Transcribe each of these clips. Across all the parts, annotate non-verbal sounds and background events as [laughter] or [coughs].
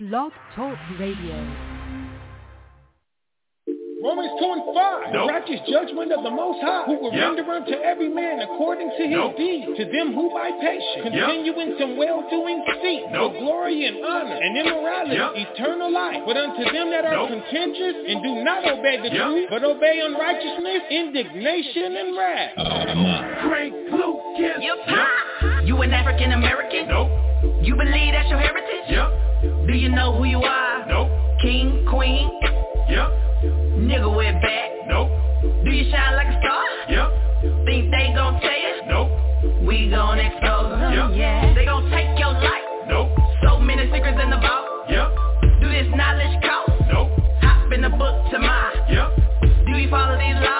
Blog Talk Radio. Romans 2 and 5. The righteous judgment of the Most High, who will Yep. render unto every man according to his Nope. deed. To them who by patience continue in some well-doing seek Nope. for glory and honor and immorality, Yep. eternal life. But unto them that are Nope. contentious and do not obey the Yep. truth, but obey unrighteousness, indignation and wrath. Oh, Frank Lucas. You pop. You an African American? Nope. You believe that's your heritage? Yep. Do you know who you are? Nope. King, queen, Yep. nigga with back. Nope. Do you shine like a star? Yep. Think they gon' tell you? Nope. We gon' expose them. Yep. Yeah. They gon' take your life. Nope. So many secrets in the vault. Yep. Do this knowledge cost? Nope. Hop in the book to my. Yep. Do you follow these laws?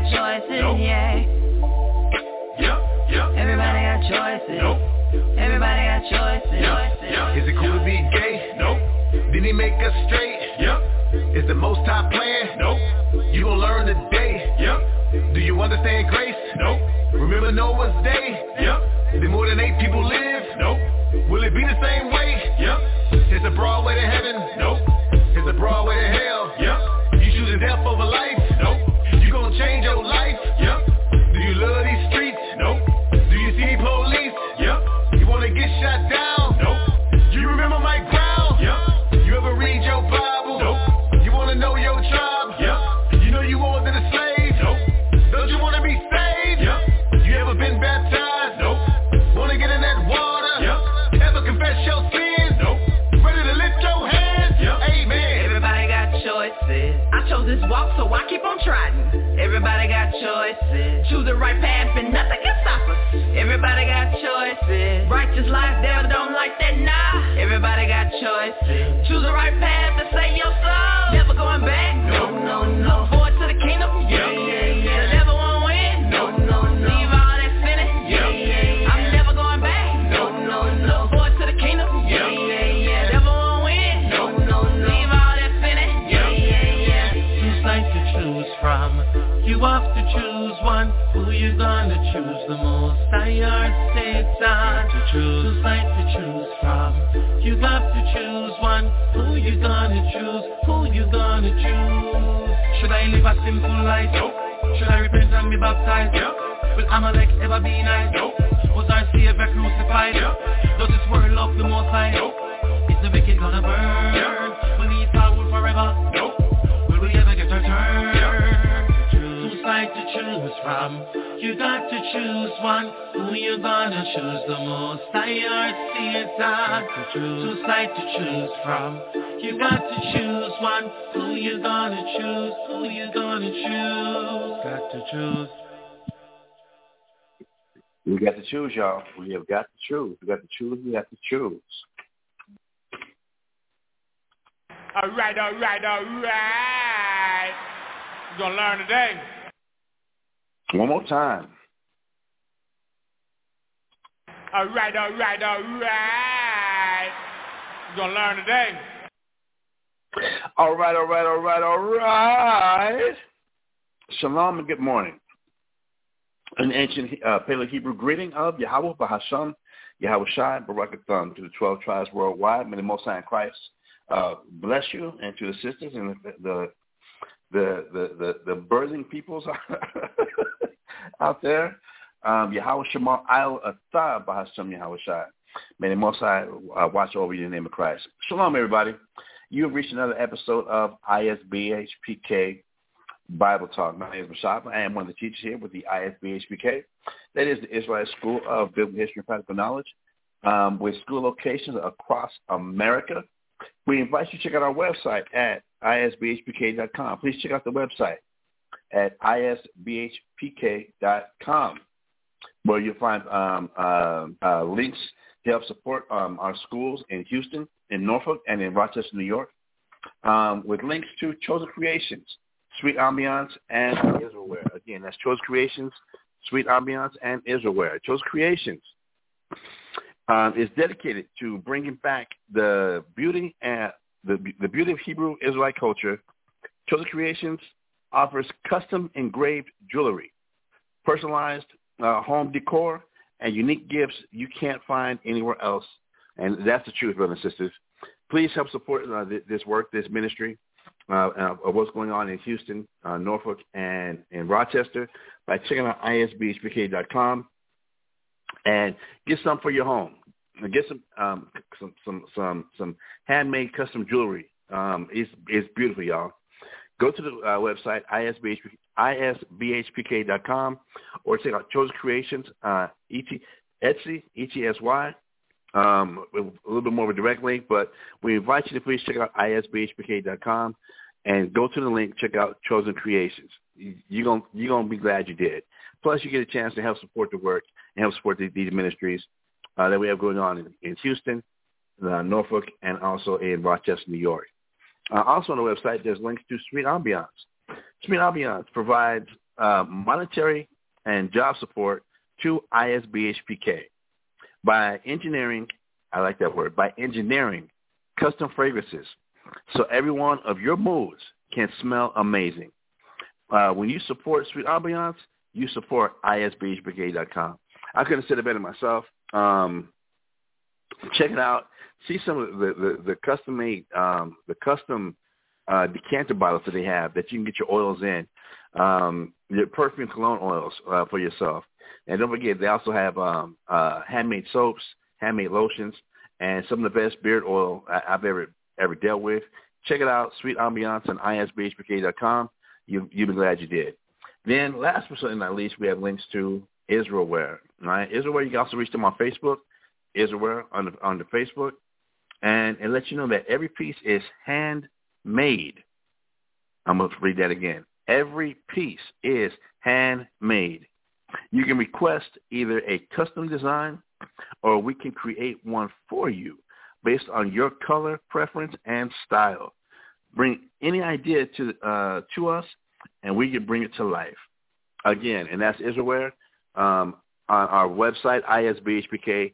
Got choices. Nope. Yeah. Yep. Yep. Everybody got choices. Nope. Everybody got choices. Yep. Yep. Is it cool to be gay? Nope. Didn't he make us straight? Yep. Is the most high plan? Nope. You gon' learn today. Yep. Do you understand grace? Nope. Remember Noah's day? Yep. Did more than eight people live? Nope. Will it be the same way? Yep. Is a broad way to heaven? Nope. Is a broad way to hell? Yep. You choosing death over life? Nope. You change your life? Yep. Do you love these streets? Nope. Do you see police? Yep. You wanna get shot down? Nope. You remember Mike Brown? Yep. You ever read your Bible? Nope. You wanna know your tribe? Yep. You know you more than a slave? Nope. Don't you wanna be saved? Yep. You ever been baptized? Nope. Wanna get in that water? Yep. Ever confess your sins? Nope. Ready to lift your hands? Yep. Amen. Everybody got choices. I chose this walk, so I keep on trying. Everybody got choices. Choose the right path, and nothing can stop us. Everybody got choices. Righteous life, devil don't like that, nah. Everybody got choices. Choose the right path to save your soul. Never going back. No, no, no. One. Who you gonna choose the most? I heard Satan to choose. Sides to choose from. You have to choose one. Who you gonna choose? Who you gonna choose? Should I live a simple life? Nope. Should I repent and be baptized? Yep. Will Amalek ever be nice? Nope. Was our Savior crucified? Yep. Does this world love the most high? Nope. Is the wicked gonna burn? Yep. Will fall rule forever? Nope. Choose from. You got to choose one. Who you gonna choose the most? I heard Satan. Two sides to choose from. You got to choose one. Who you gonna choose? Who you gonna choose? Got to choose. We got to choose, y'all. We have got to choose. We got to choose. We have to choose. All right, all right, all right. You're going to learn today. One more time. All right, all right, all right. You're going to learn today. All right, all right, all right, all right. Shalom and good morning. An ancient uh, Paleo Hebrew greeting of Yahweh Bahasham, Yahweh Shai, Barakatham to the 12 tribes worldwide. May the Most High in Christ uh, bless you and to the sisters and the the the the, the, the birthing peoples [laughs] out there. Um, Yahweh Shema Al Bahashem Yahweh Shai. May the Most High uh, watch over you in the name of Christ. Shalom, everybody. You have reached another episode of ISBHPK Bible Talk. My name is Mashab. I am one of the teachers here with the ISBHPK. That is the Israelite School of Biblical History and Practical Knowledge um, with school locations across America. We invite you to check out our website at isbhpk.com. Please check out the website at isbhpk.com where you'll find um, uh, uh, links to help support um, our schools in Houston, in Norfolk, and in Rochester, New York, um, with links to Chosen Creations, Sweet Ambiance, and Israelware. Again, that's Chosen Creations, Sweet Ambiance, and Israelware. Chosen Creations um, is dedicated to bringing back the beauty and the, the beauty of Hebrew Israelite culture. Chosen Creations offers custom engraved jewelry, personalized uh, home decor, and unique gifts you can't find anywhere else. And that's the truth, brothers and sisters. Please help support uh, this work, this ministry, uh, of what's going on in Houston, uh, Norfolk, and in Rochester by checking out isbhpk.com and get some for your home. Get some um, some some some some handmade custom jewelry. Um, it's it's beautiful, y'all. Go to the uh, website isbhpk, isbhpk.com or check out Chosen Creations, uh, E-T, Etsy, E-T-S-Y. Um, a little bit more of a direct link, but we invite you to please check out isbhpk.com and go to the link, check out Chosen Creations. You're gonna you're gonna be glad you did. Plus, you get a chance to help support the work and help support these, these ministries uh, that we have going on in, in Houston, uh, Norfolk, and also in Rochester, New York. Uh, also on the website, there's links to Sweet Ambiance. Sweet Ambiance provides uh, monetary and job support to ISBHPK by engineering, I like that word, by engineering custom fragrances so every one of your moods can smell amazing. Uh, when you support Sweet Ambiance, you support isbhbrigade.com. I couldn't have said it better myself. Um, check it out. See some of the, the, the custom made, um, the custom uh, decanter bottles that they have that you can get your oils in, um, your perfume cologne oils uh, for yourself. And don't forget, they also have um, uh, handmade soaps, handmade lotions, and some of the best beard oil I- I've ever ever dealt with. Check it out, Sweet Ambiance on isbhbrigade.com. You, you'll be glad you did. Then last but certainly not least, we have links to Israelware. Right? Israelware, you can also reach them on Facebook, Israelware on the, on the Facebook, and it lets you know that every piece is handmade. I'm to read that again. Every piece is handmade. You can request either a custom design or we can create one for you based on your color preference and style. Bring any idea to uh, to us, and we can bring it to life. Again, and that's Israelware um, on our website, isbhpk.com.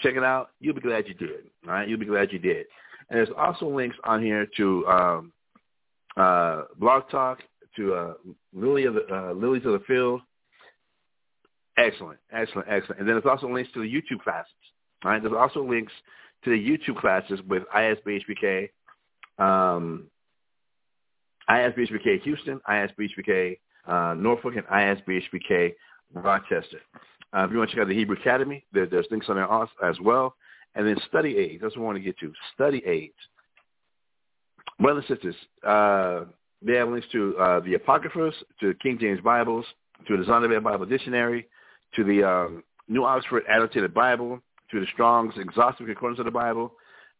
Check it out. You'll be glad you did. All right, you'll be glad you did. And there's also links on here to um, uh, Blog Talk, to uh, Lily of the uh, Lilies of the Field. Excellent, excellent, excellent. And then there's also links to the YouTube classes. All right, there's also links to the YouTube classes with ISBHPK, um, ISBHPK Houston, ISBHPK uh, Norfolk, and ISBHPK Rochester. Uh, if you want to check out the Hebrew Academy, there, there's links on there as well. And then study aids. That's what I want to get to. Study aids. Brothers and sisters, uh, they have links to uh, the Apocryphas, to the King James Bibles, to the Zondervan Bible Dictionary, to the um, New Oxford Annotated Bible, to the Strong's Exhaustive Concordance of the Bible,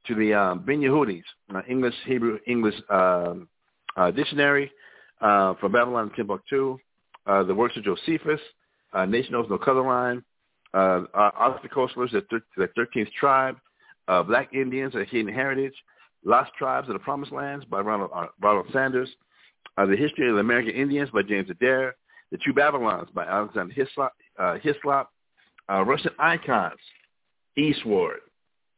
to the um, Ben-Yehuda's uh, English Hebrew English um, uh, Dictionary uh, from Babylon and Timbuktu, uh, the works of Josephus, uh, Nature Knows No Color Line, uh, uh, Koestler's, the, thir- the 13th Tribe, uh, Black Indians, A Hidden Heritage, Lost Tribes of the Promised Lands by Ronald, uh, Ronald Sanders, uh, The History of the American Indians by James Adair, The Two Babylons by Alexander Hislop, uh, Hislop uh, Russian Icons, E-Sword,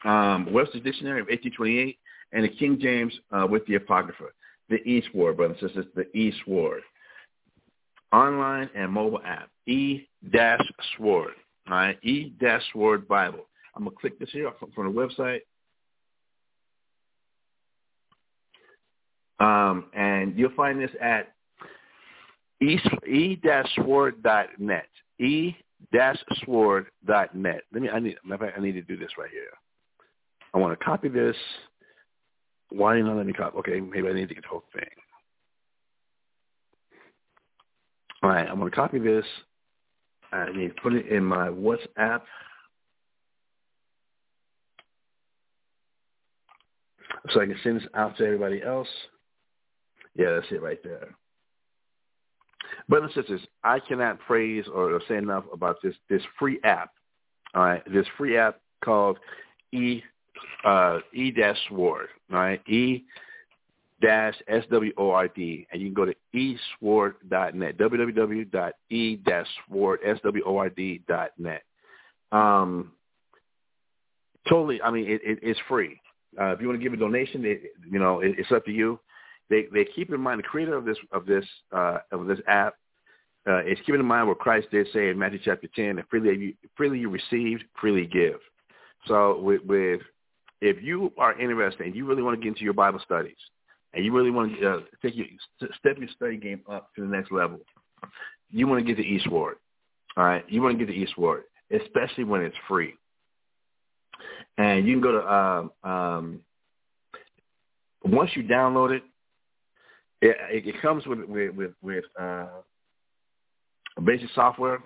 um, Webster's Dictionary of 1828, and the King James uh, with the Apocrypha. The E-Sword, brothers and sisters, the E-Sword. Online and mobile app, E-Sword, all right, E-Sword Bible. I'm going to click this here from the website. Um, and you'll find this at e-sword.net. e-sword.net. Let me. I need. I need to do this right here. I want to copy this. Why not let me copy? Okay, maybe I need to get the whole thing. All right, I'm going to copy this. I need to put it in my WhatsApp. So I can send this out to everybody else. Yeah, that's it right there. Brothers and sisters, I cannot praise or say enough about this this free app. All right, this free app called E uh, E-Sword, right, E dash S W O R D, and you can go to esword.net. www.e dash sword S W O R D dot net. Um, totally. I mean, it, it, it's free. Uh, if you want to give a donation, it, you know, it, it's up to you. They they keep in mind the creator of this of this uh, of this app uh, is keeping in mind what Christ did say in Matthew chapter ten: "And freely you, freely you received, freely give." So with, with if you are interested and you really want to get into your Bible studies and you really want to uh, take your step your study game up to the next level, you want to get the E-Sword. All right, you want to get the E-Sword, especially when it's free. And you can go to um, um, once you download it, it, it comes with with with, with uh, basic software,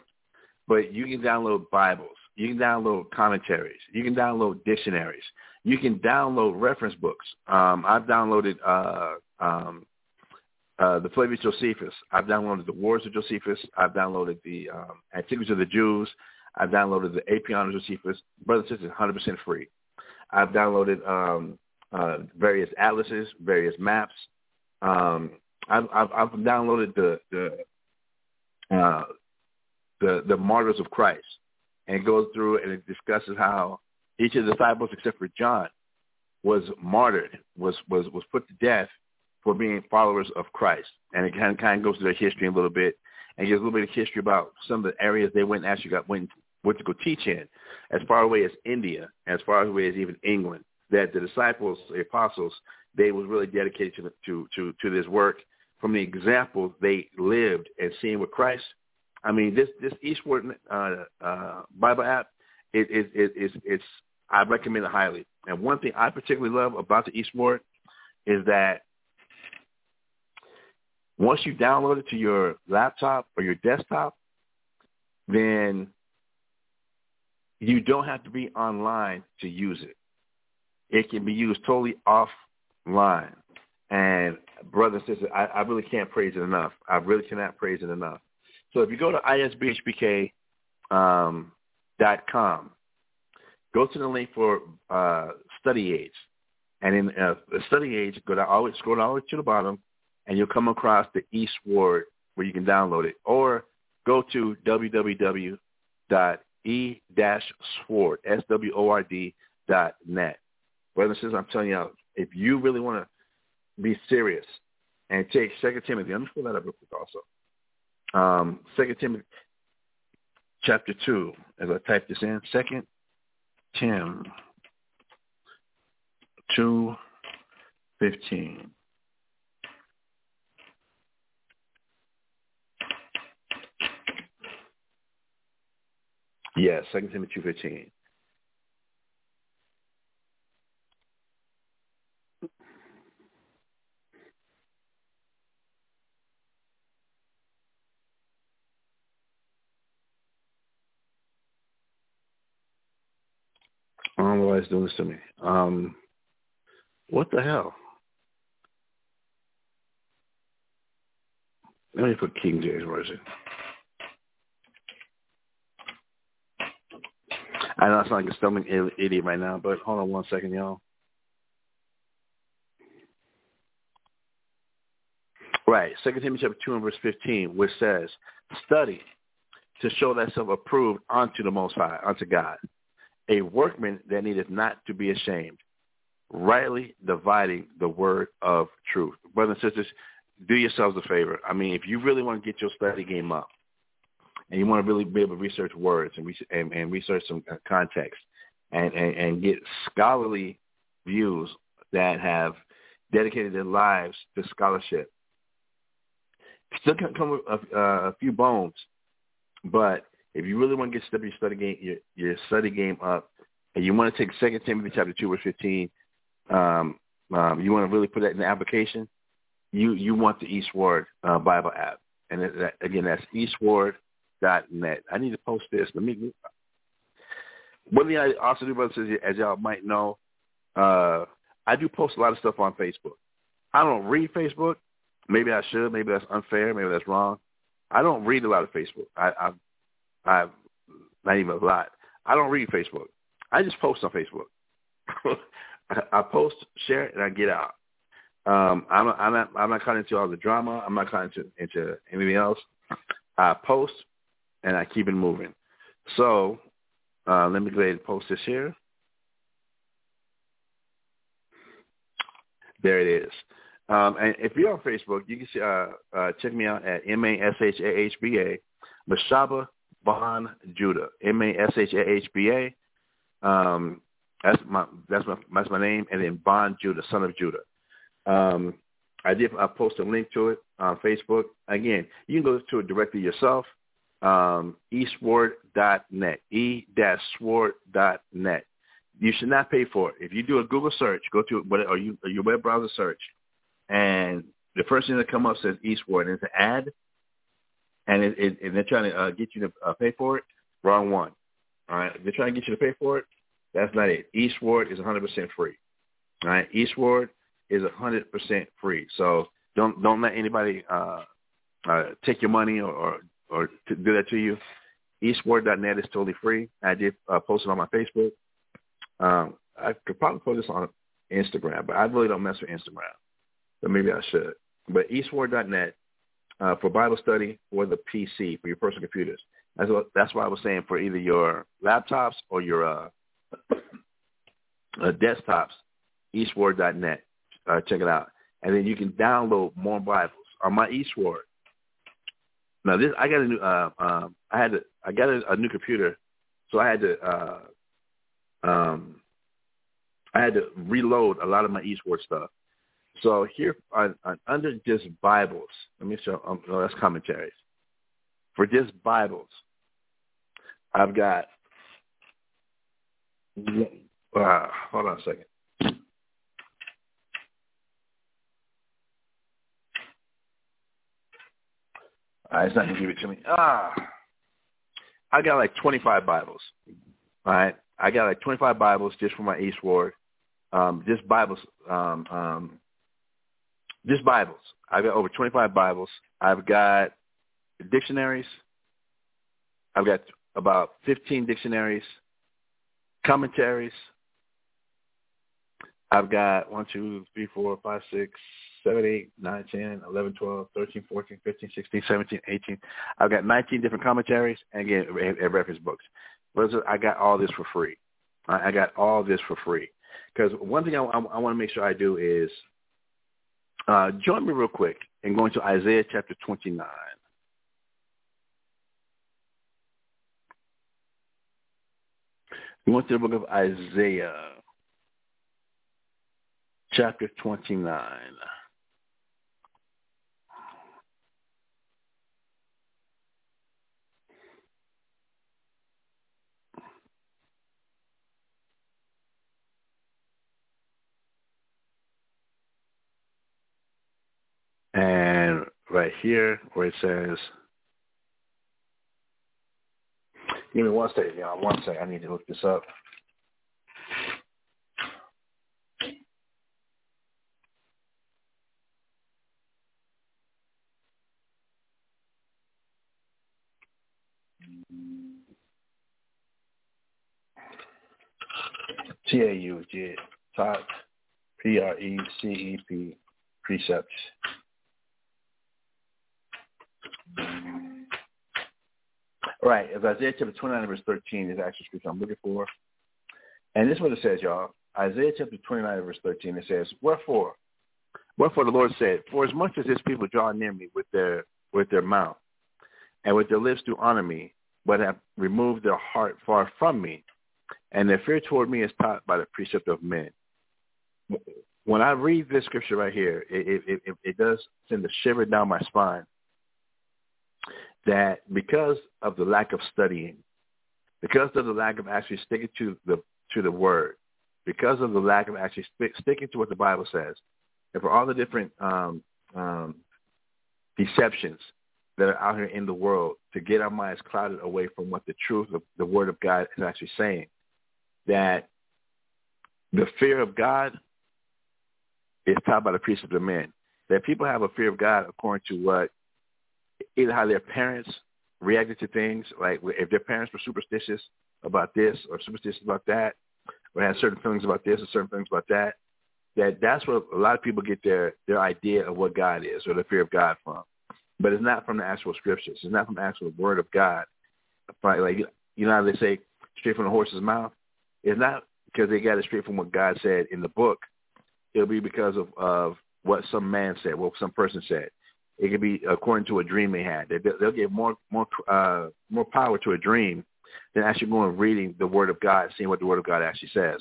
but you can download Bibles, you can download commentaries, you can download dictionaries, you can download reference books. Um, I've downloaded uh, um, uh, the Flavius Josephus. I've downloaded the Wars of Josephus. I've downloaded the um, Antiquities of the Jews. I've downloaded the Apion of Josephus. Brothers and sisters, 100% free. I've downloaded um, uh, various atlases, various maps. Um, I've, I've, I've downloaded the the, uh, the the martyrs of Christ, and goes through and it discusses how each of the disciples, except for John, was martyred, was was was put to death for being followers of Christ, and it kind of kind of goes through their history a little bit, and gives a little bit of history about some of the areas they went and actually got went went to go teach in, as far away as India, as far away as even England. That the disciples, the apostles, they was really dedicated to to to, to this work from the examples they lived and seen with Christ. I mean, this this E-Sword uh, uh, Bible app, it, it, it, it's it's I recommend it highly. And one thing I particularly love about the eSword is that once you download it to your laptop or your desktop, then you don't have to be online to use it. It can be used totally offline. And brothers and sisters, I, I really can't praise it enough. I really cannot praise it enough. So if you go to isbhpk.com, um, go to the link for uh, study aids. And in uh, study aids, go down, always scroll all the way to the bottom, and you'll come across the eSword where you can download it. Or go to www.e-sword, S-W-O-R-D dot net. Brothers and sisters, I'm telling you, if you really want to be serious and take Second Timothy, me pull that up real quick also. Um, Second Timothy chapter 2, as I type this in, Second Tim 2.15. Yes, Second Timothy two fifteen. Doing this to me. Um, what the hell? Let me put King James Version. I know I sound like a stumbling idiot right now, but hold on one second, y'all. Right, Second Timothy chapter two and verse fifteen, which says, "Study to show thyself approved unto the Most High, unto God, a workman that needeth not to be ashamed, rightly dividing the word of truth." Brothers and sisters, do yourselves a favor. I mean, if you really want to get your study game up, and you want to really be able to research words and, and, and research some context and, and, and get scholarly views that have dedicated their lives to scholarship, Still come with a, uh, a few bones, but if you really want to get your study game, your, your study game up, and you want to take Second Timothy chapter two verse fifteen, um, um, you want to really put that in the application. You you want the E-Sword uh, Bible app, and it, that, again that's e-sword.net. I need to post this. Let me. One thing I also do, brothers, as y'all might know, uh, I do post a lot of stuff on Facebook. I don't read Facebook. Maybe I should. Maybe that's unfair. Maybe that's wrong. I don't read a lot of Facebook. I, I, I, not even a lot. I don't read Facebook. I just post on Facebook. [laughs] I, post, share and I get out. Um, I'm, I'm not, I'm not caught into all the drama. I'm not caught into, into anything else. I post, and I keep it moving. So, uh, let me go ahead and post this here. There it is. Um, and if you're on Facebook, you can see, uh, uh, check me out at M-A-S-H-A-H-B-A, Mashahba Bon Judah, M-A-S-H-A-H-B-A. Um, that's my that's my that's my name, and then Bon Judah, son of Judah. Um, I did I post a link to it on Facebook. Again, you can go to it directly yourself. Um, eSword.net, e-sword.net. You should not pay for it. If you do a Google search, go to what or you your web browser search, and the first thing that come up says E-Sword, and it's an ad, and it, it, and they're trying to uh, get you to uh, pay for it. Wrong one. All right, they're trying to get you to pay for it. That's not it. E-Sword is 100% free. All right, E-Sword is 100% free. So don't don't let anybody uh, uh, take your money or, or or do that to you. E-Sword.net is totally free. I did uh, post it on my Facebook. Um, I could probably post this on Instagram, but I really don't mess with Instagram. So maybe I should. But e-sword.net uh, for Bible study or the PC for your personal computers. That's what that's why I was saying for either your laptops or your uh, uh, desktops. E-Sword.net. Uh, check it out, and then you can download more Bibles on my E-Sword. Now this, I got a new. Uh, um, I had to, I got a, a new computer, so I had to. Uh, um, I had to reload a lot of my E-Sword stuff. So here, on, on, under just Bibles, let me show. Um, no, that's commentaries. For just Bibles, I've got. Uh, hold on a second. Right, it's not gonna give it to me. Ah, I got like 25 Bibles. All right, I got like 25 Bibles just for my E-Sword. Um, just Bibles, um, um, just Bibles. I've got over 25 Bibles. I've got dictionaries. I've got about 15 dictionaries, commentaries. I've got one, two, three, four, five, six, 7, 8, 9, 10, 11, 12, 13, 14, 15, 16, 17, 18. I've got 19 different commentaries and again, reference books. I got all this for free. I got all this for free. Because one thing I, I, I want to make sure I do is uh, join me real quick and go into Isaiah chapter 29. We went to the book of Isaiah, chapter 29. And right here where it says, give me one second, y'all. One second. I need to look this up. T-A-U-G, top, P-R-E-C-E-P, precepts. Right. As Isaiah chapter 29 verse 13 is actually scripture I'm looking for. And this is what it says, y'all. Isaiah chapter 29 verse 13, it says, Wherefore? Wherefore the Lord said, For as much as this people draw near me with their with their mouth, and with their lips do honor me, but have removed their heart far from me, and their fear toward me is taught by the precept of men. When I read this scripture right here, it, it, it, it does send a shiver down my spine that because of the lack of studying, because of the lack of actually sticking to the to the word, because of the lack of actually st- sticking to what the Bible says, and for all the different um, um, deceptions that are out here in the world to get our minds clouded away from what the truth of the Word of God is actually saying, that the fear of God is taught by the precepts of the men. That people have a fear of God according to what either how their parents reacted to things, like if their parents were superstitious about this or superstitious about that, or had certain feelings about this or certain feelings about that, that that's where a lot of people get their their idea of what God is or the fear of God from. But it's not from the actual scriptures. It's not from the actual word of God. Like you know how they say straight from the horse's mouth. It's not because they got it straight from what God said in the book. It'll be because of of what some man said, what some person said. It could be according to a dream they had. They, they'll give more more uh, more power to a dream than actually going and reading the Word of God, seeing what the Word of God actually says.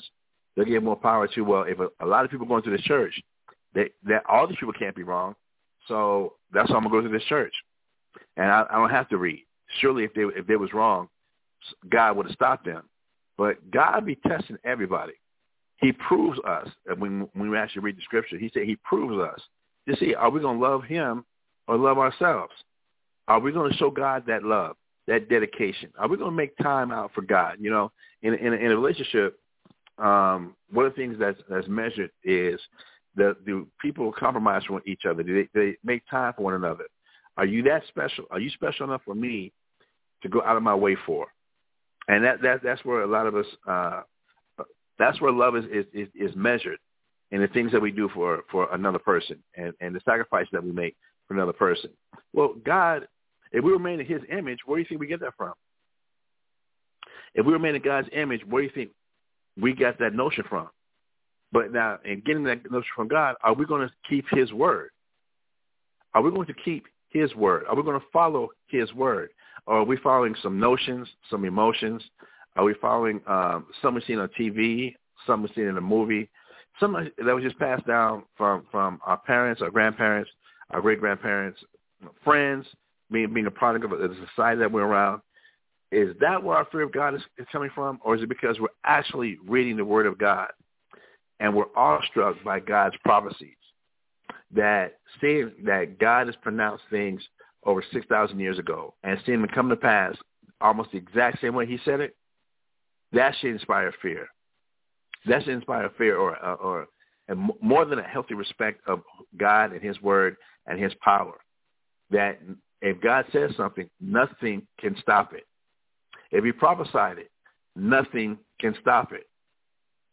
They'll give more power to well, if a, a lot of people going to the church, they, that all these people can't be wrong, so that's why I'm gonna go to this church, and I, I don't have to read. Surely, if they if they was wrong, God would have stopped them. But God be testing everybody. He proves us when when we actually read the scripture. He said He proves us to see are we gonna love Him or love ourselves. Are we going to show God that love, that dedication? Are we going to make time out for God? You know, in in, in a relationship, um, one of the things that's that's measured is the do people compromise with each other? Do they, they make time for one another? Are you that special? Are you special enough for me to go out of my way for? And that that that's where a lot of us uh, that's where love is, is is is measured in the things that we do for for another person and and the sacrifice that we make for another person. Well, God, if we were made in His image, where do you think we get that from? If we were made in God's image, where do you think we got that notion from? But now, in getting that notion from God, are we going to keep His word? Are we going to keep His word? Are we going to follow His word? Or are we following some notions, some emotions? Are we following um, something we seen on TV, something we've seen in a movie, something that was just passed down from from our parents, our grandparents, our great grandparents, friends, being being a product of the society that we're around. Is that where our fear of God is, is coming from, or is it because we're actually reading the Word of God and we're awestruck by God's prophecies that seeing that God has pronounced things over six thousand years ago and seeing them come to pass almost the exact same way He said it? That should inspire fear. That should inspire fear, or or and more than a healthy respect of God and His Word and His power. That if God says something, nothing can stop it. If He prophesied it, nothing can stop it.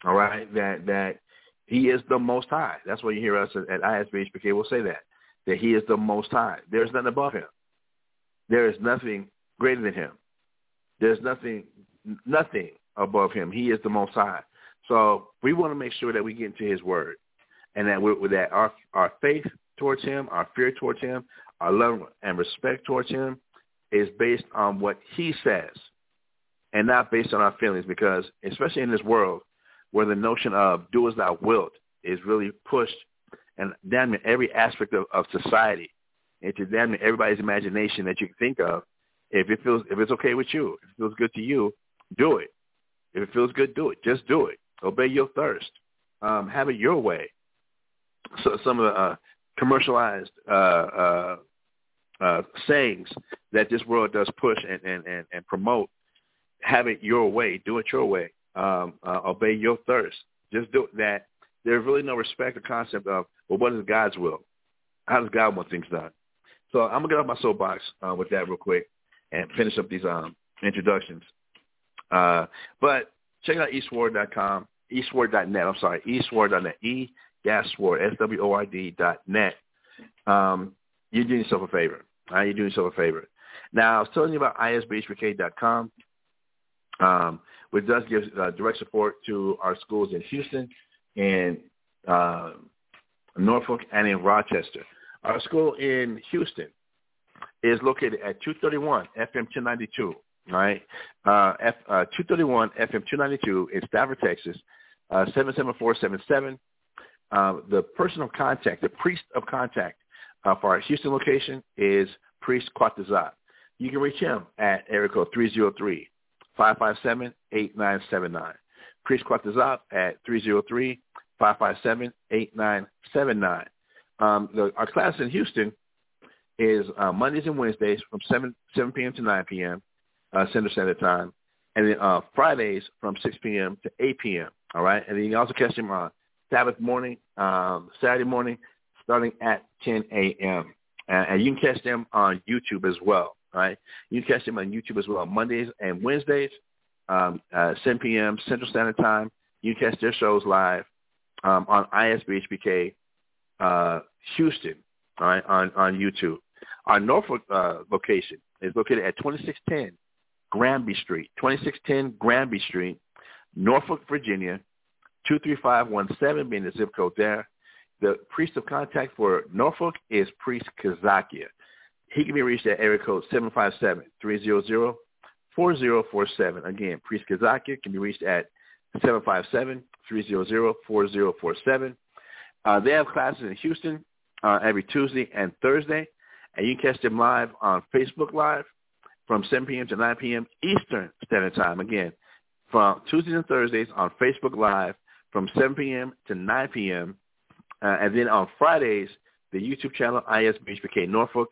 All right, that that He is the Most High. That's why you hear us at, at will say that that He is the Most High. There's nothing above Him. There is nothing greater than Him. There's nothing nothing above Him. He is the Most High. So we want to make sure that we get into His Word, and that we that our our faith towards Him, our fear towards Him, our love and respect towards Him is based on what He says, and not based on our feelings. Because especially in this world, where the notion of "do as thou wilt" is really pushed, and damn every aspect of, of society, into damn everybody's imagination that you can think of. If it feels, if it's okay with you, if it feels good to you, do it. If it feels good, do it. Just do it. Obey your thirst. Um, have it your way. So some of the uh, commercialized uh, uh, uh, sayings that this world does push and, and, and, and promote, have it your way. Do it your way. Um, uh, obey your thirst. Just do that. There's really no respect or concept of, well, what is God's will? How does God want things done? So I'm going to get off my soapbox uh, with that real quick and finish up these um, introductions. Uh, but check out eSword.com, eSword.net. I'm sorry, eSword.net, E-Sword, S-W-O-R-D dot net. Um, you're doing yourself a favor. Right, you're doing yourself a favor. Now, I was telling you about isbhpk.com, um, which does give uh, direct support to our schools in Houston, and uh, Norfolk, and in Rochester. Our school in Houston is located at 231 FM 1092 right? Uh, F, uh, 231 FM 292 in Stafford, Texas, uh, 77477. Uh, the person of contact, the priest of contact uh, for our Houston location is Priest Quatazat. you can reach him at area code 303-557-8979. Priest Quatazop at 303-557-8979. Um, the, our class in Houston is uh, Mondays and Wednesdays from 7, 7 p.m. to 9 p.m. Uh, Central Standard Time. And then uh, Fridays from 6 p.m. to 8 p.m. All right? And then you can also catch him on Sabbath morning, um, Saturday morning, starting at 10 a.m. And, and you can catch them on YouTube as well. Right? You can catch them on YouTube as well. Mondays and Wednesdays, um, uh, 7 p.m. Central Standard Time. You can catch their shows live um, on ISBHPK uh, Houston, all right, on, on YouTube. Our Norfolk uh, location is located at 2610 Granby Street, 2610 Granby Street, Norfolk, Virginia, 23517 being the zip code there. The priest of contact for Norfolk is Priest Kazakia. He can be reached at area code 757-300-4047. Again, Priest Kazakia can be reached at 757-300-4047. Uh, they have classes in Houston uh, every Tuesday and Thursday, and you can catch them live on Facebook Live from 7 p.m. to 9 p.m. Eastern Standard Time. Again, from Tuesdays and Thursdays on Facebook Live from 7 p.m. to 9 p.m. Uh, and then on Fridays, the YouTube channel ISBHPK Norfolk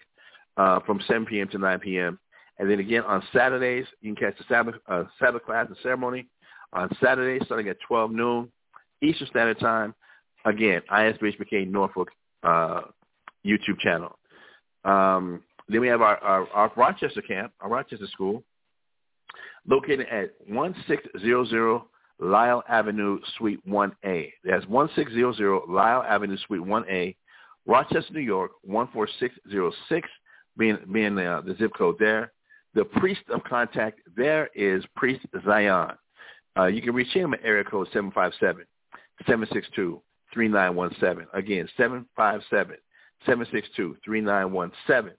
uh, from 7 p.m. to 9 p.m. And then again on Saturdays, you can catch the Sabbath, uh, Sabbath class and ceremony on Saturdays starting at 12 noon Eastern Standard Time. Again, ISBHPK Norfolk uh, YouTube channel. Um, then we have our, our, our Rochester camp, our Rochester school, located at 1600 Lyle Avenue, Suite 1A. That's 1600 Lyle Avenue, Suite 1A, Rochester, New York, 14606, being, being the, the zip code there. The priest of contact there is Priest Zion. Uh, you can reach him at area code 757-762-3917. Again, 757-762-3917.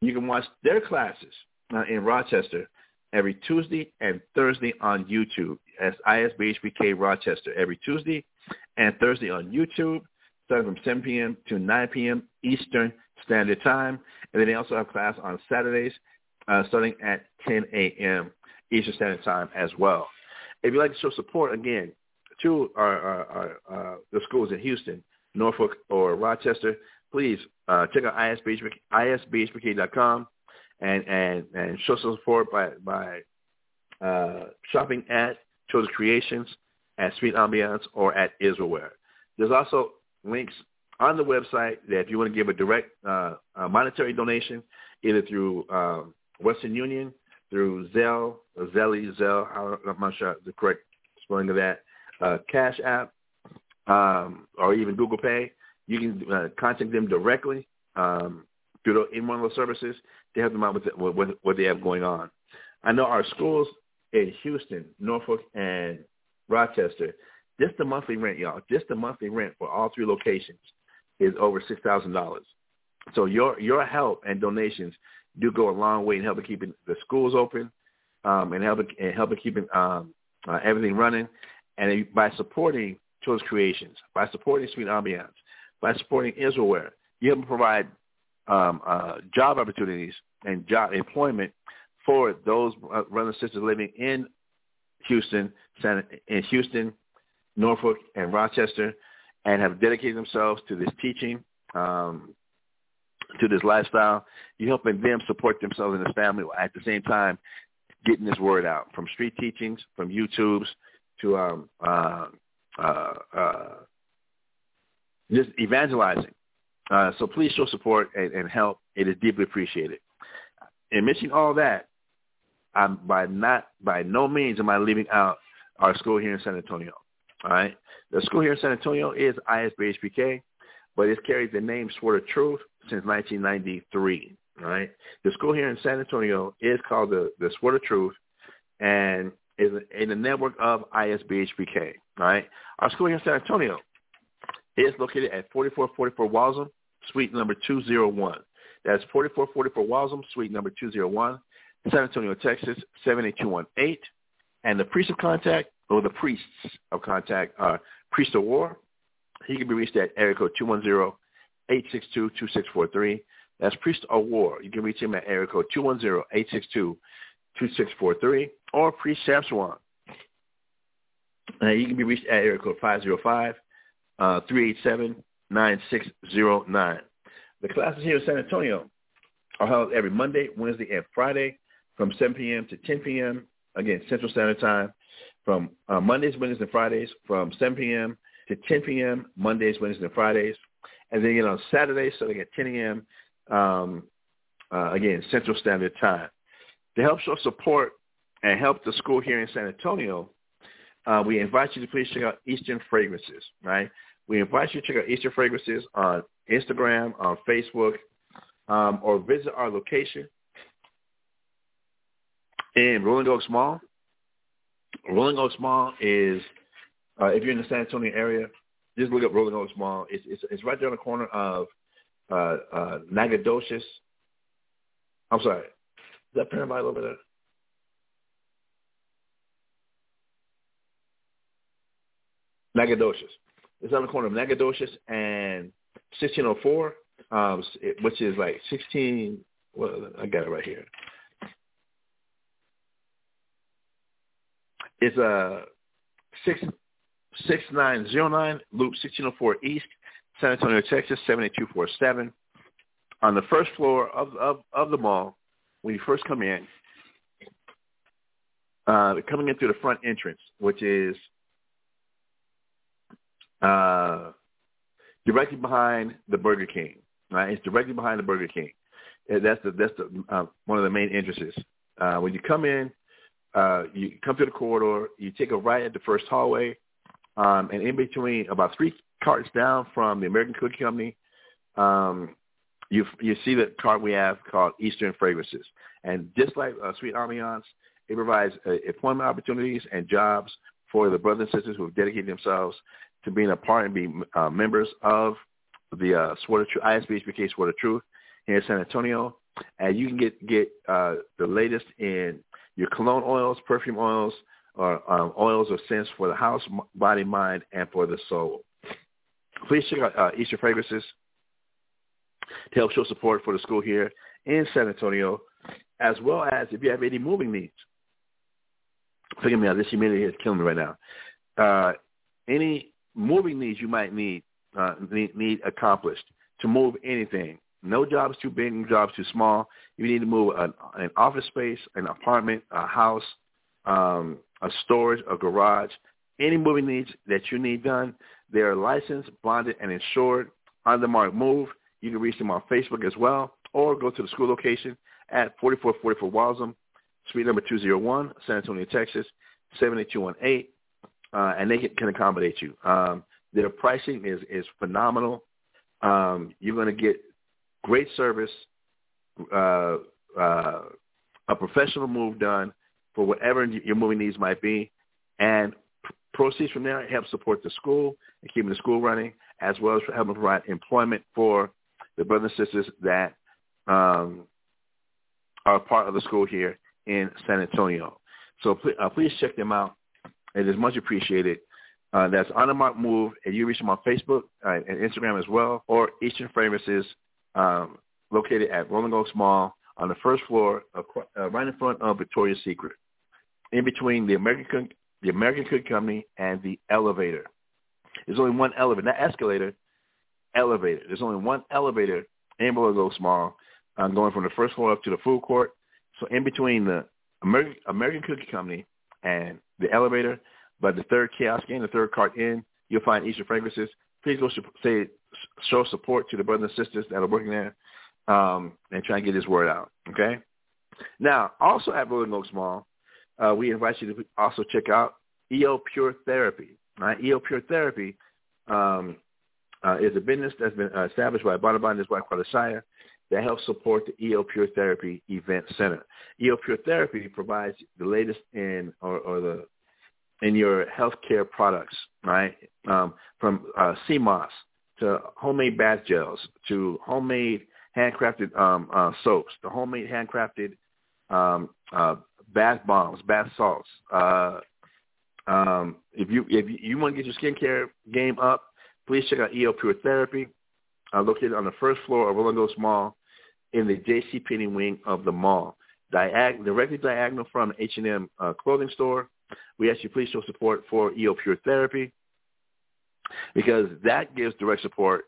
You can watch their classes uh, in Rochester every Tuesday and Thursday on YouTube as ISBHPK Rochester every Tuesday and Thursday on YouTube, starting from 7 p.m. to 9 p.m. Eastern Standard Time. And then they also have class on Saturdays uh, starting at 10 a.m. Eastern Standard Time as well. If you'd like to show support, again, to our, our, our uh, the schools in Houston, Norfolk, or Rochester, please uh, check out ISBHPK, isbhpk.com and, and, and show some support by, by uh, shopping at Chosen Creations, at Sweet Ambiance, or at Israelware. There's also links on the website that if you want to give a direct uh, a monetary donation, either through um, Western Union, through Zelle, Zelly, Zelle, I'm not sure the correct spelling of that, uh, Cash App, um, or even Google Pay, you can uh, contact them directly um, in one of those services they help them out with, what they have going on. I know our schools in Houston, Norfolk, and Rochester, just the monthly rent, y'all, just the monthly rent for all three locations is over six thousand dollars. So your your help and donations do go a long way in helping keeping the schools open, um, and helping and helping keeping um, uh, everything running, and by supporting Choice Creations, by supporting Sweet Ambiance, by supporting Israelware, you help provide um, uh, job opportunities and job employment for those uh, brothers and sisters living in Houston, in Houston, Norfolk, and Rochester, and have dedicated themselves to this teaching, um, to this lifestyle. You're helping them support themselves and their family at the same time getting this word out from street teachings, from YouTubes, to um, uh, uh, uh, just evangelizing. Uh, so please show support and, and, help. It is deeply appreciated. In mentioning all that, I'm by not by no means am I leaving out our school here in San Antonio. All right, the school here in San Antonio is ISBHPK, but it carries the name Sword of Truth since 1993. All right, the school here in San Antonio is called the the Sword of Truth, and is in the network of ISBHPK. All right, our school here in San Antonio is located at 4444 Walzem, suite number 201. That's 4444 Walzem, suite number 201, San Antonio, Texas, 78218. And the priest of contact, or the priests of contact, are Priest of War. He can be reached at area code 210-862-2643. That's Priest of War. You can reach him at area code 210-862-2643 or Priest Samswan. Uh, you can be reached at area code 505 uh, 387-9609. The classes here in San Antonio are held every Monday, Wednesday, and Friday from 7 p.m. to 10 p.m. Again, Central Standard Time. From uh, Mondays, Wednesdays, and Fridays from 7 p.m. to 10 p.m. Mondays, Wednesdays, and Fridays. And then again on Saturdays, starting at 10 a.m. Um, uh, again, Central Standard Time. To help show support and help the school here in San Antonio, uh, we invite you to please check out Eastern Fragrances, right? We invite you to check out Eastern Fragrances on Instagram, on Facebook, um, or visit our location in Rolling Oaks Mall. Rolling Oaks Mall is, uh, if you're in the San Antonio area, just look up Rolling Oaks Mall. It's, it's, it's right there on the corner of uh, uh. I'm sorry. Is that Paramount over there? Nacogdoches. It's on the corner of Nacogdoches and 1604, um, which is like 16. Well, I got it right here. It's a uh, six six nine zero nine Loop sixteen oh four East, San Antonio, Texas seven eight two four seven. On the first floor of of of the mall, when you first come in, uh, coming in through the front entrance, which is uh, directly behind the Burger King. Right, it's directly behind the Burger King. That's the that's the uh, one of the main entrances. Uh, when you come in, uh, you come through the corridor, you take a right at the first hallway, um, and in between, about three carts down from the American Cookie Company, um, you you see the cart we have called Eastern Fragrances. And just like uh, Sweet Ambiance, it provides uh, employment opportunities and jobs for the brothers and sisters who have dedicated themselves to being a part and being uh, members of the uh, Sword of Truth, ISBHPK Sword of Truth here in San Antonio. And you can get get uh, the latest in your cologne oils, perfume oils, or um, oils or scents for the house, body, mind, and for the soul. Please check out uh, Eastern Fragrances to help show support for the school here in San Antonio, as well as if you have any moving needs. Forgive me, this humidity is killing me right now. Uh, any moving needs you might need, uh, need, need accomplished to move anything, no job's too big, no job's too small. You need to move an, an office space, an apartment, a house, um, a storage, a garage, any moving needs that you need done. They are licensed, bonded, and insured on the Mark Move. You can reach them on Facebook as well, or go to the school location at 4444 Walzem, Suite number 201, San Antonio, Texas, 78218, uh, and they can, accommodate you. Um, their pricing is, is phenomenal. Um, you're going to get great service, uh, uh, a professional move done for whatever your moving needs might be, and proceeds from there help support the school and keeping the school running, as well as helping provide employment for the brothers and sisters that um, are part of the school here in San Antonio. So please, uh, please check them out. It is much appreciated. Uh, that's Mark Move, and you reach them on Facebook uh, and Instagram as well, or Eastern Fragrances um, located at Rolling Oaks Mall on the first floor, uh, right in front of Victoria's Secret, in between the American the American Cookie Company and the elevator. There's only one elevator, not escalator, elevator. There's only one elevator in Rolling Oaks Mall, um, going from the first floor up to the food court. So in between the American, American Cookie Company and the elevator, but the third kiosk in, the third cart in, you'll find Eastern Fragrances. Please go say show support to the brothers and sisters that are working there um, and try and get this word out. Okay. Now, also at Rolling Oaks Mall, uh, we invite you to also check out EO Pure Therapy. Right? EO Pure Therapy um, uh, is a business that's been uh, established by Bonabon and his wife, Carla that helps support the EO Pure Therapy Event Center. EO Pure Therapy provides the latest in or, or the in your healthcare products, right? Um, from uh, sea moss to homemade bath gels to homemade handcrafted um, uh, soaps to homemade handcrafted um, uh, bath bombs, bath salts. Uh, um, if you if you want to get your skincare game up, please check out EO Pure Therapy, uh, located on the first floor of Oaks Mall. In the J.C. Penney wing of the mall, Diag- directly diagonal from H&M uh, clothing store. We ask you please show support for EO Pure Therapy because that gives direct support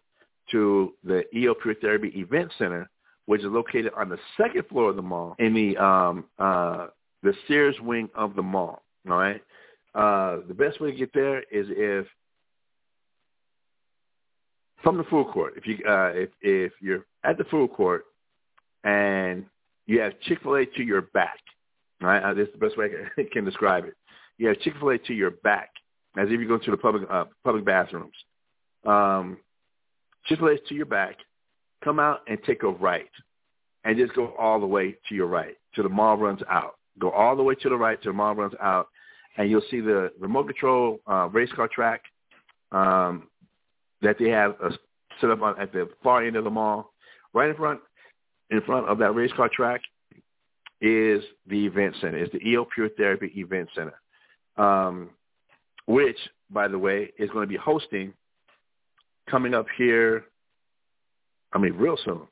to the EO Pure Therapy Event Center, which is located on the second floor of the mall in the um, uh, the Sears wing of the mall. All right. Uh, the best way to get there is if from the food court. If you uh, if if you're at the food court and you have Chick Fil A to your back, right? Uh, this is the best way I can [laughs] describe it. You have Chick Fil A to your back, as if you go to the public uh, public bathrooms. Um, Chick Fil A is to your back. Come out and take a right, and just go all the way to your right till the mall runs out. Go all the way to the right till the mall runs out, and you'll see the remote control uh, race car track um, that they have uh, set up on, at the far end of the mall. Right in front, in front of that race car track is the event center. It's the EO Pure Therapy Event Center, um, which, by the way, is going to be hosting coming up here. I mean, real soon.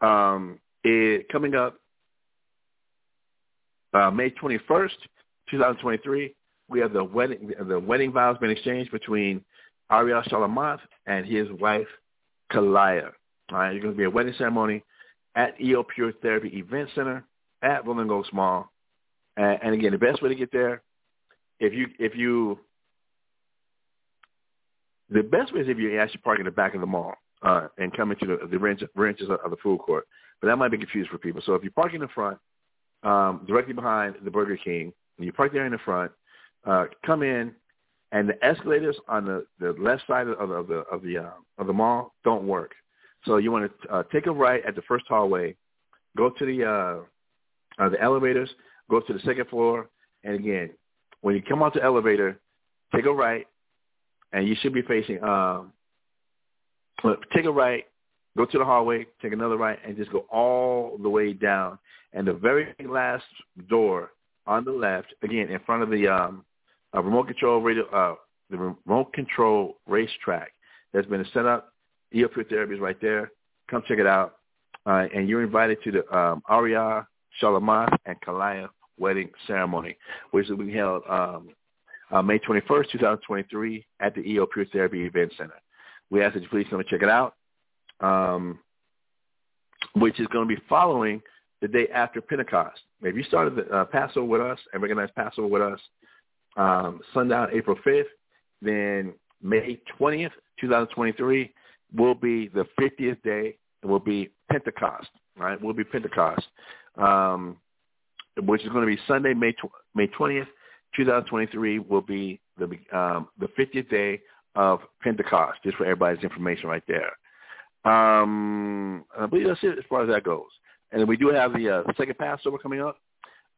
Um, it, coming up uh, May 21st, 2023, we have the wedding the wedding vows being exchanged between Ariel Shalamoth and his wife Kalaya. All right, it's going to be a wedding ceremony at EO Pure Therapy Event Center at Rolling Oaks Mall. And, and again, the best way to get there, if you if you the best way is if you actually park in the back of the mall uh, and come into the, the ranges of the food court. But that might be confused for people. So if you park in the front, um, directly behind the Burger King, and you park there in the front, uh, come in, and the escalators on the, the left side of, the of the of the uh, of the mall don't work. So you want to uh, take a right at the first hallway, go to the uh, uh, the elevators, go to the second floor, and again, when you come out the elevator, take a right, and you should be facing. Um, take a right, go to the hallway, take another right, and just go all the way down. And the very last door on the left, again in front of the um, uh, remote control radio, uh, the remote control racetrack that's been set up. EO Pure Therapy is right there. Come check it out. Uh, and you're invited to the um, Aria and Kalaya wedding ceremony, which will be held um, uh, May 21st, 2023 at the EO Pure Therapy Event Center. We ask that you please come and check it out, um, which is going to be following the day after Pentecost. If you started the uh, Passover with us and recognized Passover with us um, sundown April 5th, then May 20th, 2023 will be the 50th day. It will be Pentecost, right? Will be Pentecost, um, which is going to be Sunday, May tw- May 20th, 2023 will be the um, the 50th day of Pentecost. Just for everybody's information, right there. Um, I believe that's it as far as that goes. And then we do have the uh, second Passover coming up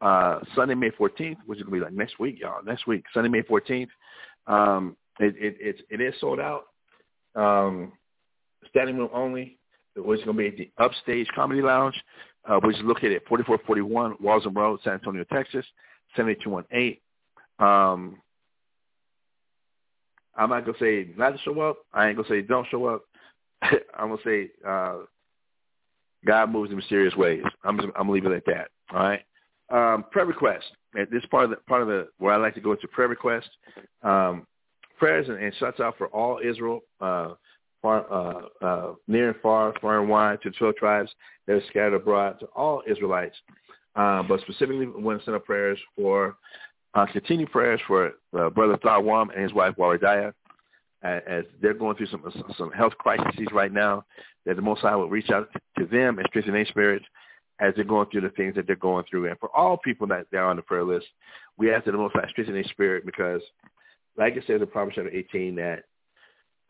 uh, Sunday, May 14th, which is going to be like next week, y'all. Next week, Sunday, May 14th. Um, it, it, it's, it is sold out. Um, standing room only, which is going to be at the Upstage Comedy Lounge, uh, which is located at 4441 Walzem Road, San Antonio, Texas, 78218. Um, I'm not gonna say not to show up. I ain't gonna say don't show up. [laughs] I'm gonna say uh, God moves in mysterious ways. I'm just, I'm gonna leave it at that. All right. Um, prayer request. At this part of the part of the where I like to go into prayer request. Um, prayers and, and shuts out for all Israel, uh, far, uh, uh, near and far, far and wide, to twelve tribes that are scattered abroad, to all Israelites. Uh, but specifically, want to send up prayers for uh, continued prayers for uh, Brother Thawam and his wife Waradaya as, as they're going through some some health crises right now. That the Most High will reach out to them and strengthen their spirits as they're going through the things that they're going through. And for all people that are on the prayer list, we ask that the Most High strengthen their spirit because, like it says in Proverbs chapter 18, that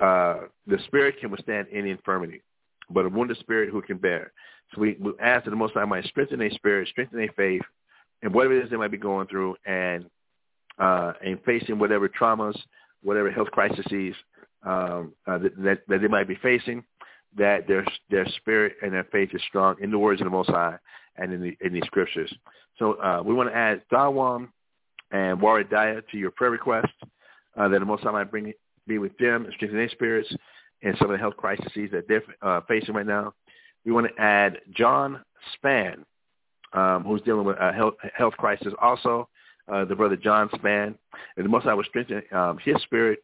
uh, the spirit can withstand any infirmity, but a wounded spirit who can bear. So we, we ask that the Most High might strengthen their spirit, strengthen their faith, and whatever it is they might be going through, and uh, and facing whatever traumas, whatever health crises um, uh, that, that, they might be facing, that their their spirit and their faith is strong in the words of the Most High and in the in the scriptures. So uh, we want to add Thawam and Waradaya to your prayer request uh, that the Most High might bring be with them and strengthen their spirits and some of the health crises that they're uh, facing right now. we want to add John Span, um, who's dealing with a health, health crisis also, uh, the brother John Span. And the Most High will strengthen um, his spirit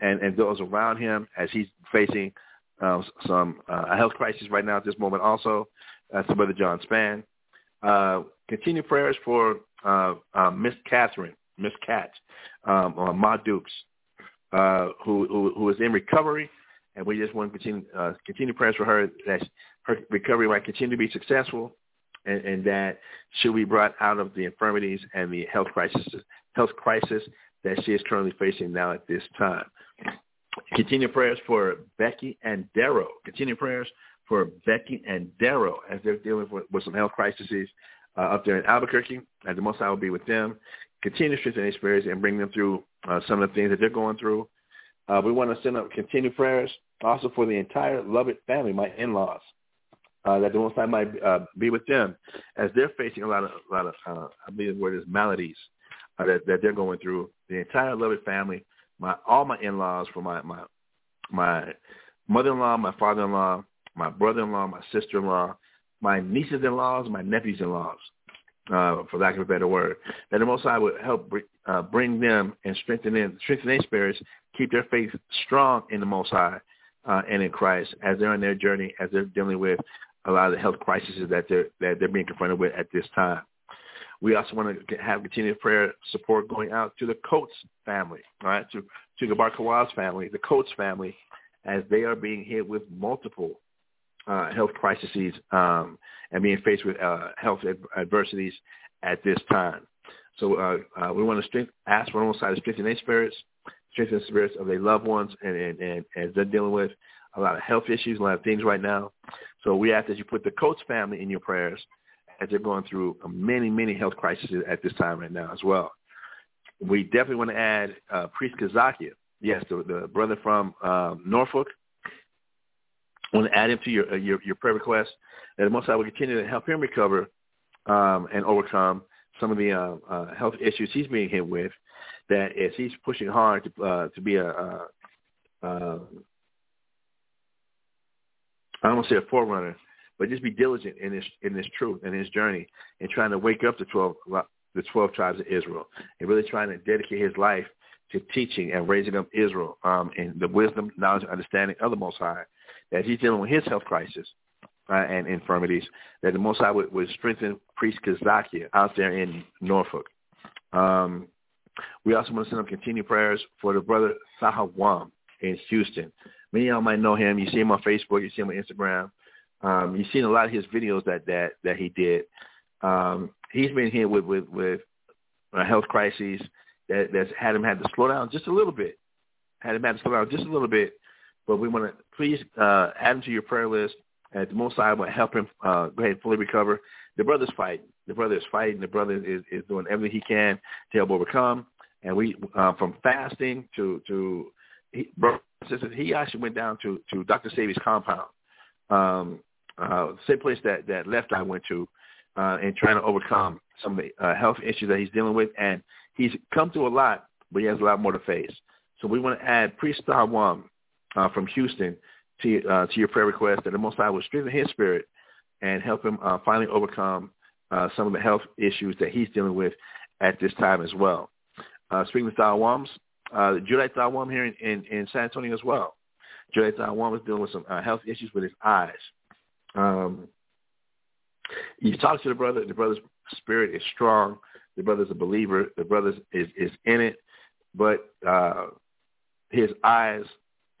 and, and those around him as he's facing uh, some uh, a health crisis right now at this moment also. That's the brother John Span. Uh, continue prayers for uh, uh, Miss Catherine, Miss Cat, um, uh, Ma Dukes, uh, who, who who is in recovery, and we just want to continue uh, continue prayers for her that her recovery might continue to be successful, and, and that she'll be brought out of the infirmities and the health crisis health crisis that she is currently facing now at this time. Continue prayers for Becky and Darrow. Continue prayers for Becky and Darrow as they're dealing with, with some health crises uh, up there in Albuquerque. And the Most High will be with them. Continue to strengthen their spirits and bring them through uh, some of the things that they're going through. Uh, we want to send up continued prayers also for the entire Lovett family, my in-laws, uh, that the Most High might uh, be with them as they're facing a lot of, a lot of uh, I believe the word is maladies uh, that, that they're going through. The entire Lovett family, my all my in-laws, for my my my mother-in-law, my father-in-law, my brother-in-law, my sister-in-law, my nieces-in-laws, my nephews-in-laws, uh, for lack of a better word, that the Most High would help uh, bring them and strengthen them, strengthen their spirits, keep their faith strong in the Most High uh, and in Christ as they're on their journey, as they're dealing with a lot of the health crises that they're that they're being confronted with at this time. We also want to have continued prayer support going out to the Coates family, all right, to to the Barkawaz family, the Coates family, as they are being hit with multiple uh, health crises um, and being faced with uh, health ad- adversities at this time. So uh, uh, we want to strength, ask for one side to strengthen their spirits, strengthen the spirits of their loved ones, and, and, and as they're dealing with a lot of health issues, a lot of things right now. So we ask that you put the Coates family in your prayers as they're going through many, many health crises at this time right now as well. We definitely want to add uh, Priest Kazakia, yes, the, the brother from um, Norfolk. Want to add him to your, uh, your, your prayer request that the Most High will continue to help him recover um, and overcome some of the uh, uh, health issues he's being hit with. That as he's pushing hard to uh, to be a, a, a I don't want to say a forerunner, but just be diligent in this in this truth and his journey and trying to wake up the twelve the twelve tribes of Israel and really trying to dedicate his life to teaching and raising up Israel um, and the wisdom, knowledge, and understanding of the Most High. That he's dealing with his health crisis uh, and infirmities. That the Most High would, would strengthen Priest Kazakia out there in Norfolk. Um, we also want to send up continued prayers for the brother Sahawam in Houston. Many of y'all might know him. You see him on Facebook. You see him on Instagram. Um, you've seen a lot of his videos that that that he did. Um, he's been here with with with health crises that that's had him had to slow down just a little bit. Had him had to slow down just a little bit. But we want to please uh, add him to your prayer list. At the most I want to help him uh, go ahead and fully recover. The brother's fighting. The brother is fighting. The brother is, is doing everything he can to help overcome. And we, uh, from fasting to to, he, bro, he actually went down to to Dr. Sebi's compound, um, uh, same place that that Left Eye went to, uh, and trying to overcome some of the uh, health issues that he's dealing with. And he's come through a lot, but he has a lot more to face. So we want to add Priest One uh, from Houston to uh, to your prayer request that the Most High will strengthen his spirit and help him uh, finally overcome uh, some of the health issues that he's dealing with at this time as well. Uh, speaking of Thawams, uh, Judite Thawam here in, in, in, San Antonio as well. Judite Thawam is dealing with some uh, health issues with his eyes. Um, you talk to the brother. The brother's spirit is strong. The brother's a believer. The brother is, is in it, but uh, his eyes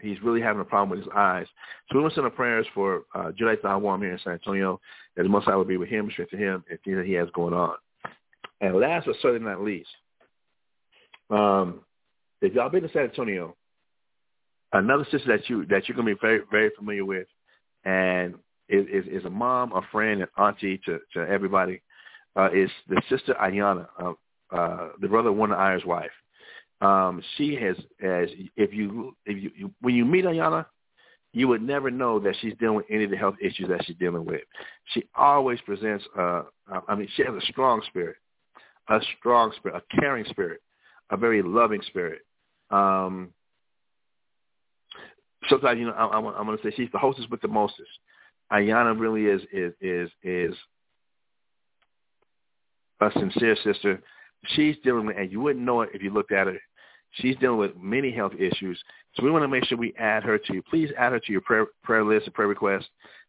he's really having a problem with his eyes. So we want to send our prayers for uh, Jedi Thawam here in San Antonio, that the Most High will be with him, strengthen him, and things that he has going on. And last but certainly not least, um, if y'all been to San Antonio, another sister that you that you're gonna be very very familiar with, and is is, is a mom, a friend, an auntie to to everybody, uh, is the sister Ayana, uh, uh, the brother of one of Iyer's wife um, she has, as if you, if you, when you meet Ayana, you would never know that she's dealing with any of the health issues that she's dealing with. She always presents, uh, I mean, she has a strong spirit, a strong spirit, a caring spirit, a very loving spirit. Um, sometimes, you know, I, I'm, I'm going to say she's the hostess with the mostest. Ayana really is is is is a sincere sister. She's dealing with, and you wouldn't know it if you looked at her. She's dealing with many health issues. So we want to make sure we add her to, you. please add her to your prayer, prayer list and prayer request.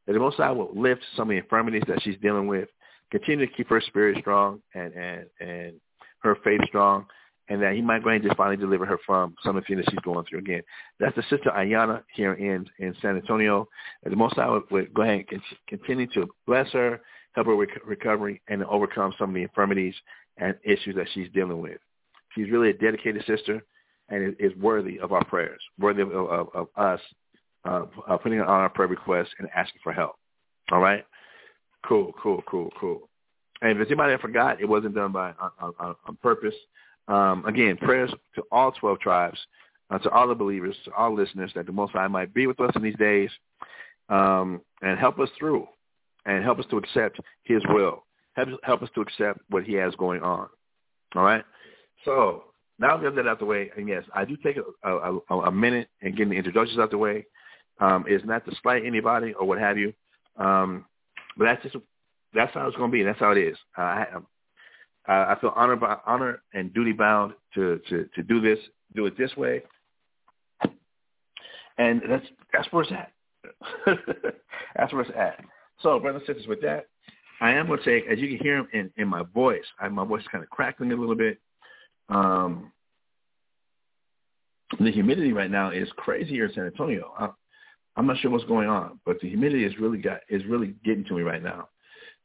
That the Most High will lift some of the infirmities that she's dealing with, continue to keep her spirit strong and, and, and her faith strong, and that he might go ahead and just finally deliver her from some of the things she's going through. Again, that's the sister Ayana here in, in San Antonio. And the Most High would go ahead and continue to bless her, help her with recovery, and overcome some of the infirmities and issues that she's dealing with. She's really a dedicated sister and is worthy of our prayers, worthy of, of, of us uh, uh, putting on our prayer requests and asking for help. All right? Cool, cool, cool, cool. And if anybody forgot, it wasn't done by on, on, on purpose. Um, again, prayers to all 12 tribes, uh, to all the believers, to all listeners, that the Most High might be with us in these days um, and help us through and help us to accept his will. Help, help us to accept what he has going on. All right? So now we have that out the way, and yes, I do take a, a, a minute and get the introductions out the way. Um, it's not to slight anybody or what have you, um, but that's just that's how it's going to be. That's how it is. I, I feel honor by honor and duty bound to, to to do this, do it this way, and that's that's where it's at. [laughs] that's where it's at. So, brothers and sisters, with that, I am going to take, as you can hear in, in my voice, I, my voice is kind of crackling a little bit. Um, the humidity right now is crazy here in San Antonio. I, I'm not sure what's going on, but the humidity is really got is really getting to me right now.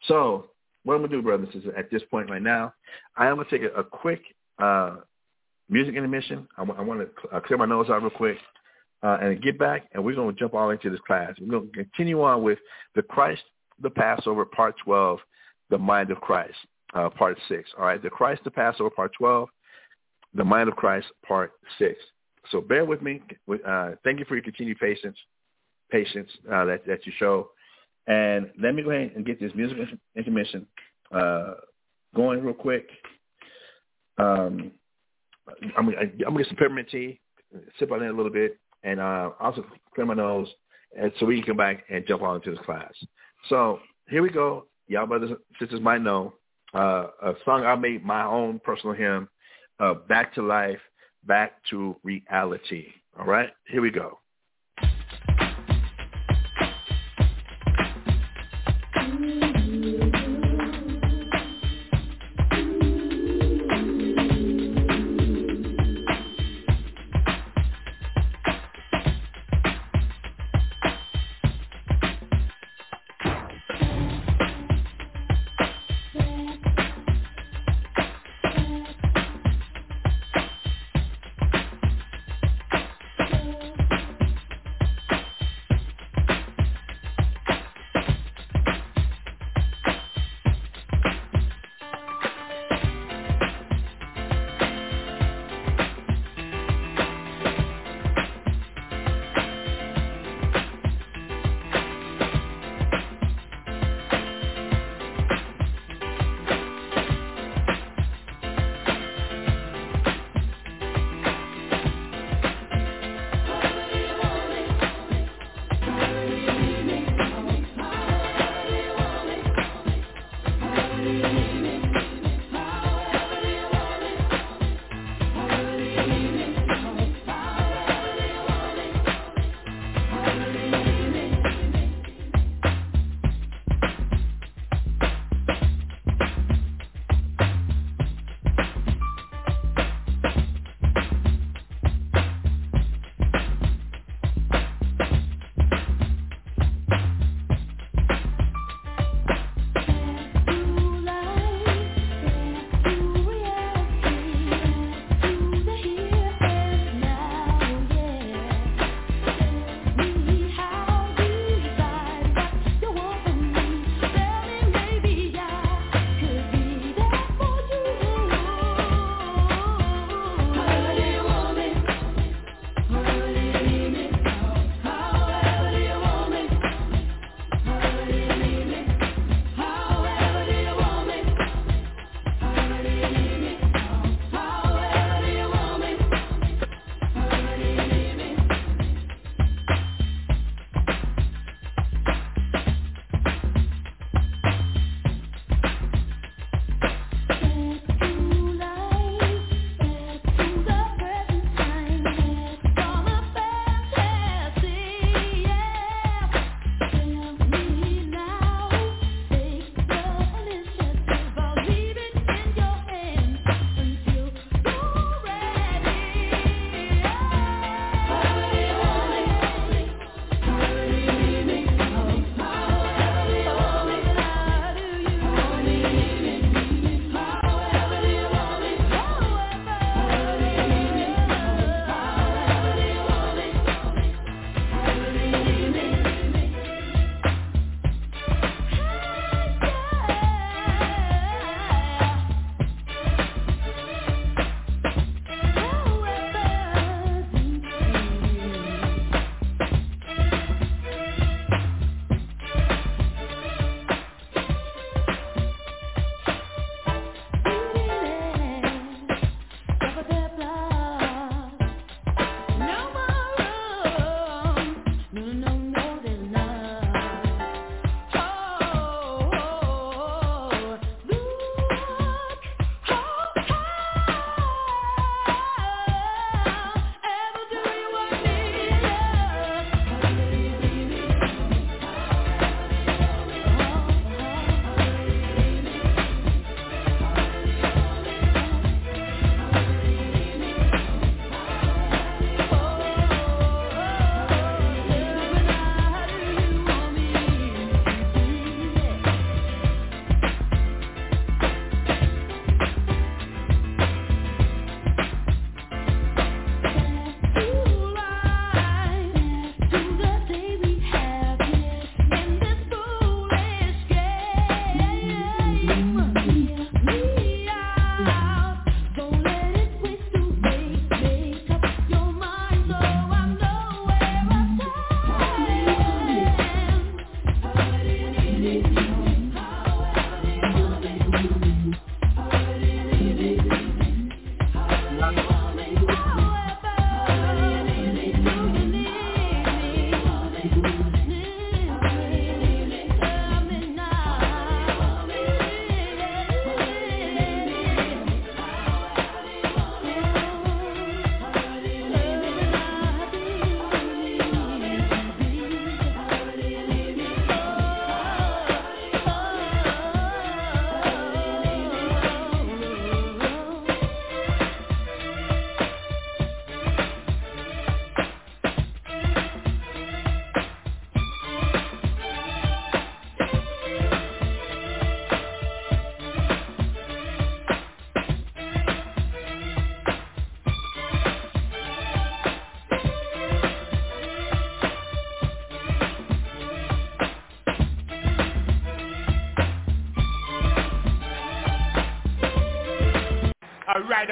So what I'm gonna do, brothers, is at this point right now, I am gonna take a, a quick uh, music intermission. I, want to uh, clear my nose out real quick uh, and get back, and we're gonna jump all into this class. We're gonna continue on with the Christ, the Passover, Part 12, the Mind of Christ, uh, Part 6. All right, the Christ, the Passover, Part 12, the Mind of Christ, Part 6. So bear with me. Uh, thank you for your continued patience, patience uh, that that you show. And let me go ahead and get this music intermission uh, going real quick. Um, I'm, I'm gonna get some peppermint tea, sip on it a little bit, and uh, also clear my nose, and so we can come back and jump on into this class. So here we go. Y'all brothers and sisters might know uh, a song I made my own personal hymn, uh, "Back to Life." back to reality. All right, here we go.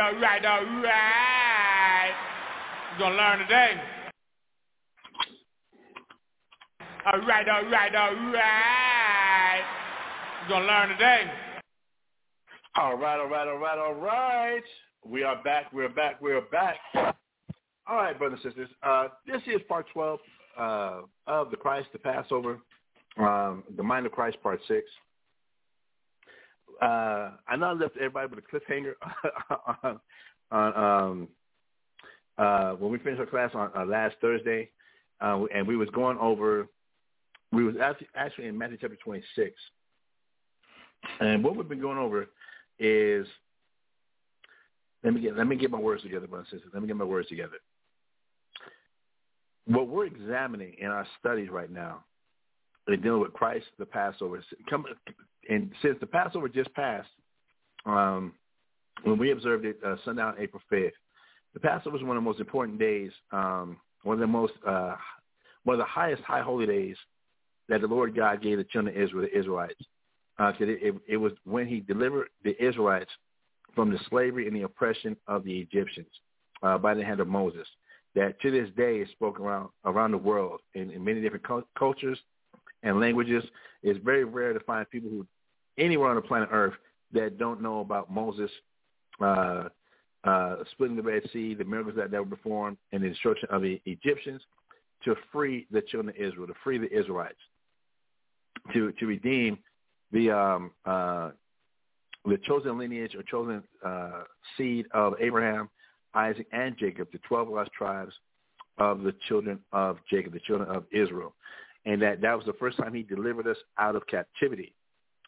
All right, all right. You're gonna learn today. All right, all right, all right. You're gonna learn today. All right, all right, all right, all right. We are back. We're back. We're back. All right, brothers and sisters. Uh, this is part 12 uh, of the Christ, the Passover, um, the Mind of Christ, part 6. Uh, I know I left everybody with a cliffhanger [laughs] on, on um, uh, when we finished our class on uh, last Thursday, uh, and we was going over, we was actually, actually in Matthew chapter 26. And what we've been going over is let me get let me get my words together, brothers and sisters. Let me get my words together. What we're examining in our studies right now, in dealing with Christ, the Passover, come and since the Passover just passed, um, when we observed it uh, sundown April fifth, the Passover is one of the most important days, um, one of the most uh, one of the highest high holy days that the Lord God gave the children of Israel, the Israelites. Uh, it, it, it was when he delivered the Israelites from the slavery and the oppression of the Egyptians uh, by the hand of Moses. That to this day is spoken around around the world in, in many different cu- cultures and languages. It's very rare to find people who anywhere on the planet Earth that don't know about Moses uh, uh, splitting the Red Sea, the miracles that, that were performed, and the destruction of the Egyptians to free the children of Israel, to free the Israelites, to to redeem the um, uh, the chosen lineage or chosen uh, seed of Abraham, Isaac, and Jacob, the twelve lost tribes of the children of Jacob, the children of Israel, and that that was the first time He delivered us out of captivity,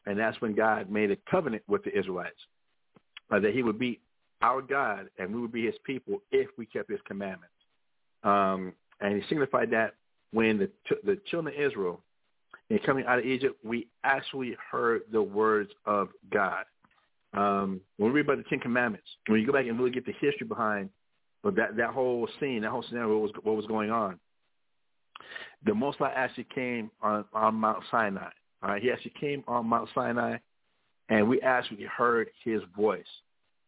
and that's when God made a covenant with the Israelites uh, that He would be our God and we would be His people if we kept His commandments. Um, and He signified that when the the children of Israel and coming out of Egypt, we actually heard the words of God. Um, when we read about the Ten Commandments, when you go back and really get the history behind that that whole scene, that whole scenario, what was what was going on, the Most High actually came on, on Mount Sinai. All right, he actually came on Mount Sinai, and we actually heard his voice,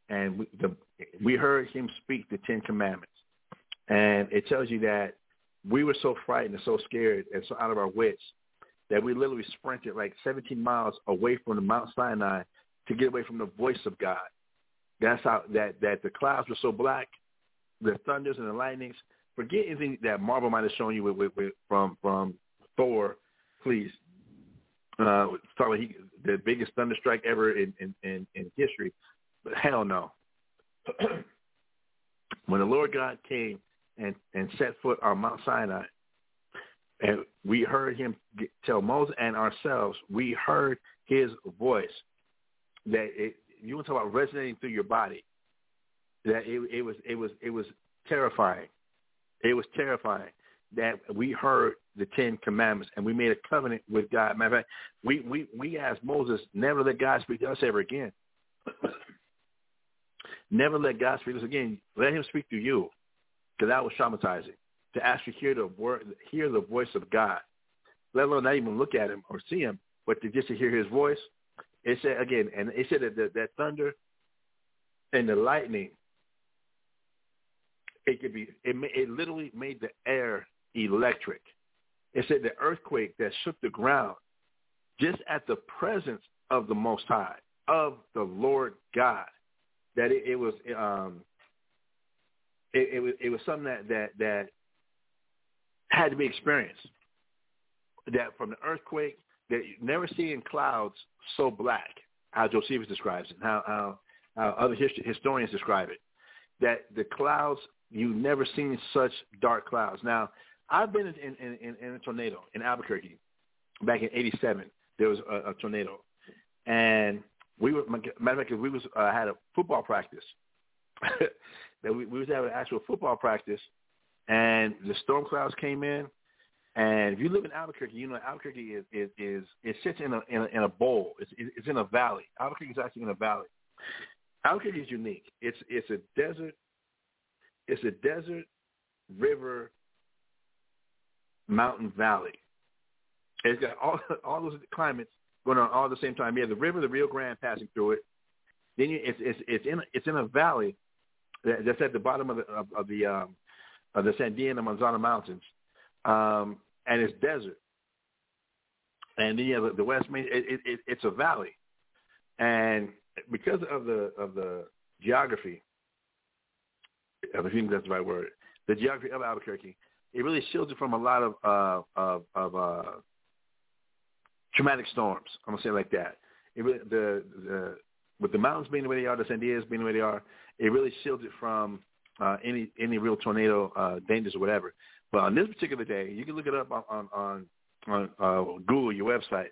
and we, the, we heard him speak the Ten Commandments, and it tells you that we were so frightened and so scared and so out of our wits that we literally sprinted like 17 miles away from the Mount Sinai to get away from the voice of God. That's how that that the clouds were so black, the thunders and the lightnings. Forget anything that Marvel might have shown you with, with, with from from Thor, please. Uh, talking he, the biggest thunderstrike ever in, in, in, in history, but hell no. [clears throat] when the Lord God came and and set foot on Mount Sinai, and we heard him tell Moses and ourselves, we heard his voice. That it, you want to talk about resonating through your body. That it, it was it was it was terrifying. It was terrifying that we heard the Ten Commandments and we made a covenant with God. Matter of fact, we we we asked Moses never let God speak to us ever again. never let God speak to us again. Let Him speak to you, because that was traumatizing to ask actually hear the word, hear the voice of God, let alone not even look at him or see him, but to just to hear his voice. It said again, and it said that the, that thunder and the lightning, it could be, it, it literally made the air electric. It said the earthquake that shook the ground just at the presence of the Most High, of the Lord God, that it, it was, um, it, it was, it was something that that that had to be experienced. That from the earthquake, that you never seeing clouds so black, how Josephus describes it, how, how, how other history, historians describe it, that the clouds, you never seen such dark clouds. Now, I've been in, in, in, in a tornado in Albuquerque back in 87. There was a, a tornado. And we were, matter of fact, we was, uh, had a football practice. [laughs] that we, we was having an actual football practice and the storm clouds came in. And if you live in Albuquerque, you know Albuquerque is is, is it sits in a, in a in a bowl. It's it's in a valley. Albuquerque is actually in a valley. Albuquerque is unique. It's it's a desert. It's a desert, river, mountain valley. It's got all [laughs] all those climates going on all at the same time. You have the river, the Rio Grande, passing through it. Then you, it's it's it's in it's in a valley that- that's at the bottom of the of, of the um, of the Sandia and the Manzano Mountains, um, and it's desert. And then you have the, the West Mesa. It, it, it, it's a valley, and because of the of the geography, I think that's the right word, the geography of Albuquerque, it really shields it from a lot of uh, of, of uh, traumatic storms. I'm gonna say it like that. It really, the the with the mountains being the way they are, the Sandias being the way they are, it really shields it from uh, any any real tornado uh, dangers or whatever. But on this particular day, you can look it up on on on, uh, Google, your website,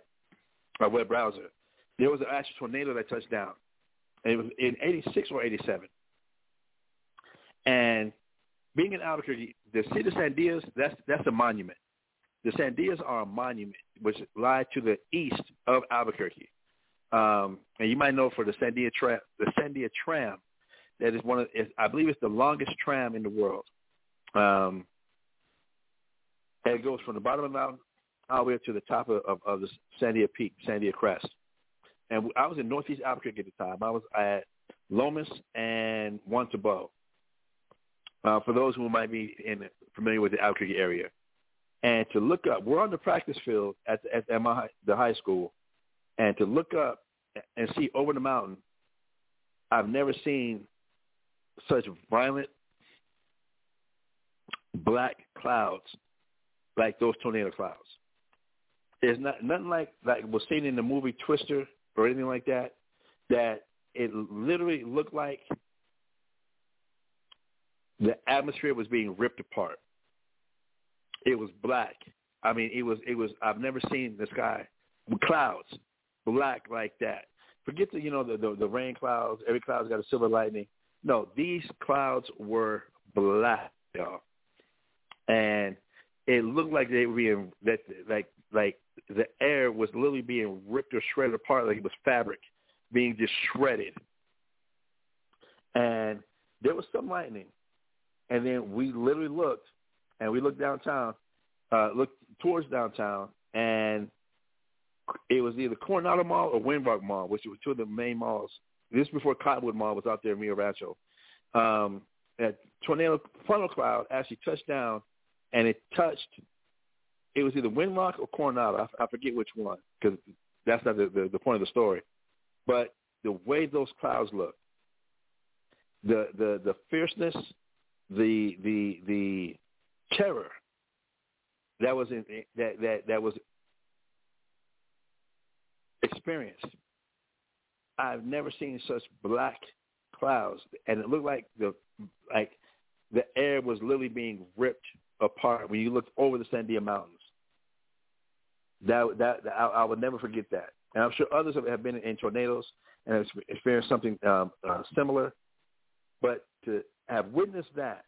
or web browser. There was an actual tornado that touched down, it was in '86 or '87. And being in Albuquerque, the city of Sandias, that's that's a monument. The Sandias are a monument which lie to the east of Albuquerque. Um, and you might know for the Sandia tram, the Sandia tram, that is one of, I believe it's the longest tram in the world. Um, and it goes from the bottom of the mountain all the way up to the top of, of, of the Sandia Peak, Sandia Crest. And I was in Northeast Albuquerque at the time. I was at Lomas and Juan Tabo. Uh, for those who might be in, familiar with the Albuquerque area, and to look up, we're on the practice field at, the, at, my, the high school, and to look up and see over the mountain, I've never seen such violent black clouds like those tornado clouds. It's not nothing like like was seen in the movie Twister or anything like that. That it literally looked like the atmosphere was being ripped apart. It was black. I mean, it was it was. I've never seen the sky with clouds black like that. Forget the you know the, the the rain clouds. Every cloud's got a silver lightning. No, these clouds were black, y'all, and it looked like they were being that like like the air was literally being ripped or shredded apart like it was fabric being just shredded. And there was some lightning, and then we literally looked, and we looked downtown, uh, looked towards downtown, and it was either Coronado Mall or Winrock Mall, which were two of the main malls. This before Cottonwood Mall was out there in Rio Rancho. Um, that tornado funnel cloud actually touched down, and it touched. It was either Windmark or Coronado. I, I forget which one because that's not the, the the point of the story. But the way those clouds looked, the the the fierceness, the the the terror that was in that that that was experienced. I've never seen such black clouds, and it looked like the like the air was literally being ripped apart when you looked over the Sandia Mountains. That that, I, I would never forget that, and I'm sure others have been in tornadoes and experienced something um, uh, similar. But to have witnessed that,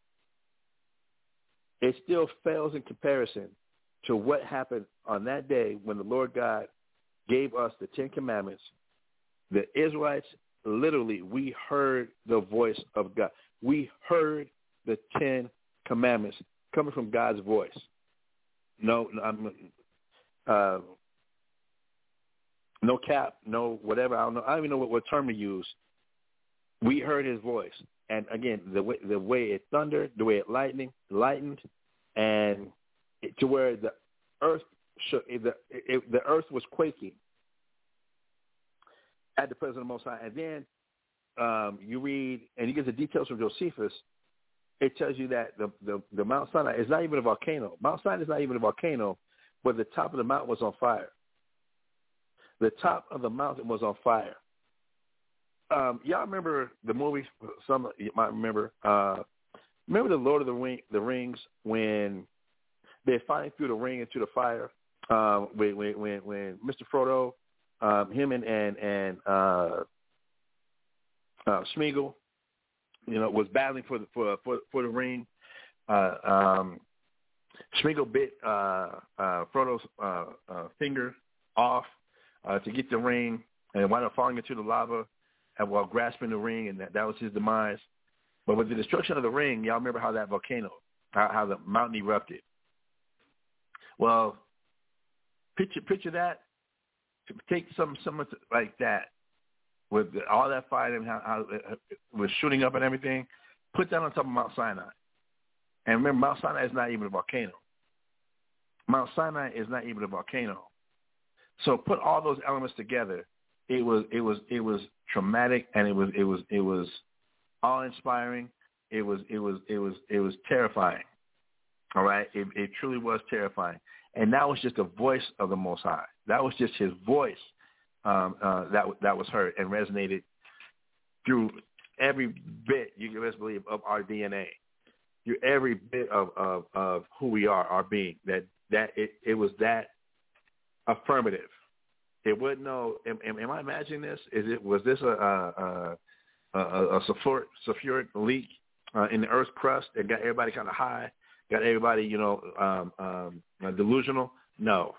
it still fails in comparison to what happened on that day when the Lord God gave us the Ten Commandments, the Israelites literally we heard the voice of God. We heard the Ten Commandments coming from God's voice. No, I'm, uh, no cap, no whatever. I don't know. I don't even know what, what term to use. We heard His voice, and again, the way the way it thundered, the way it lightning lightened, and it, to where the earth shook, the it, the earth was quaking at the presence of the Most High. And then um, you read, and you get the details from Josephus. It tells you that the, the, the Mount Sinai is not even a volcano. Mount Sinai is not even a volcano, but the top of the mountain was on fire. The top of the mountain was on fire. Um, y'all remember the movie? Some you might remember. Uh, remember the Lord of the, Ring, the Rings when they're fighting through the ring into the fire? Um, when, when when when Mr. Frodo um, him and and and uh, uh, Smeagol, you know, was battling for the for for, for the ring. Uh, um, Smeagol bit uh, uh, Frodo's uh, uh, finger off uh, to get the ring, and wound up falling into the lava while grasping the ring, and that, that was his demise. But with the destruction of the ring, y'all remember how that volcano, how, how the mountain erupted. Well, picture picture that take some something like that with all that fire and how, how it was shooting up and everything, put that on top of Mount Sinai. And remember, Mount Sinai is not even a volcano. Mount Sinai is not even a volcano. So put all those elements together. It was it was it was traumatic and it was it was it was awe inspiring. It was it was it was it was terrifying. All right, it, it truly was terrifying. And that was just the voice of the Most High. That was just His voice um, uh, that that was heard and resonated through every bit you can best believe of our DNA, through every bit of, of, of who we are, our being. That that it, it was that affirmative. It wouldn't know. Am, am, am I imagining this? Is it was this a a, a, a, a sulfuric, sulfuric leak uh, in the Earth's crust that got everybody kind of high, got everybody you know um, um, uh, delusional? No,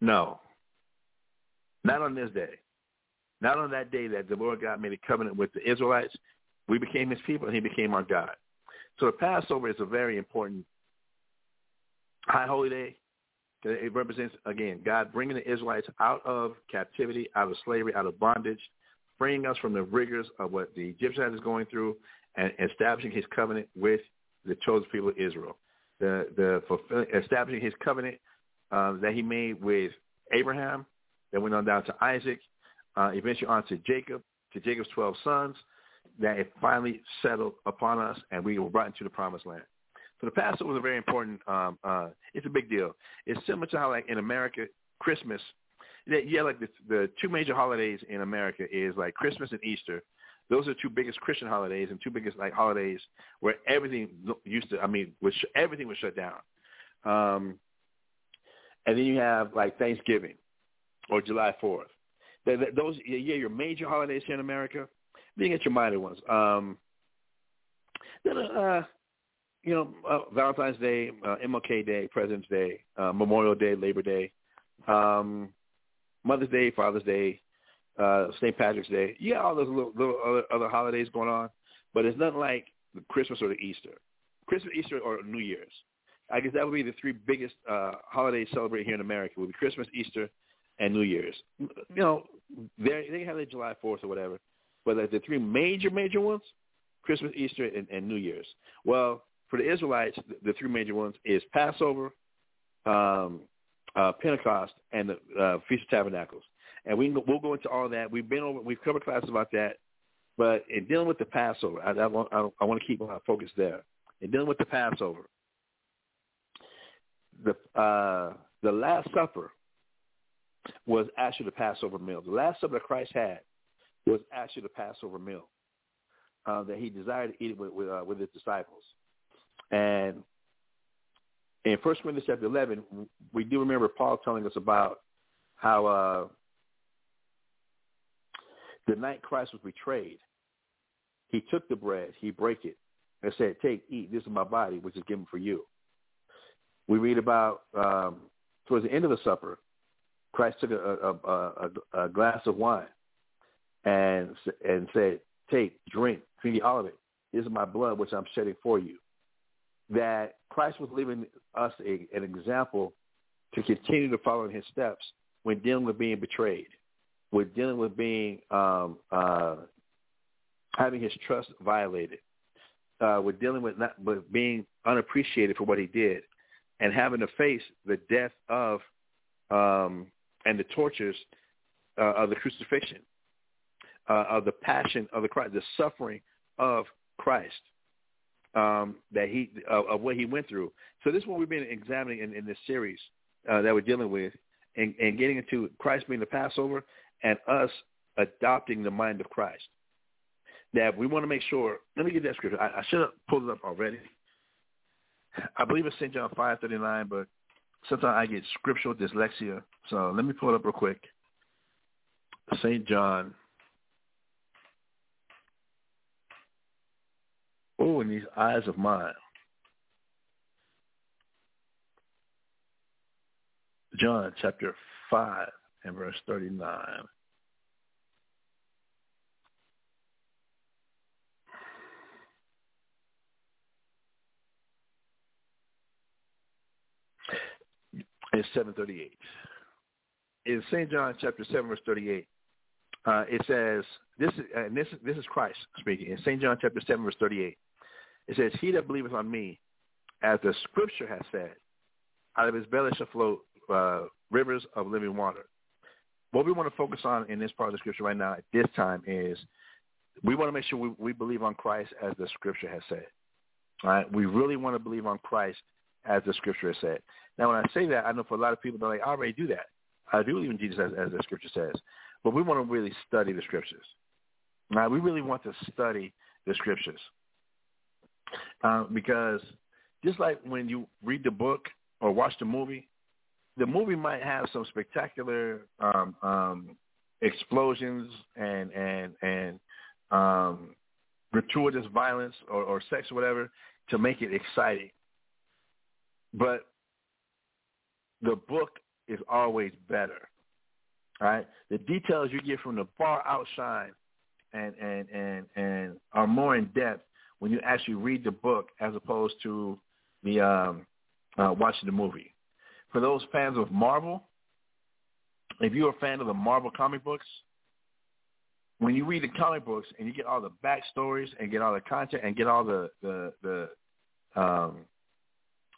no, not on this day. Not on that day that the Lord God made a covenant with the Israelites. We became his people and he became our God. So the Passover is a very important high holy day. It represents, again, God bringing the Israelites out of captivity, out of slavery, out of bondage, freeing us from the rigors of what the Egyptians is going through and establishing his covenant with the chosen people of Israel. The, the fulfilling, establishing his covenant uh, that he made with Abraham, that went on down to Isaac, uh, eventually on to Jacob, to Jacob's 12 sons, that it finally settled upon us and we were brought into the promised land. So the Passover was a very important, um, uh, it's a big deal. It's similar to how like in America, Christmas, yeah, like the, the two major holidays in America is like Christmas and Easter. Those are two biggest Christian holidays and two biggest like holidays where everything used to, I mean, was everything was shut down. Um, and then you have like Thanksgiving or July 4th. Those, yeah, your major holidays here in America. Then you get your minor ones. Um, then, uh, you know, uh, Valentine's Day, uh, MLK Day, President's Day, uh, Memorial Day, Labor Day, um, Mother's Day, Father's Day, uh, St. Patrick's Day. Yeah, all those little, little other, other holidays going on, but it's nothing like Christmas or the Easter. Christmas, Easter, or New Year's. I guess that would be the three biggest uh, holidays celebrated here in America. Would be Christmas, Easter, and New Year's. You know, they they have their July Fourth or whatever, but like the three major major ones, Christmas, Easter, and, and New Year's. Well, for the Israelites, the, three major ones is Passover, um, uh, Pentecost, and the uh, Feast of Tabernacles. And we we'll go into all that. We've been over, we've covered classes about that. But in dealing with the Passover, I, I, want, I, I want to keep my focus there. In dealing with the Passover, the uh, the Last Supper was actually the Passover meal. The Last Supper that Christ had was actually the Passover meal uh, that he desired to eat with with, uh, with his disciples. And in First Corinthians chapter eleven, we do remember Paul telling us about how uh, the night Christ was betrayed, he took the bread, he broke it, and said, "Take, eat. This is my body, which is given for you." We read about um, towards the end of the supper, Christ took a, a, a, a glass of wine and and said, "Take, drink, drink all of it. This is my blood, which I'm shedding for you." That Christ was leaving us a, an example to continue to follow in His steps when dealing with being betrayed, with dealing with being um, uh, having His trust violated, uh, with dealing with not with being unappreciated for what He did, and having to face the death of um, and the tortures uh, of the crucifixion, uh, of the passion of the Christ, the suffering of Christ, um, that he of what he went through. So this is what we've been examining in, in this series uh, that we're dealing with, and, and getting into Christ being the Passover and us adopting the mind of Christ. That we want to make sure. Let me get that scripture. I, I should have pulled it up already. I believe it's St. John five thirty nine, but sometimes I get scriptural dyslexia. So let me pull it up real quick. St. John. Oh, and these eyes of mine. John chapter 5 and verse 39. It's 738. In St. John chapter 7, verse 38, uh, it says this is and this this is Christ speaking in Saint John chapter seven verse thirty eight. It says, "He that believeth on me, as the Scripture has said, out of his belly shall flow uh, rivers of living water." What we want to focus on in this part of the Scripture right now at this time is we want to make sure we, we believe on Christ as the Scripture has said. Right, we really want to believe on Christ as the Scripture has said. Now, when I say that, I know for a lot of people they're like, "I already do that." I do believe in Jesus as, as the Scripture says, but we want to really study the Scriptures. Right, we really want to study the Scriptures uh, because just like when you read the book or watch the movie, the movie might have some spectacular um, um, explosions and and and um, gratuitous violence or, or sex or whatever to make it exciting. But the book is always better. Right? The details you get from the far outshine and, and, and, and are more in depth when you actually read the book as opposed to the um, uh, watching the movie. For those fans of Marvel, if you're a fan of the Marvel comic books, when you read the comic books and you get all the backstories and get all the content and get all the the the um,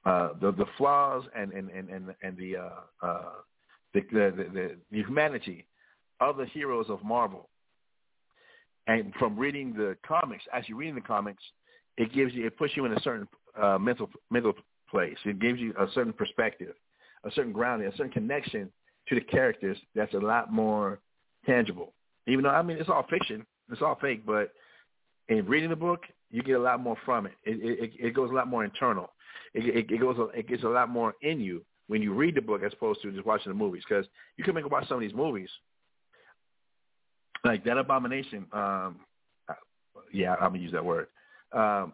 uh, the, the flaws and and and and, and the, uh, uh, the, the the the humanity of the heroes of Marvel, and from reading the comics, actually reading the comics, it gives you it puts you in a certain uh, mental mental place. It gives you a certain perspective, a certain grounding, a certain connection to the characters that's a lot more tangible. Even though I mean it's all fiction, it's all fake, but in reading the book, you get a lot more from it. It it, it goes a lot more internal. It, it, it goes it gets a lot more in you when you read the book as opposed to just watching the movies. Because you can make watch some of these movies, like that abomination. Um, yeah, I'm gonna use that word. Um,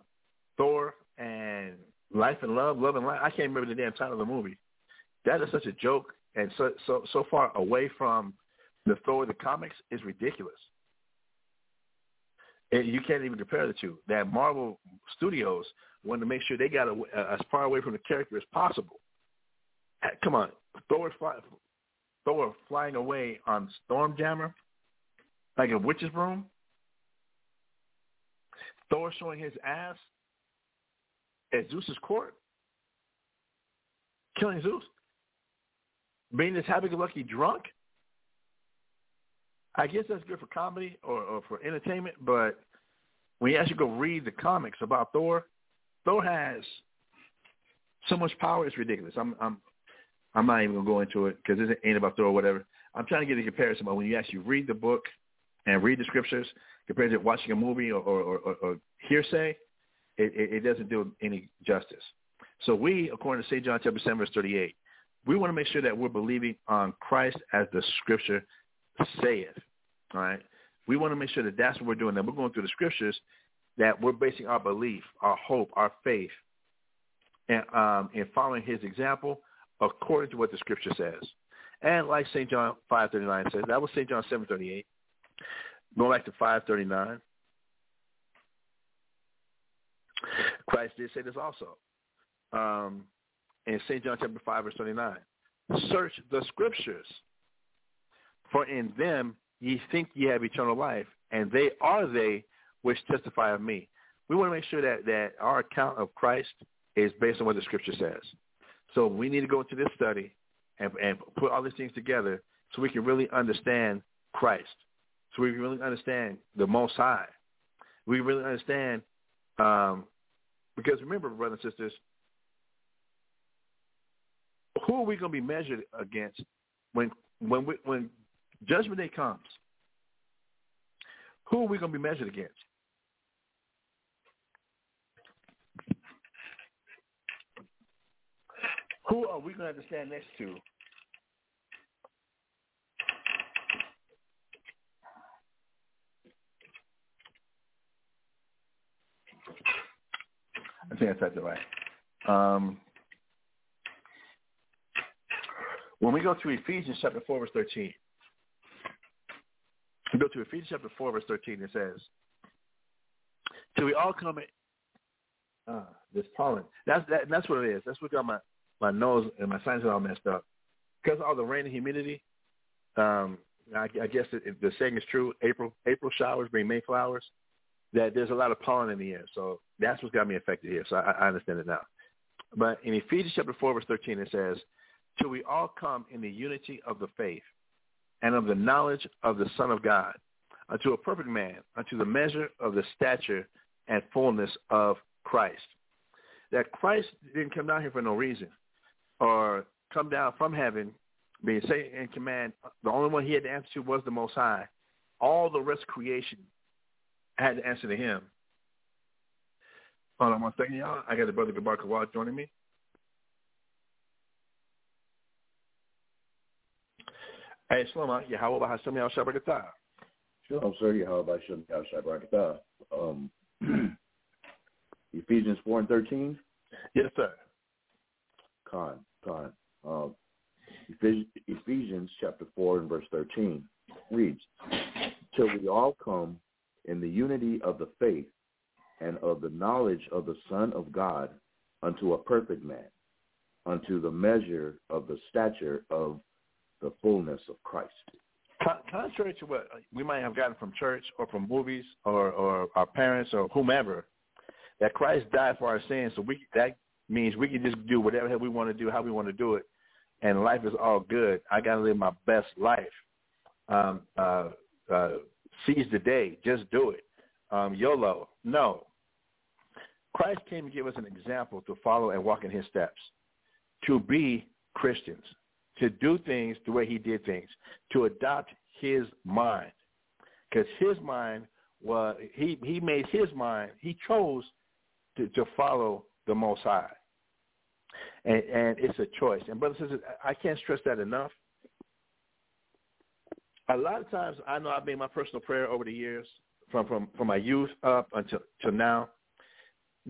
Thor and Life and Love, Love and Life. I can't remember the damn title of the movie. That is such a joke and so so so far away from the Thor the comics is ridiculous. And you can't even compare the two. That Marvel Studios wanted to make sure they got a, uh, as far away from the character as possible. Come on, Thor, fly, Thor flying away on Stormjammer like a witch's broom. Thor showing his ass at Zeus's court, killing Zeus, being this happy-go-lucky drunk. I guess that's good for comedy or, or for entertainment, but when you actually go read the comics about Thor, Thor has so much power, it's ridiculous. I'm I'm I'm not even gonna go into it because this ain't about Thor or whatever. I'm trying to get a comparison, but when you actually read the book and read the scriptures compared to watching a movie or, or, or, or hearsay, it, it, doesn't do any justice. So we, according to St. John chapter 7, verse 38, we want to make sure that we're believing on Christ as the scripture saith. All right? We want to make sure that that's what we're doing, that we're going through the scriptures, that we're basing our belief, our hope, our faith, and um, in following his example according to what the scripture says. And like St. John 5.39 says, that was St. John 7.38. Going back to 5.39, Christ did say this also. Um, in St. John chapter 5, verse 29. Search the scriptures, for in them ye think ye have eternal life, and they are they which testify of me. We want to make sure that, that our account of Christ is based on what the scripture says. So we need to go into this study and, and put all these things together so we can really understand Christ, so we really understand the Most High. We really understand, um, because remember, brothers and sisters, who are we going to be measured against when when we, when judgment day comes? Who are we going to be measured against? Who are we going to stand next to? I think I said it right. Um, when we go to Ephesians chapter 4, verse 13, we go to Ephesians chapter 4, verse 13, it says, till we all come in, uh, this pollen. That's that, that's what it is. That's what got my, my nose and my sinuses all messed up. Because of all the rain and humidity, um, I, I guess it, it- the saying is true. April April showers bring May flowers. That there's a lot of pollen in the air, so that's what's got me affected here. So I, I understand it now. But in Ephesians chapter four, verse thirteen, it says, "Till we all come in the unity of the faith and of the knowledge of the Son of God, unto a perfect man, unto the measure of the stature and fullness of Christ." That Christ didn't come down here for no reason, or come down from heaven being Satan in command, the only one he had to answer to was the Most High. All the rest of creation had to answer to him. Hold on one second, y'all. I got the brother Gabar Kawad joining me. Hey, Shlomo, Yahweh Hashem Yahweh Shabbat Shalom, sir. Yahweh Shem Yahshua Barakatah. Um, [clears throat] Ephesians 4 and 13. Yes, sir. Con, con. Um, Ephesians chapter 4 and verse 13 reads, Till we all come in the unity of the faith and of the knowledge of the Son of God unto a perfect man, unto the measure of the stature of the fullness of Christ. Contrary to what we might have gotten from church or from movies or, or our parents or whomever, that Christ died for our sins, so we that means we can just do whatever we want to do, how we want to do it, and life is all good. I got to live my best life. Um, uh, uh, seize the day, just do it. Um, YOLO, no. Christ came to give us an example to follow and walk in his steps, to be Christians, to do things the way he did things, to adopt his mind. Because his mind was, he, he made his mind, he chose to, to follow the Most High. And, and it's a choice. And brothers and sisters, I can't stress that enough. A lot of times, I know I've made my personal prayer over the years, from from, from my youth up until till now.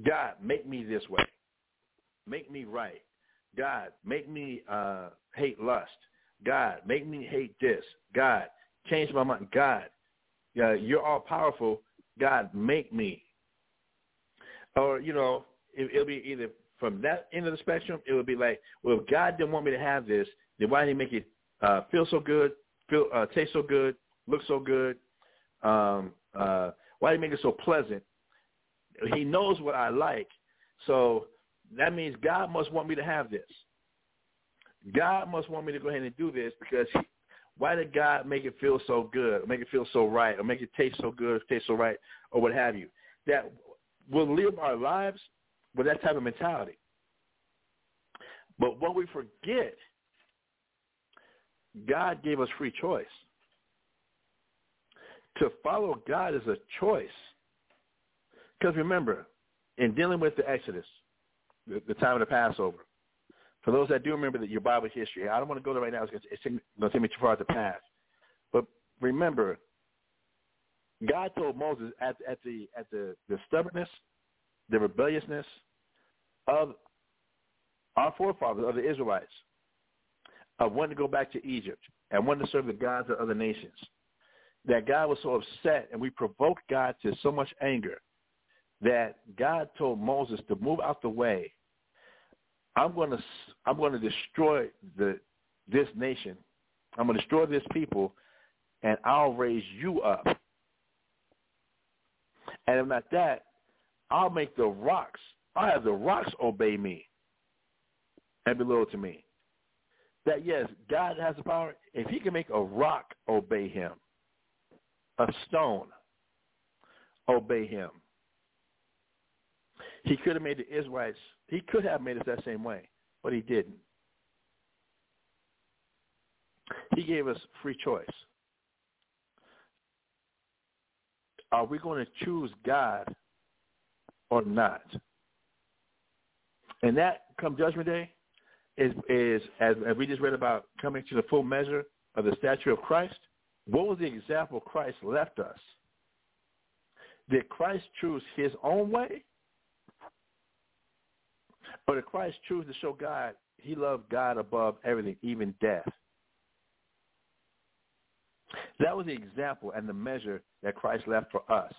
God, make me this way. Make me right. God, make me uh, hate lust. God, make me hate this. God, change my mind. God, uh, you're all powerful. God, make me. Or, you know, it, it'll be either from that end of the spectrum, it would be like, well, if God didn't want me to have this, then why didn't he make it uh, feel so good, feel uh, taste so good, look so good? Um, uh, why did he make it so pleasant? He knows what I like, so that means God must want me to have this. God must want me to go ahead and do this because he, why did God make it feel so good, or make it feel so right, or make it taste so good, taste so right, or what have you? That we'll live our lives with that type of mentality. But what we forget, God gave us free choice. To follow God is a choice. Because remember, in dealing with the Exodus, the, the time of the Passover, for those that do remember that your Bible history, I don't want to go there right now. It's, going to take me too far to pass. But remember, God told Moses at, at the at the, the stubbornness, the rebelliousness of our forefathers, of the Israelites, of wanting to go back to Egypt and wanting to serve the gods of other nations, that God was so upset and we provoked God to so much anger that God told Moses to move out the way. I'm going to I'm going to destroy the this nation. I'm going to destroy this people, and I'll raise you up. And if not that, I'll make the rocks. I'll have the rocks obey me and be loyal to me. That yes, God has the power. If He can make a rock obey Him, a stone obey Him, he could have made the Israelites, he could have made us that same way, but he didn't. He gave us free choice. Are we going to choose God or not? And that, come Judgment Day, is, is as, as we just read about coming to the full measure of the stature of Christ, what was the example Christ left us? Did Christ choose his own way? Or did Christ choose to show God he loved God above everything, even death? That was the example and the measure that Christ left for us.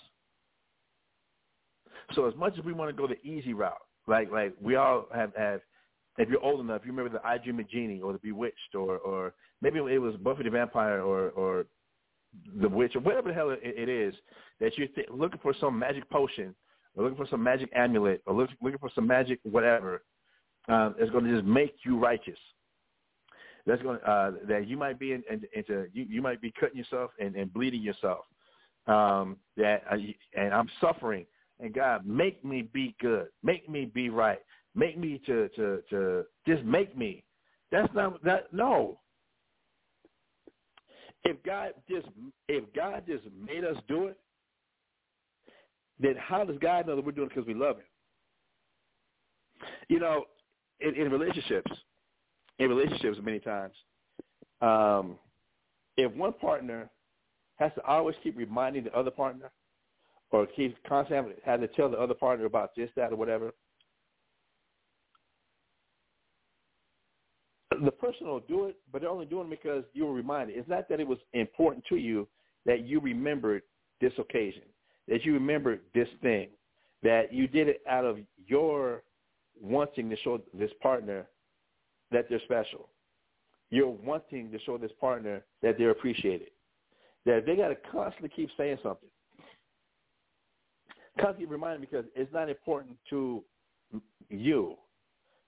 So as much as we want to go the easy route, like like we all have, have if you're old enough, you remember the I Dream of Jeannie or the Bewitched or or maybe it was Buffy the Vampire or or the Witch or whatever the hell it, it is that you're th- looking for some magic potion or looking for some magic amulet or look, looking for some magic whatever um, that's going to just make you righteous. That's going to, uh, that you might be in, in, into you, you might be cutting yourself and, and bleeding yourself. Um, that uh, and I'm suffering and God make me be good, make me be right, make me to to to just make me. That's not that no. If God just if God just made us do it, then how does God know that we're doing it because we love Him? You know, in, in relationships, in relationships, many times, um, if one partner has to always keep reminding the other partner, or keep constantly having to tell the other partner about this, that, or whatever, the person will do it, but they're only doing it because you were reminded. It's not that it was important to you that you remembered this occasion, that you remembered this thing, that you did it out of your wanting to show this partner that they're special. You're wanting to show this partner that they're appreciated. That they got to constantly keep saying something. Constantly reminding because it's not important to you,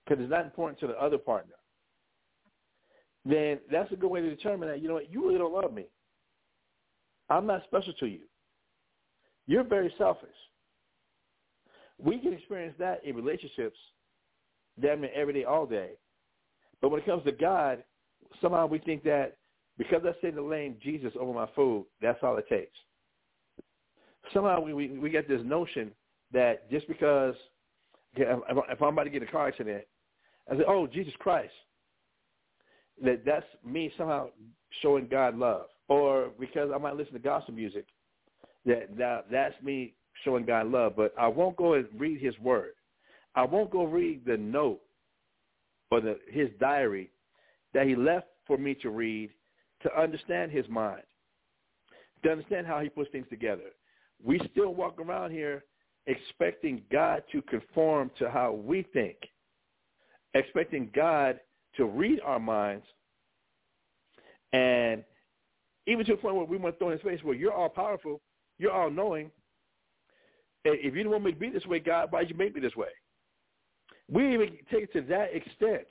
because it's not important to the other partner then that's a good way to determine that, you know what, you really don't love me. I'm not special to you. You're very selfish. We can experience that in relationships damn near every day, all day. But when it comes to God, somehow we think that because I say the name Jesus over my food, that's all it takes. Somehow we, we, we get this notion that just because if I'm about to get a car accident, I say, oh, Jesus Christ that that's me somehow showing God love, or because I might listen to gospel music, that that that's me showing God love. But I won't go and read His Word. I won't go read the note or the His diary that He left for me to read to understand His mind, to understand how He puts things together. We still walk around here expecting God to conform to how we think, expecting God to read our minds and even to the point where we want to throw in his face where you're all powerful, you're all knowing. If you don't want me to be this way, God, why did you make me this way? We even take it to that extent.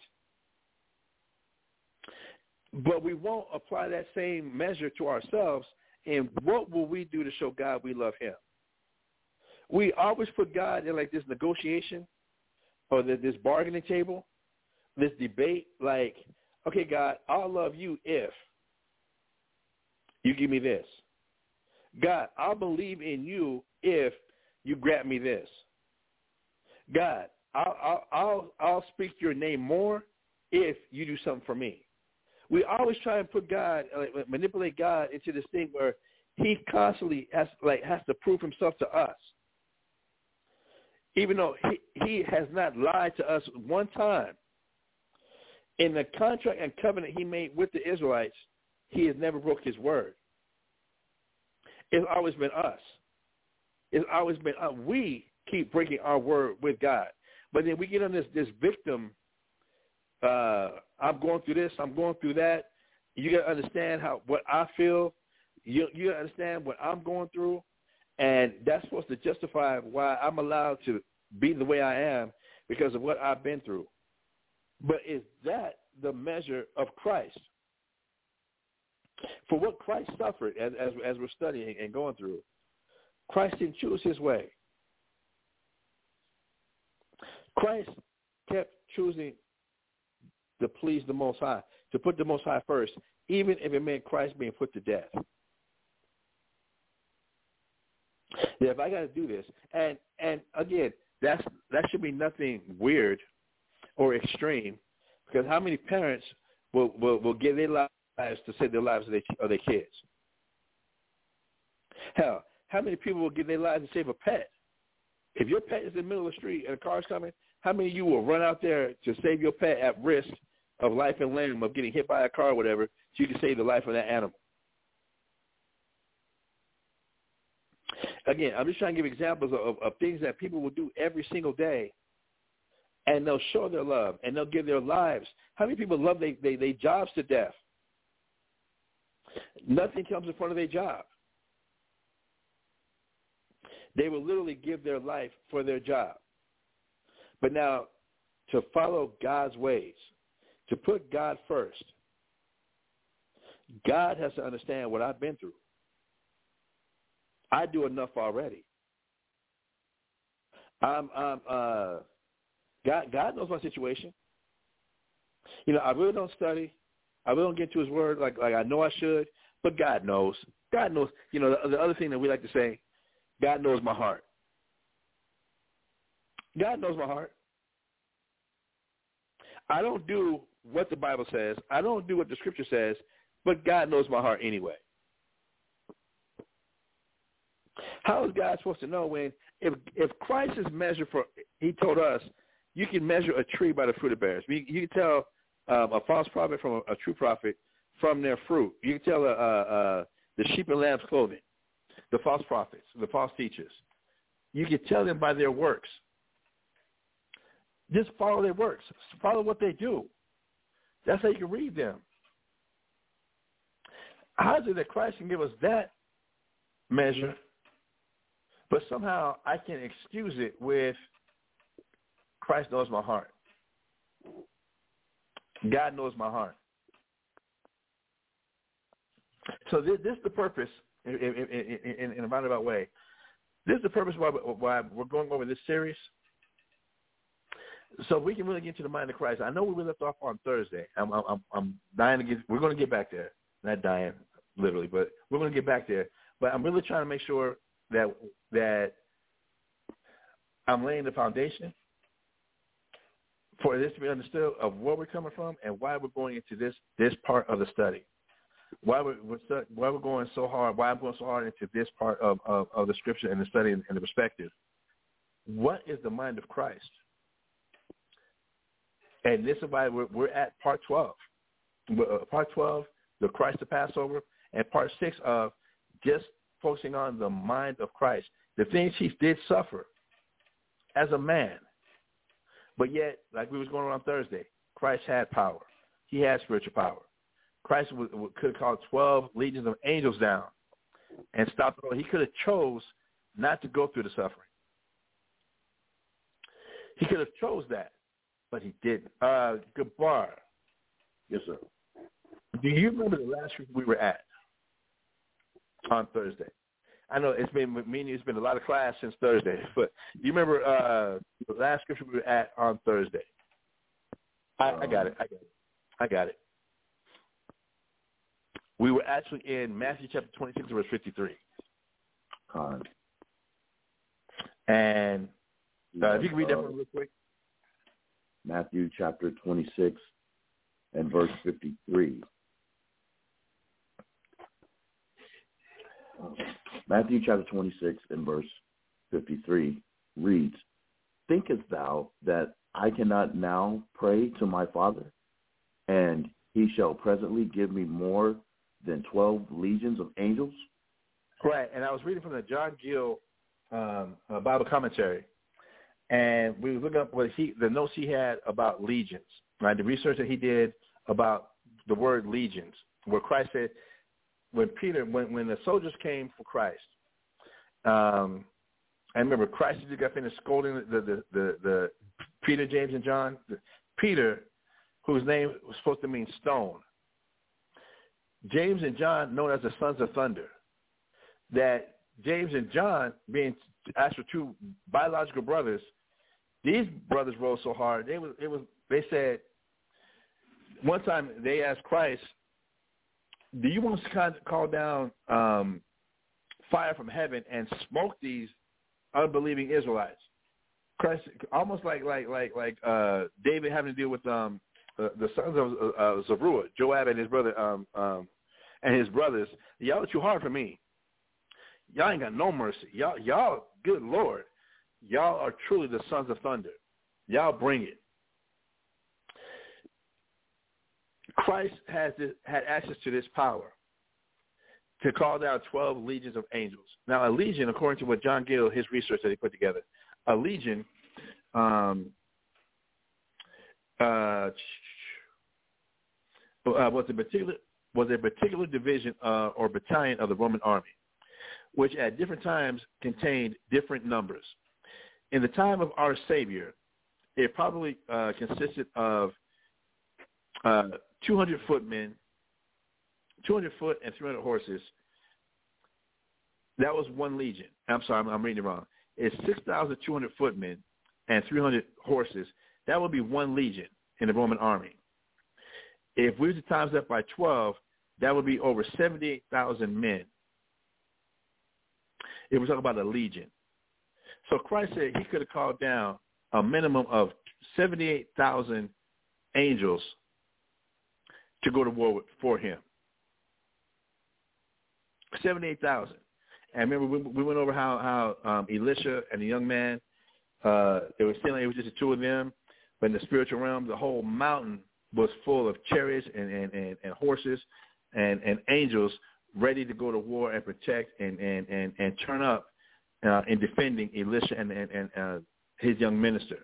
But we won't apply that same measure to ourselves. And what will we do to show God we love him? We always put God in like this negotiation or this bargaining table this debate like, okay, God, I'll love you if you give me this. God, I'll believe in you if you grant me this. God, I'll, I'll, I'll, I'll speak your name more if you do something for me. We always try and put God, like, manipulate God into this thing where he constantly has, like, has to prove himself to us. Even though he, he has not lied to us one time in the contract and covenant he made with the Israelites, he has never broke his word. It's always been us. It's always been us. We keep breaking our word with God. But then we get on this this victim. Uh, I'm going through this. I'm going through that. You got to understand how what I feel. You you got to understand what I'm going through, and that's supposed to justify why I'm allowed to be the way I am because of what I've been through. But is that the measure of Christ? For what Christ suffered, as, as, as we're studying and going through, Christ didn't choose his way. Christ kept choosing to please the Most High, to put the Most High first, even if it meant Christ being put to death. Yeah, if I got to do this, and and again, that's that should be nothing weird or extreme, because how many parents will will, will give their lives to save the lives of their, of their kids? Hell, how many people will give their lives to save a pet? If your pet is in the middle of the street and a car is coming, how many of you will run out there to save your pet at risk of life and limb of getting hit by a car or whatever so you can save the life of that animal? Again, I'm just trying to give examples of, of things that people will do every single day and they'll show their love, and they'll give their lives. How many people love they they, they jobs to death? Nothing comes in front of their job. They will literally give their life for their job. But now, to follow God's ways, to put God first, God has to understand what I've been through. I do enough already. I'm, I'm, uh, God, God knows my situation. You know, I really don't study. I really don't get to His Word like like I know I should. But God knows. God knows. You know, the, the other thing that we like to say, God knows my heart. God knows my heart. I don't do what the Bible says. I don't do what the Scripture says, but God knows my heart anyway. How is God supposed to know when if if Christ is measured for? He told us you can measure a tree by the fruit it bears. You, you can tell um, a false prophet from a, a, true prophet from their fruit. You can tell uh, uh, the sheep and lambs clothing, the false prophets, the false teachers. You can tell them by their works. Just follow their works. Follow what they do. That's how you can read them. How is it that Christ can give us that measure, but somehow I can excuse it with Christ knows my heart. God knows my heart. So this, this is the purpose, in, in, in, a roundabout way. This is the purpose why, why we're going over this series. So we can really get to the mind of Christ. I know we left off on Thursday. I'm, I'm, I'm dying to get. We're going to get back there. Not dying, literally, but we're going to get back there. But I'm really trying to make sure that that I'm laying the foundation for this to be understood of where we're coming from and why we're going into this this part of the study. Why we're, why we're going so hard, why I'm going so hard into this part of, of, of the scripture and the study and, and the perspective. What is the mind of Christ? And this is why we're, we're at part 12. Uh, part 12, the Christ the Passover, and part 6 of just focusing on the mind of Christ. The things he did suffer as a man – but yet, like we was going on, on Thursday, Christ had power. He had spiritual power. Christ would, could have called 12 legions of angels down and stopped it all. He could have chose not to go through the suffering. He could have chose that, but he didn't. Uh, Gabar. Yes, sir. Do you remember the last week we were at on Thursday? I know it's been meaning it's been a lot of class since Thursday, but you remember uh, the last scripture we were at on Thursday? I, I got it. I got it. I got it. We were actually in Matthew chapter 26, verse 53. Con. And uh, if you can read that one real quick. Matthew chapter 26 and verse 53. Matthew chapter 26 and verse 53 reads, Thinkest thou that I cannot now pray to my Father, and he shall presently give me more than 12 legions of angels? Right, and I was reading from the John Gill um, uh, Bible commentary, and we were looking up what he the notes he had about legions, right? The research that he did about the word legions, where Christ said, when Peter, when when the soldiers came for Christ, um, I remember Christ just got finished scolding the the the, the Peter, James, and John. Peter, whose name was supposed to mean stone. James and John, known as the sons of thunder. That James and John, being actual two biological brothers, these brothers rose so hard. They was it was they said one time they asked Christ, do you want to call down um, fire from heaven and smoke these unbelieving Israelites? Christ, almost like like like like uh, David having to deal with um, uh, the sons of uh, Zeruiah, Joab and his brother um, um, and his brothers. Y'all are too hard for me. Y'all ain't got no mercy. Y'all, y'all, good Lord, y'all are truly the sons of thunder. Y'all bring it. Christ has this, had access to this power to call down 12 legions of angels. Now, a legion, according to what John Gill, his research that he put together, a legion um, uh, uh, was a particular was a particular division uh, or battalion of the Roman army, which at different times contained different numbers. In the time of our Savior, it probably uh, consisted of uh, 200 footmen, 200 foot and 300 horses. That was one legion. I'm sorry, I'm, I'm reading it wrong. It's 6,200 footmen and 300 horses. That would be one legion in the Roman army. If we were to times that by 12, that would be over 78,000 men. If we're talking about a legion. So Christ said he could have called down a minimum of 78,000 angels to go to war with, for him. 78,000. And remember, we, we went over how, how um, Elisha and the young man, uh, they were still, it was just the two of them. But in the spiritual realm, the whole mountain was full of chariots and, and, and, and horses and, and angels ready to go to war and protect and, and, and, and turn up uh, in defending Elisha and, and, and uh, his young minister.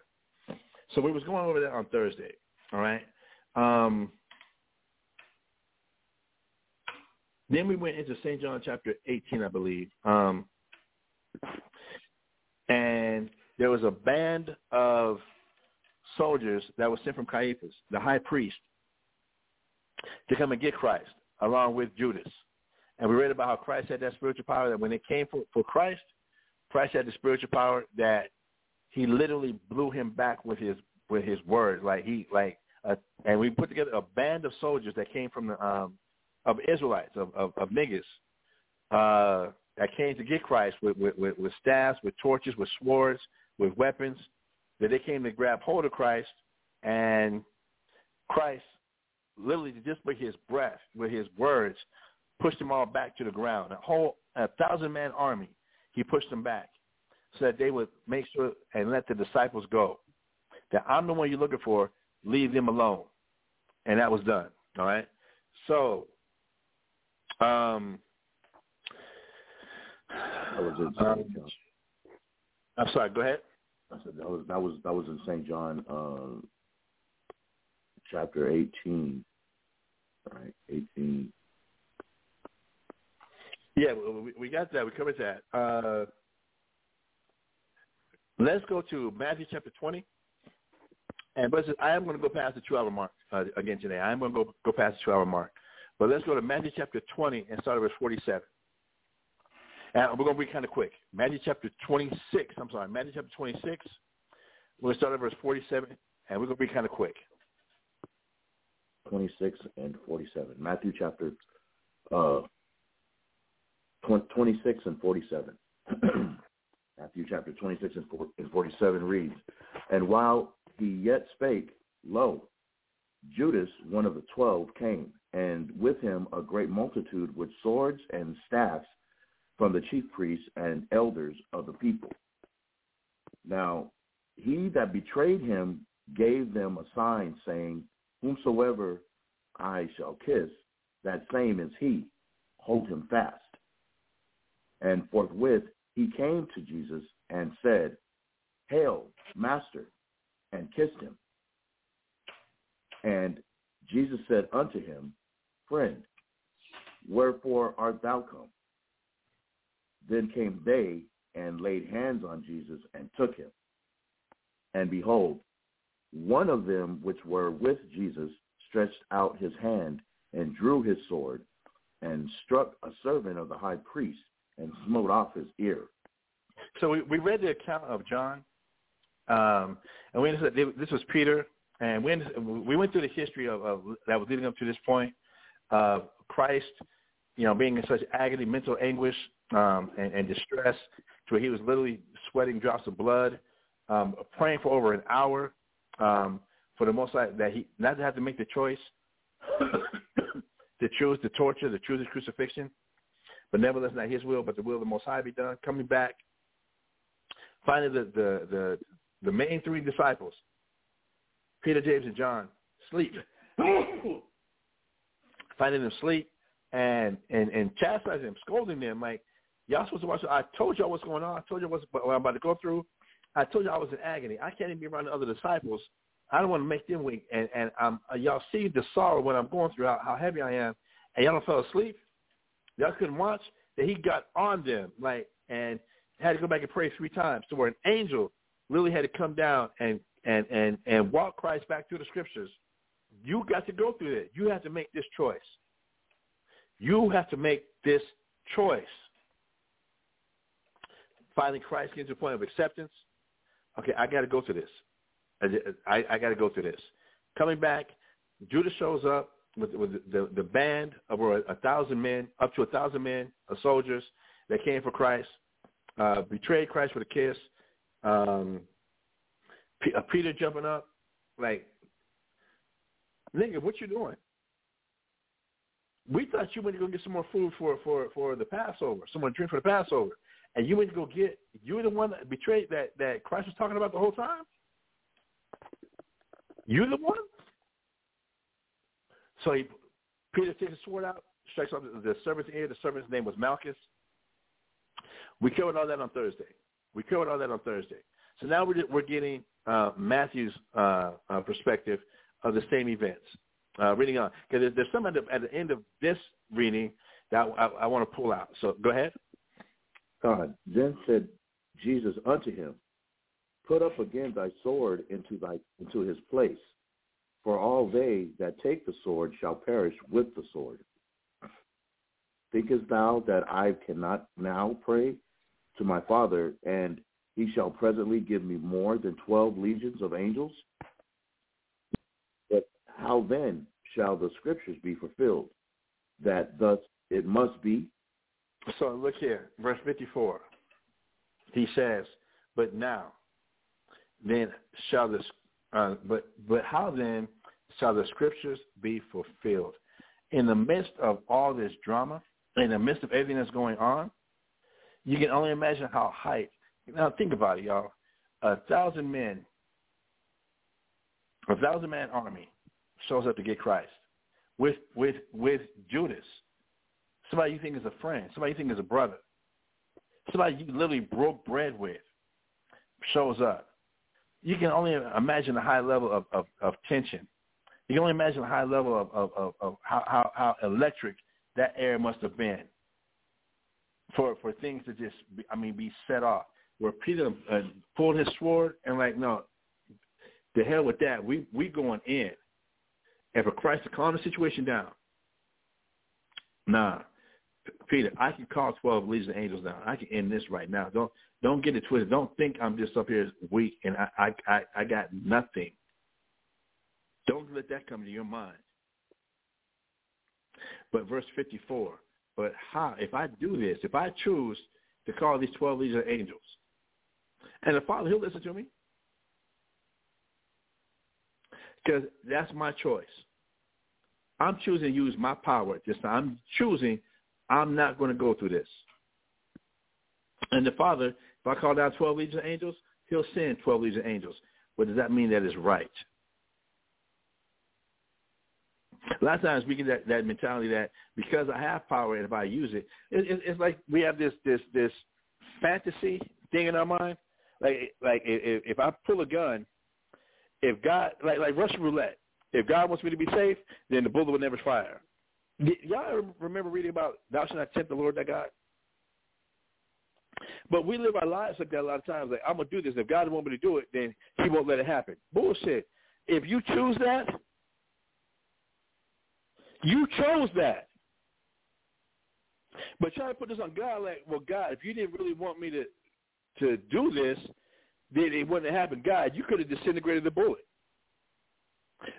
So we was going over that on Thursday, all right? Um, then we went into St. John chapter 18, I believe. Um, and there was a band of soldiers that was sent from Caiaphas, the high priest, to come and get Christ along with Judas. And we read about how Christ had that spiritual power that when it came for, for Christ, Christ had the spiritual power that he literally blew him back with his with his words. Like he like uh, and we put together a band of soldiers that came from the um of Israelites, of, of, of niggas, uh, that came to get Christ with, with, with, with staffs, with torches, with swords, with weapons, that they came to grab hold of Christ and Christ literally just with his breath, with his words, pushed them all back to the ground. A whole a thousand man army, he pushed them back so that they would make sure and let the disciples go. That I'm the one you're looking for, leave them alone. And that was done. All right. So um That was in um, St. John. I'm sorry, go ahead. I said that was that was that was in St. John uh, chapter eighteen. Right, eighteen. Yeah, we, we got that. We covered that. Uh, let's go to Matthew chapter 20. And but I am going to go past the two-hour mark uh, again today. I am going to go go past the two-hour mark. But let's go to Matthew chapter 20 and start at verse 47. And we're going to be kind of quick. Matthew chapter 26. I'm sorry, Matthew chapter 26. We're going to start at verse 47, and we're going to be kind of quick. 26 and 47. Matthew chapter uh, 26 and 47. [clears throat] Matthew chapter 26 and 47 reads, And while he yet spake, lo, Judas, one of the twelve, came, and with him a great multitude with swords and staffs from the chief priests and elders of the people. Now, he that betrayed him gave them a sign, saying, Whomsoever I shall kiss, that same is he. Hold him fast. And forthwith he came to Jesus and said, Hail, Master, and kissed him. And Jesus said unto him, Friend, wherefore art thou come? Then came they and laid hands on Jesus and took him. And behold, one of them which were with Jesus stretched out his hand and drew his sword and struck a servant of the high priest and smote off his ear. So we, we read the account of John, um, and we this was Peter, and we we went through the history of, of that was leading up to this point. Uh, Christ, you know, being in such agony, mental anguish, um, and, and distress, to where he was literally sweating drops of blood, um, praying for over an hour um, for the most High that he not to have to make the choice [coughs] to choose the torture, to choose the crucifixion, but nevertheless not his will, but the will of the Most High be done. Coming back, finally the the the, the main three disciples, Peter, James, and John, sleep, [laughs] finding them sleep, and and and chastising them, scolding them like y'all supposed to watch. I told y'all what's going on. I told you what's what I'm about to go through. I told you I was in agony. I can't even be around the other disciples I don't want to make them weak. And and um, y'all see the sorrow when I'm going through how, heavy I am, and y'all don't fell asleep. Y'all couldn't watch. That he got on them like and had to go back and pray three times. So where an angel really had to come down and and and and walk Christ back through the scriptures. You got to go through it. You have to make this choice. You have to make this choice. Finally, Christ gets to a point of acceptance. Okay, I got to go through this. I, I got to go through this. Coming back, Judas shows up with, with the, the band of over a thousand men, up to a thousand men, of soldiers that came for Christ, uh, betrayed Christ with a kiss. Um, P- uh, Peter jumping up, like, nigga, what you doing? We thought you went to go get some more food for for for the Passover, someone drink for the Passover, and you went to go get. You were the one that betrayed that that Christ was talking about the whole time. You the one. So he, Peter takes his sword out, strikes off the, the servant's ear. The servant's name was Malchus. We covered all that on Thursday. We covered all that on Thursday. So now we're we're getting uh, Matthew's uh, uh, perspective of the same events. Uh, reading on, because there's, there's some at the, at the end of this reading that I, I want to pull out. So go ahead. God then said Jesus unto him, Put up again thy sword into thy into his place, for all they that take the sword shall perish with the sword. Thinkest thou that I cannot now pray to my Father, and he shall presently give me more than twelve legions of angels? How then shall the scriptures be fulfilled, that thus it must be? So look here, verse 54. He says, but now, then shall the, uh, but, but how then shall the scriptures be fulfilled? In the midst of all this drama, in the midst of everything that's going on, you can only imagine how hype. Now think about it, y'all. A thousand men, a thousand man army shows up to get Christ with with with Judas, somebody you think is a friend, somebody you think is a brother, somebody you literally broke bread with, shows up. You can only imagine the high level of, of, of tension. You can only imagine the high level of, of, of, of how, how, how electric that air must have been for for things to just be, I mean be set off. Where Peter uh, pulled his sword and like no, the hell with that. We we going in. And for Christ to calm the situation down, nah, Peter, I can call twelve legions of angels down. I can end this right now. Don't don't get it twisted. Don't think I'm just up here weak and I I I, I got nothing. Don't let that come to your mind. But verse 54, but how, if I do this, if I choose to call these 12 legions of angels, and the Father, he'll listen to me. Because that's my choice. I'm choosing to use my power this time. I'm choosing I'm not going to go through this. And the Father, if I call down 12 legions of angels, he'll send 12 legions of angels. But does that mean that is right? A lot of times we get that, that mentality that because I have power and if I use it, it, it, it's like we have this this this fantasy thing in our mind. Like like if, if I pull a gun, if God like like Russian roulette, if God wants me to be safe, then the bullet will never fire. Y'all remember reading about thou shalt not tempt the Lord thy God? But we live our lives like that a lot of times. Like I'm gonna do this. If God wants me to do it, then He won't let it happen. Bullshit. If you choose that, you chose that. But try to put this on God like, well, God, if you didn't really want me to to do this, then it wouldn't have happened. God, you could have disintegrated the bullet.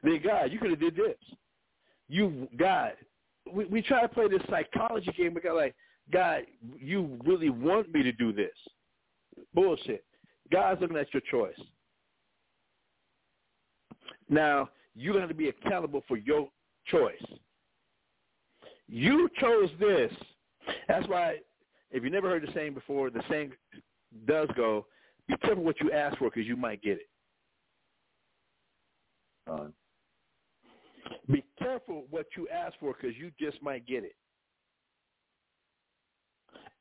Then God, you could have did this. You God, we, we try to play this psychology game because like, God, you really want me to do this. Bullshit. God's looking at your choice. Now, you're going to be accountable for your choice. You chose this. That's why, if you never heard the saying before, the saying does go, be careful what you ask for because you might get it. Uh, be careful what you ask for because you just might get it.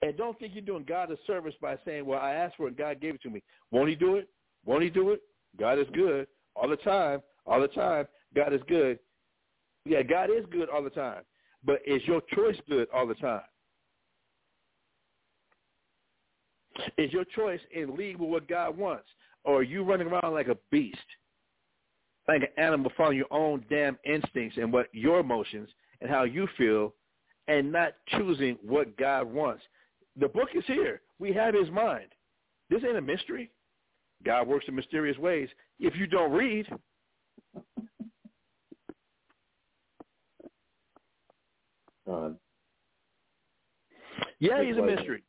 And don't think you're doing God a service by saying, well, I asked for it and God gave it to me. Won't he do it? Won't he do it? God is good all the time, all the time. God is good. Yeah, God is good all the time. But is your choice good all the time? Is your choice in league with what God wants? Or are you running around like a beast? Like an animal following your own damn instincts and what your emotions and how you feel and not choosing what God wants. The book is here. We have his mind. This ain't a mystery. God works in mysterious ways. If you don't read, Uh, yeah, he's a mystery.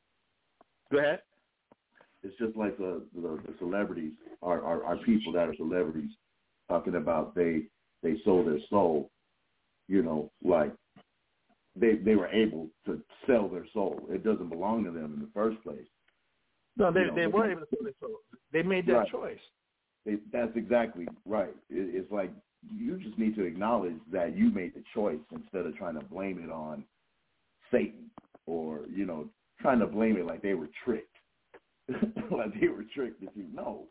Go ahead. It's just like the, the, the celebrities, are, our, our people that are celebrities, talking about they they sold their soul. You know, like they they were able to sell their soul. It doesn't belong to them in the first place. No, they You know, they they- were able to sell their soul. They made that Right. choice. They, that's exactly right. It, it's like you just need to acknowledge that you made the choice instead of trying to blame it on Satan or you know trying to blame it like they were tricked, [laughs] like they were tricked. If you know,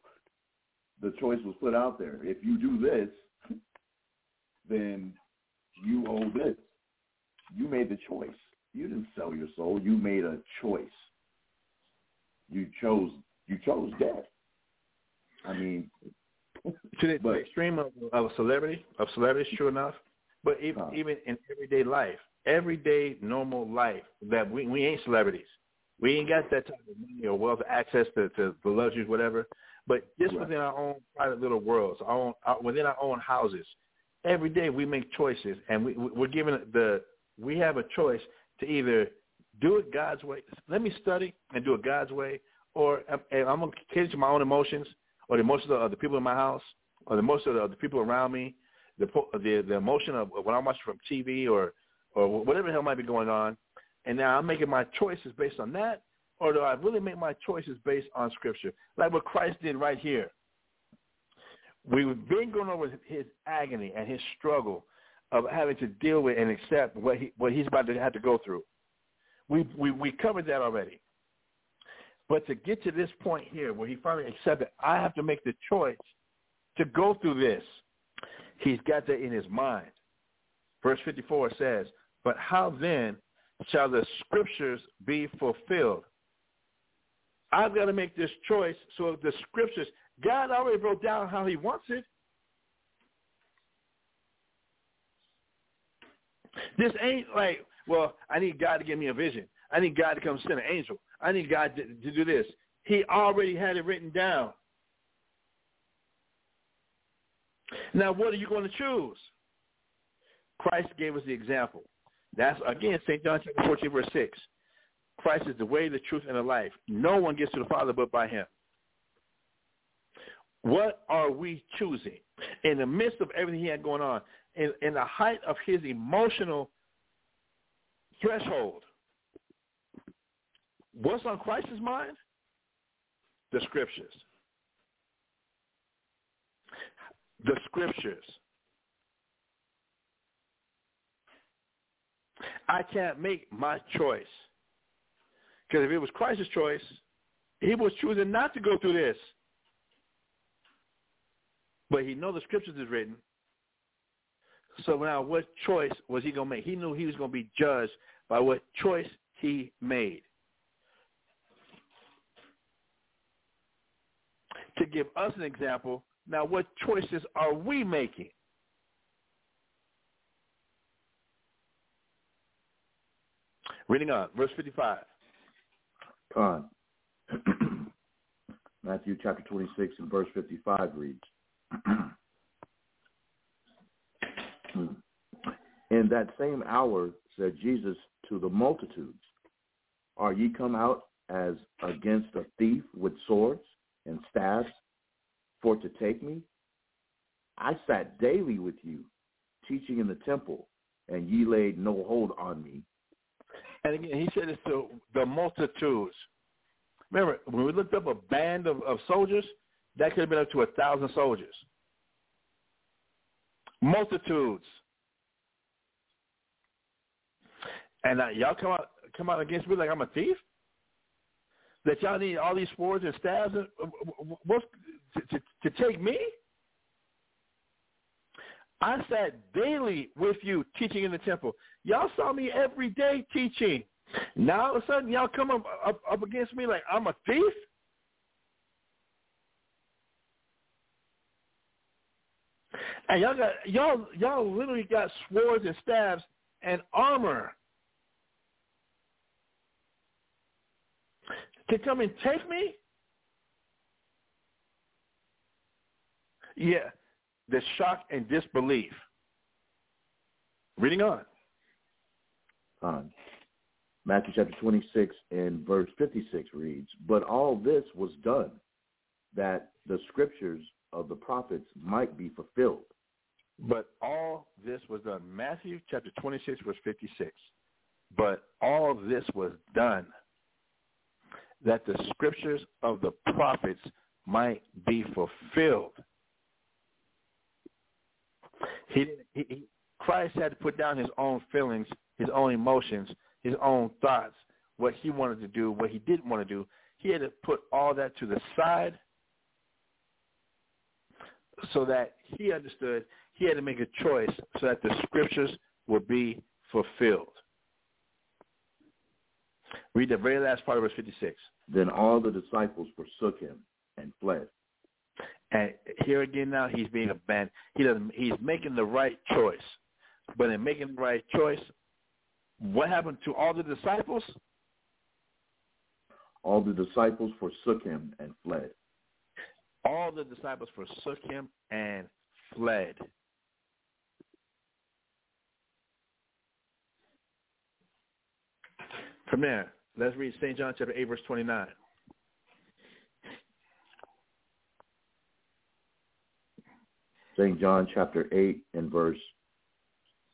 the choice was put out there. If you do this, [laughs] then you owe this. You made the choice. You didn't sell your soul. You made a choice. You chose. You chose death. I mean, to the, But- extreme of, of celebrity, of celebrities, true enough. But even, even in everyday life, everyday normal life, that we we ain't celebrities. We ain't got that type of money or wealth, access to, to the luxuries, whatever. But just Right. within our own private little worlds, our own, our, within our own houses, every day we make choices, and we we- we're given the we have a choice to either do it God's way. Let me study and do it God's way, or uh, I'm gonna cater to my own emotions or the emotions of the people in my house, or the emotions of the people around me, the the the emotion of what I'm watching from TV or or whatever the hell might be going on, and now I'm making my choices based on that, or do I really make my choices based on Scripture, like what Christ did right here? We've been going over his agony and his struggle of having to deal with and accept what he what he's about to have to go through. We we we covered that already. But to get to this point here where he finally accepted, I have to make the choice to go through this. He's got that in his mind. Verse 54 says, But how then shall the scriptures be fulfilled? I've got to make this choice so the scriptures, God already wrote down how he wants it. This ain't like, well, I need God to give me a vision. I need God to come send an angel. I need God to, to do this. He already had it written down. Now, what are you going to choose? Christ gave us the example. That's, again, St. John chapter 14, verse 6. Christ is the way, the truth, and the life. No one gets to the Father but by him. What are we choosing? In the midst of everything he had going on, in, in the height of his emotional threshold, what's on Christ's mind? The scriptures. The scriptures. I can't make my choice. Because if it was Christ's choice, he was choosing not to go through this. But he know the scriptures is written. So now what choice was he going to make? He knew he was going to be judged by what choice he made. To give us an example, now what choices are we making? Reading on, verse 55. Con. [clears throat] Matthew chapter 26 and verse 55 reads, [clears throat] In that same hour said Jesus to the multitudes, Are ye come out as against a thief with swords and staffs for to take me? I sat daily with you, teaching in the temple, and ye laid no hold on me. And he said this to the multitudes. Remember, when we looked up a band of, of soldiers, that could have been up to a thousand soldiers. Multitudes. And uh, y'all come out come out against me like I'm a thief? That y'all need all these swords and staves and, uh, what's, to, to, to take me? I sat daily with you teaching in the temple. Y'all saw me every day teaching. Now all of a sudden y'all come up, up, up against me like I'm a thief? And y'all got y'all y'all literally got swords and staves and armor to come and take me? Yeah, the shock and disbelief. Reading on. On. Matthew chapter 26 and verse 56 reads, But all this was done that the scriptures of the prophets might be fulfilled. But all this was done. Matthew chapter 26 verse 56. But all this was done that the scriptures of the prophets might be fulfilled. He, he, Christ had to put down his own feelings, his own emotions, his own thoughts, what he wanted to do, what he didn't want to do. He had to put all that to the side so that he understood he had to make a choice so that the scriptures would be fulfilled. Read the very last part of verse 56. Then all the disciples forsook him and fled. And here again now he's being abandoned. He doesn't he's making the right choice. But in making the right choice, what happened to all the disciples? All the disciples forsook him and fled. All the disciples forsook him and fled. From there, let's read St. John chapter 8, verse 29. St. John chapter 8 and verse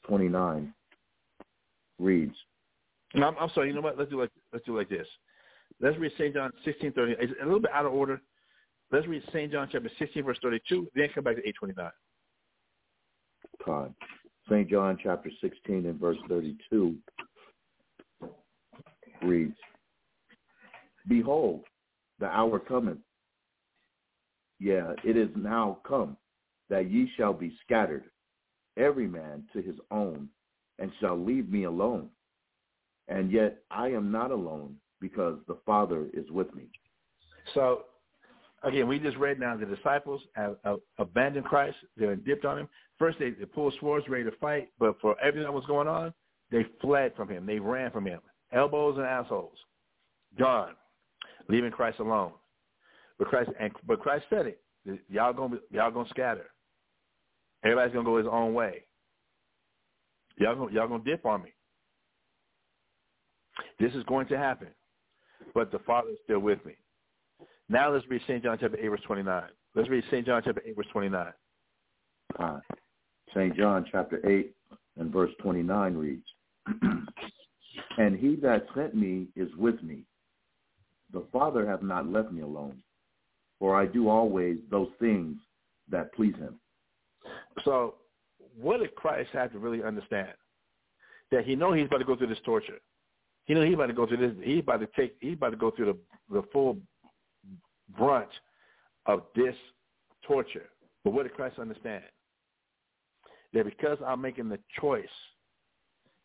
29 reads. No, I'm, I'm, sorry. You know what? Let's do like let's do like this. Let's read St. John 16:30. It's a little bit out of order. Let's read St. John chapter 16 verse 32. Then come back to 829. God. St. John chapter 16 and verse 32 reads, Behold, the hour cometh. Yeah, it is now come that ye shall be scattered, every man to his own, and shall leave me alone. And yet I am not alone, because the Father is with me. So, again, we just read now the disciples have, abandoned Christ. They're dipped on him. First, they, they pulled swords, ready to fight, but for everything that was going on, they fled from him. They ran from him. Elbows and assholes. Gone. Leaving Christ alone. But Christ and but Christ said it. Y'all gonna y'all gonna scatter. Everybody's gonna go his own way. Y'all gonna y'all gonna dip on me. This is going to happen. But the Father is still with me. Now let's read St. John chapter 8, verse 29. Let's read St. John chapter 8, verse 29. Uh, St. John chapter 8 and verse 29 reads, [clears throat] And he that sent me is with me. The Father hath not left me alone, for I do always those things that please him. So what did Christ have to really understand? That he know he's about to go through this torture. He know he's about to go through this. He's about to take. He's about to go through the the full brunt of this torture. But what did Christ understand? That because I'm making the choice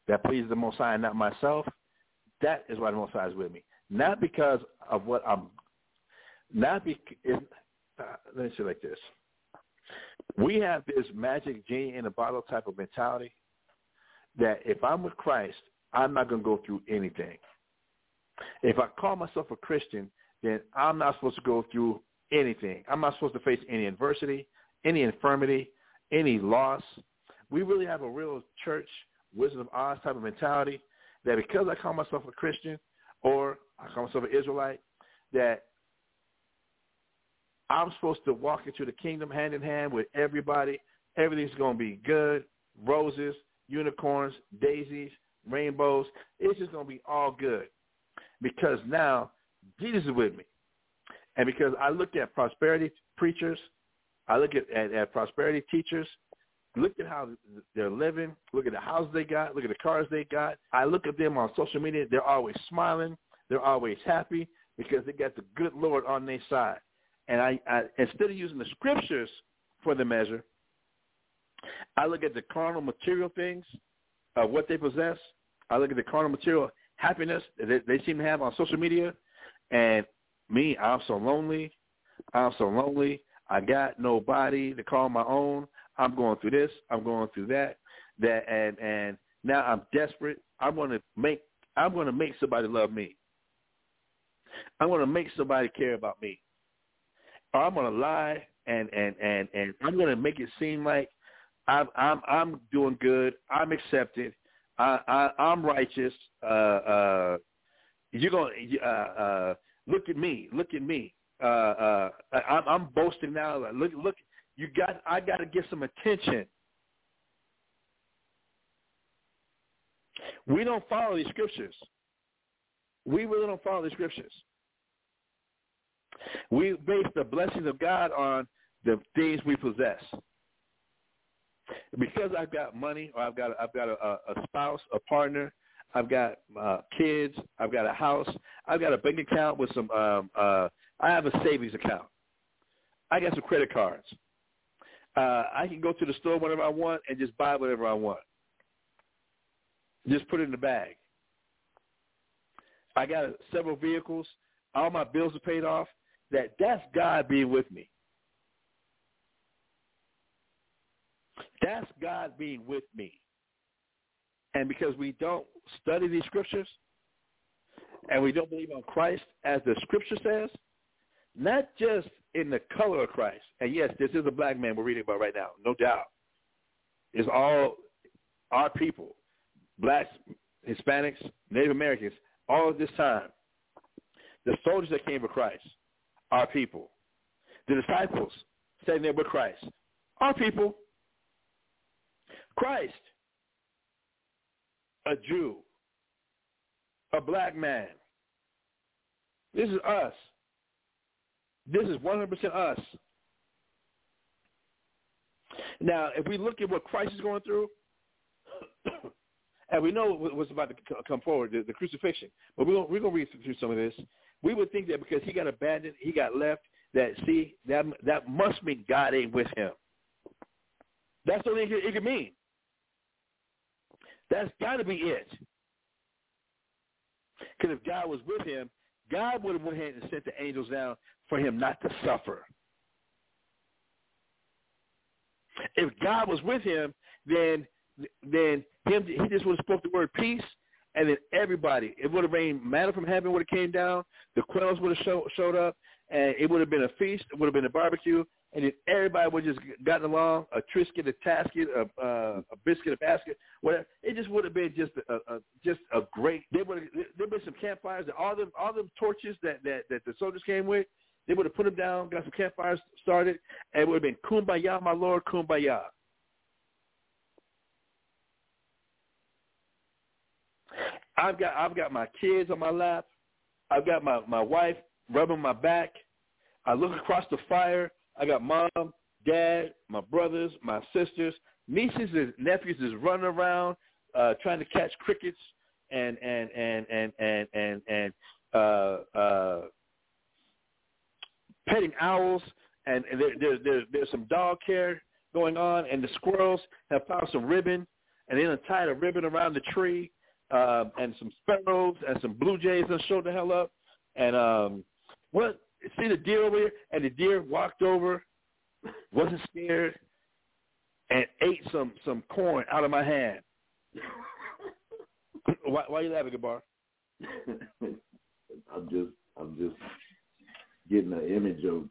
that pleases the Most High and not myself, that is why the Most High is with me. Not because of what I'm. Not because. Uh, let me say like this we have this magic genie in a bottle type of mentality that if I'm with Christ, I'm not going to go through anything. If I call myself a Christian, then I'm not supposed to go through anything. I'm not supposed to face any adversity, any infirmity, any loss. We really have a real church, Wizard of Oz type of mentality that because I call myself a Christian or I call myself an Israelite, that I'm supposed to walk into the kingdom hand in hand with everybody. Everything's going to be good. Roses, unicorns, daisies, rainbows. It's just going to be all good because now Jesus is with me. And because I look at prosperity preachers, I look at, at, at prosperity teachers, look at how they're living, look at the houses they got, look at the cars they got. I look at them on social media. They're always smiling. They're always happy because they got the good Lord on their side and I, I instead of using the scriptures for the measure, I look at the carnal material things, uh, what they possess. I look at the carnal material happiness that they seem to have on social media, and me, I'm so lonely. I'm so lonely. I got nobody to call my own. I'm going through this. I'm going through that. That and and now I'm desperate. I want to make. I'm going to make somebody love me. I'm going to make somebody care about me. Or I'm to lie and and and and I'm to make it seem like I'm I'm I'm doing good. I'm accepted. I, I I'm righteous. Uh, uh, you're to uh, uh, look at me. Look at me. Uh, uh, I'm, I'm boasting now. Look, look. You got. I got to get some attention. We don't follow these scriptures. We really don't follow the scriptures. We base the blessings of God on the things we possess. Because I've got money, or I've got I've got a, a spouse, a partner, I've got uh, kids, I've got a house, I've got a bank account with some. Um, uh, I have a savings account. I got some credit cards. Uh, I can go to the store whenever I want and just buy whatever I want. Just put it in the bag. I got several vehicles. All my bills are paid off. That that's God being with me. That's God being with me. And because we don't study these scriptures and we don't believe on Christ as the scripture says, not just in the color of Christ. And yes, this is a black man we're reading about right now, no doubt. It's all our people, blacks, Hispanics, Native Americans, all this time. The soldiers that came with Christ, our people. The disciples standing there with Christ, our people. Christ, a Jew, a black man. This is us. This is 100% us. Now, if we look at what Christ is going through, and we know what's about to come forward, the, the crucifixion, but we're going, to read through some of this. We would think that because he got abandoned, he got left, that, see, that, that must mean God ain't with him. That's what it, it could mean. That's got to be it. Because if God was with him, God would have went ahead and sent the angels down for him not to suffer. If God was with him, then then him he just would have spoke the word peace, and then everybody it would have rained manna from heaven would have came down, the quails would have show, showed up, and it would have been a feast, it would have been a barbecue, and then everybody would just gotten along, a Trisket, a Tasket, a, uh, a biscuit, a basket, whatever. It just would have been just a, a just a great. There would have there been some campfires, all the all the torches that that that the soldiers came with. They would have put them down, got some campfires started, and it would have been kumbaya, my lord, kumbaya. I've got I've got my kids on my lap. I've got my my wife rubbing my back. I look across the fire. I got mom, dad, my brothers, my sisters, nieces and nephews is running around uh, trying to catch crickets and and and and and and and uh, uh, petting owls, and, and there, there, there, there's some dog care going on, and the squirrels have found some ribbon, and they tied a ribbon around the tree, uh, and some sparrows and some blue jays done showed the hell up, and um, what see the deer over here, and the deer walked over, wasn't scared, and ate some some corn out of my hand. [laughs] why, why are you laughing, Gabar? [laughs] I'm just I'm just getting an image of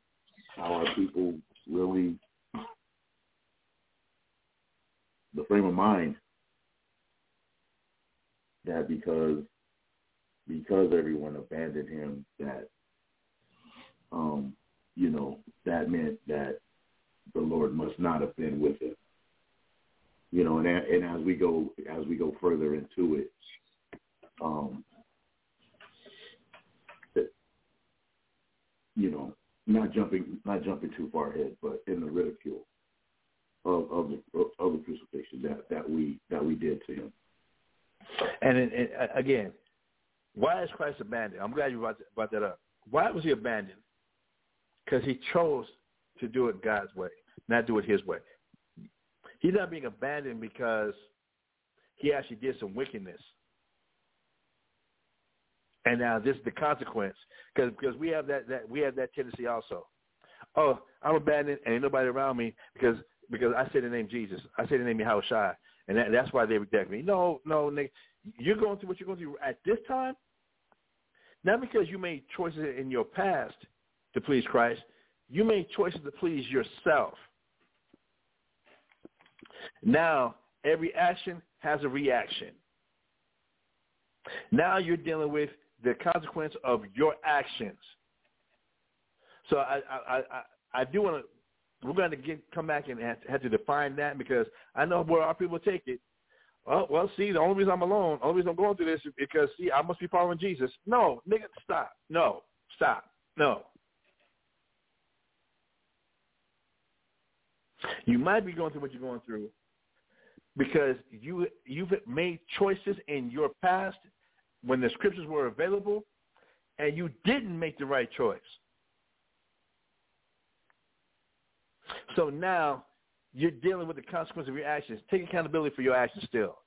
how our people really the frame of mind that because because everyone abandoned him that um, you know, that meant that the Lord must not have been with him. You know, and and as we go as we go further into it, um, you know, not jumping not jumping too far ahead, but in the ridicule of of the, of the crucifixion that that we that we did to him. And, and again, why is Christ abandoned? I'm glad you brought, brought that up. Why was he abandoned? because he chose to do it God's way, not do it his way. He's not being abandoned because he actually did some wickedness. And now this is the consequence, because because we have that, that we have that tendency also. Oh, I'm abandoned and ain't nobody around me because because I say the name Jesus. I say the name Yahushua, and that, that's why they reject me. No, no, nigga, you're going through what you're going through at this time, not because you made choices in your past to please Christ. You made choices to please yourself. Now, every action has a reaction. Now you're dealing with the consequence of your actions. So I I I, I do want to. We're going to get come back and have to, have to define that because I know where our people take it. Well, well, see, the only reason I'm alone, the only reason I'm going through this is because see, I must be following Jesus. No, nigga, stop. No, stop. No. You might be going through what you're going through because you you've made choices in your past when the scriptures were available and you didn't make the right choice. So now you're dealing with the consequence of your actions. Take accountability for your actions still.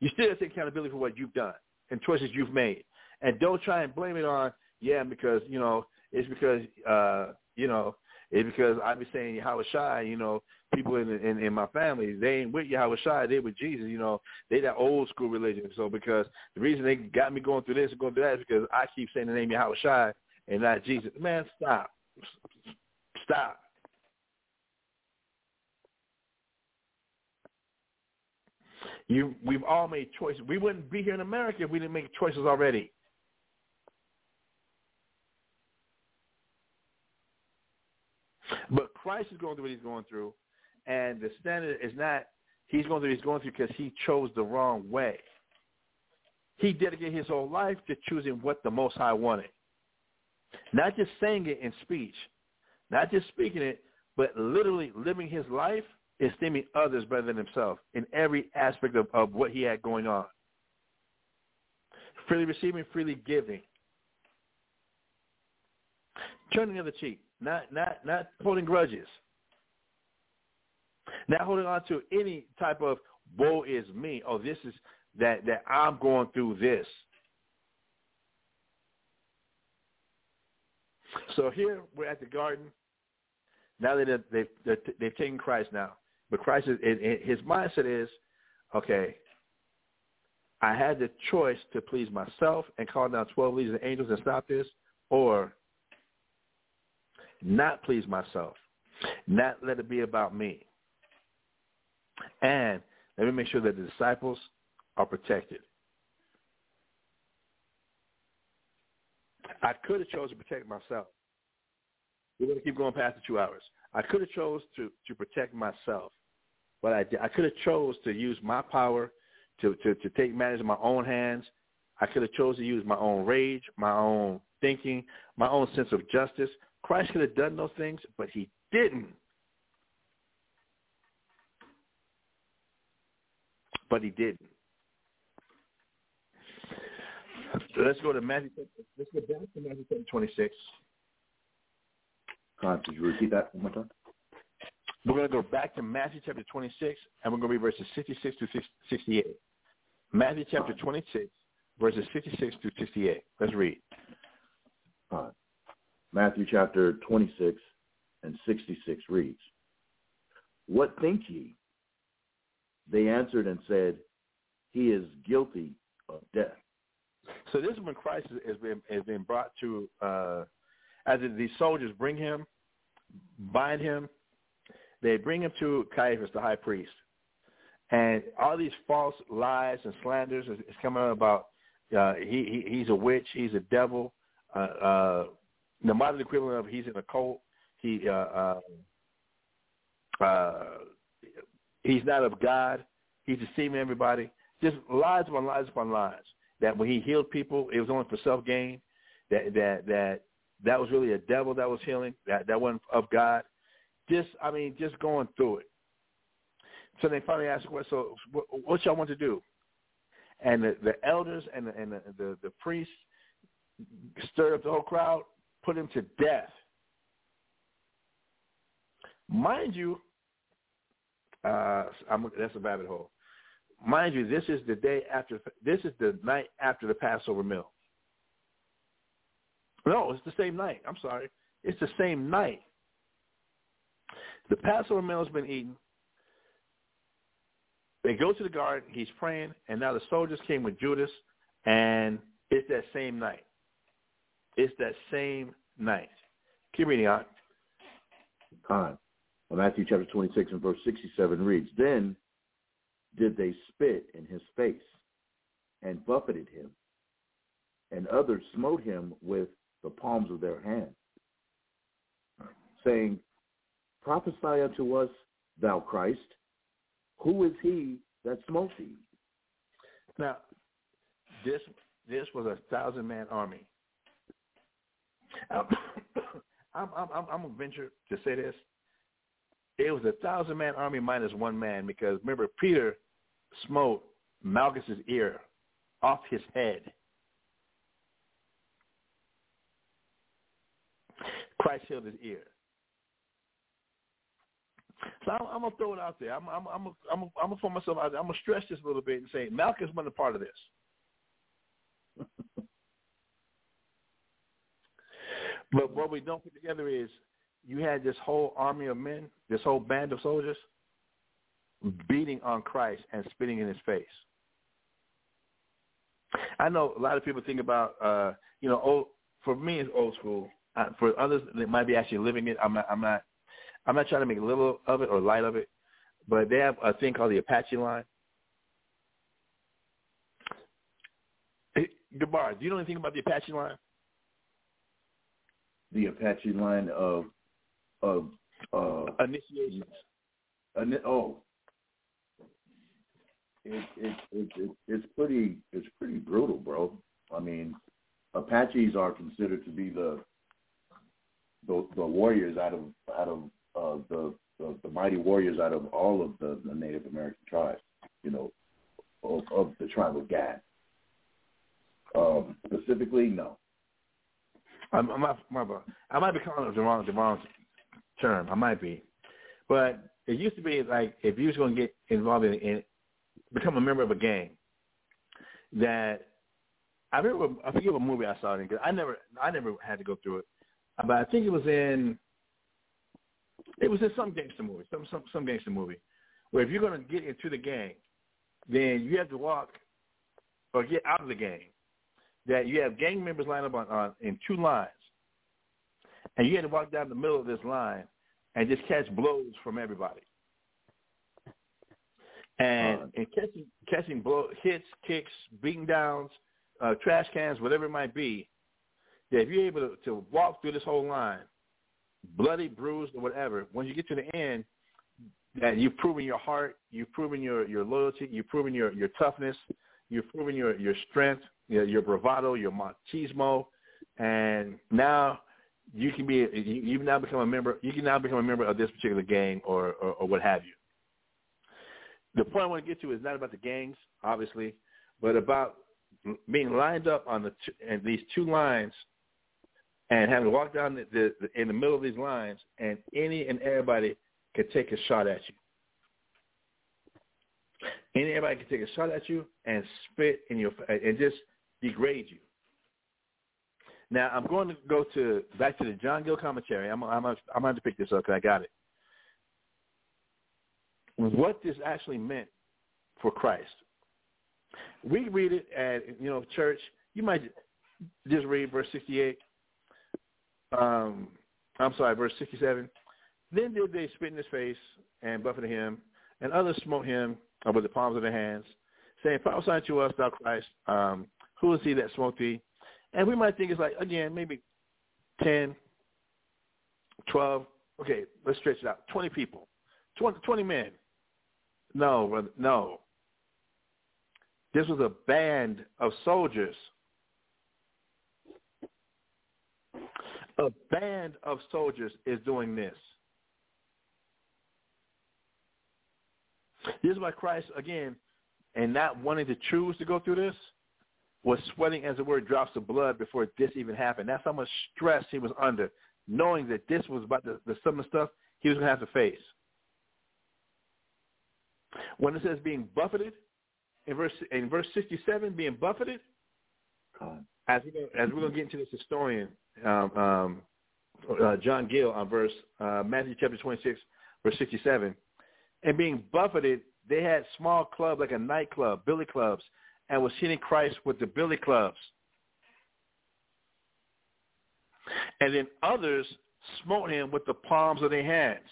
You still have to take accountability for what you've done and choices you've made. And don't try and blame it on, yeah, because, you know, it's because, uh, you know, it's because I be saying Yahawashi, you know, people in, in in my family, they ain't with Yahawashi, they with Jesus, you know, they that old school religion. So because the reason they got me going through this and going through that is because I keep saying the name Yahawashi and not Jesus. Man, stop. Stop. You, we've all made choices. We wouldn't be here in America if we didn't make choices already. But Christ is going through what he's going through, and the standard is not he's going through he's going through because he chose the wrong way. He dedicated his whole life to choosing what the Most High wanted, not just saying it in speech, not just speaking it, but literally living his life, esteeming others better than himself in every aspect of, of what he had going on. Freely receiving, freely giving. Turning the other cheek not not not holding grudges, not holding on to any type of woe is me. Oh, this is that that I'm going through this. So here we're at the garden. Now that they've they've, they've taken Christ now, but Christ is his mindset is, okay. I had the choice to please myself and call down twelve legions of angels and stop this, or not please myself, not let it be about me. And let me make sure that the disciples are protected. I could have chosen to protect myself. We're going to keep going past the two hours. I could have chose to, to protect myself, but I, I could have chose to use my power to, to, to take matters in my own hands. I could have chose to use my own rage, my own thinking, my own sense of justice, Christ could have done those things, but he didn't. But he didn't. So let's go to Matthew. Let's go back to Matthew 26. God, could you repeat that one more time? We're going to go back to Matthew chapter 26, and we're going to be verses 66 to 68. Matthew chapter 26, verses 56 to 68. Let's read. Right. Matthew chapter 26 and 66 reads, What think ye? They answered and said, He is guilty of death. So this is when Christ has been, has been brought to, uh, as these soldiers bring him, bind him, they bring him to Caiaphas, the high priest. And all these false lies and slanders is, is coming out about uh, he, he he's a witch, he's a devil, uh, uh, the modern equivalent of he's in a cult. He uh, uh, uh, he's not of God. He's deceiving everybody. Just lies upon lies upon lies. That when he healed people, it was only for self gain. That that that that was really a devil that was healing. That that wasn't of God. Just I mean, just going through it. So they finally asked, "What? So what, what y'all want to do?" And the, the elders and the, and the, the the priests stirred up the whole crowd put him to death. Mind you, Uh, I'm, that's a rabbit hole. Mind you, this is the day after. This is the night after the Passover meal. No, it's the same night. I'm sorry. It's the same night. The Passover meal has been eaten. They go to the garden. He's praying, and now the soldiers came with Judas, and it's that same night. It's that same night. Keep reading on. Time. Matthew chapter 26 and verse 67 reads, Then did they spit in his face and buffeted him, and others smote him with the palms of their hands, saying, Prophesy unto us, thou Christ, who is he that smote thee? Now, this this was a thousand man army. Um, [coughs] I'm, I'm, I'm, I'm gonna venture to say this. It was a thousand man army minus one man because remember Peter smote Malchus's ear off his head. Christ healed his ear. So I'm, I'm gonna throw it out there. I'm I'm I'm I'm I'm gonna throw myself out there. I'm gonna stretch this a little bit and say Malchus wasn't a part of this. [laughs] but what we don't put together is you had this whole army of men, this whole band of soldiers, beating on Christ and spitting in his face. I know a lot of people think about, uh, you know, old, for me it's old school. Uh, for others, that might be actually living it. I'm not. I'm not. I'm not trying to make little of it or light of it, but they have a thing called the Apache line. Gabar, do you know anything about the Apache line? The Apache line of of uh, initiations. oh, it, it, it, it, it's pretty it's pretty brutal, bro. I mean, Apaches are considered to be the the, the warriors out of out of uh, the, the the mighty warriors out of all of the, the Native American tribes, you know, of, of the tribe of Gad. Um, specifically, no. I'm, I'm not, my, I might be calling it the wrong the wrong term. I might be, but it used to be like if you was going to get involved in, in become a member of a gang, that I remember I forget what movie I saw it in because I never I never had to go through it, but I think it was in it was in some gangster movie, some some some gangster movie, where if you're going to get into the gang, then you have to walk or get out of the gang. That you have gang members lined up on, on in two lines, and you had to walk down the middle of this line and just catch blows from everybody. And, uh, and catching catching blow, hits, kicks, beating downs, uh, trash cans, whatever it might be, that if you're able to, to walk through this whole line, bloody, bruised, or whatever, when you get to the end, that you've proven your heart, you've proven your, your loyalty, you've proven your, your toughness, you've proven your, your strength, your, your bravado, your machismo, and now you can be you, you've now become a member you can now become a member of this particular gang or, or, or what have you. The point I want to get to is not about the gangs, obviously, but about being lined up on the two, and these two lines and having to walk down the, the, the, in the middle of these lines, and any and everybody could take a shot at you. Any and everybody can take a shot at you and spit in your and just degrade you. Now I'm going to go to back to the John Gill commentary. I'm I'm I'm going to pick this up because I got it. What this actually meant for Christ. We read it at you know church. You might just read verse 68. Um, I'm sorry, verse 67. Then did they spit in his face and buffeted him, and others smote him with the palms of their hands, saying, Prophesy to us, thou Christ, um, who is he that smote thee? And we might think it's like, again, maybe 10, 12, okay, let's stretch it out, 20 people, 20, 20 men. No, no. This was a band of soldiers. A band of soldiers is doing this. This is why Christ, again, and not wanting to choose to go through this, was sweating as it were drops of blood before this even happened. That's how much stress he was under, knowing that this was about the, the some of the stuff he was going to have to face. When it says being buffeted, in verse in verse 67, being buffeted, Con. as we go, as we're going to get into this historian, um, um, uh, John Gill on verse uh, Matthew chapter 26, verse 67, and being buffeted, they had small club like a nightclub, billy clubs, and was hitting Christ with the billy clubs. And then others smote him with the palms of their hands.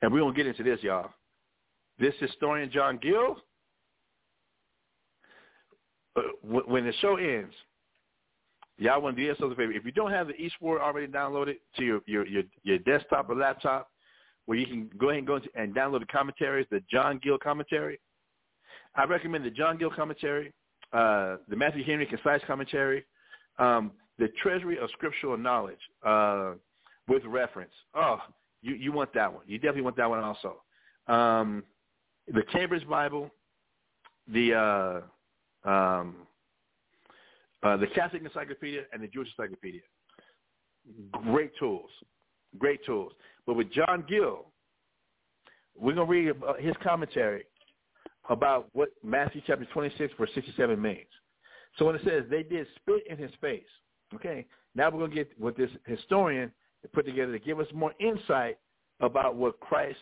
And going to get into this, y'all. This historian, John Gill, uh, when the show ends, y'all want to do yourselves a favor. If you don't have the E-Sword already downloaded to your, your, your, your desktop or laptop, where you can go ahead and go into, and download the commentaries, the John Gill commentary, I recommend the John Gill commentary, uh, the Matthew Henry concise commentary, um, the Treasury of Scriptural Knowledge uh, with reference. Oh, you, you want that one. You definitely want that one also. Um, the Cambridge Bible, the uh, um, uh, the Catholic Encyclopedia, and the Jewish Encyclopedia. Great tools. Great tools. But with John Gill, we're going to read about his commentary about what Matthew chapter 26, verse 67 means. So when it says they did spit in his face, okay, now we're going to get what this historian put together to give us more insight about what Christ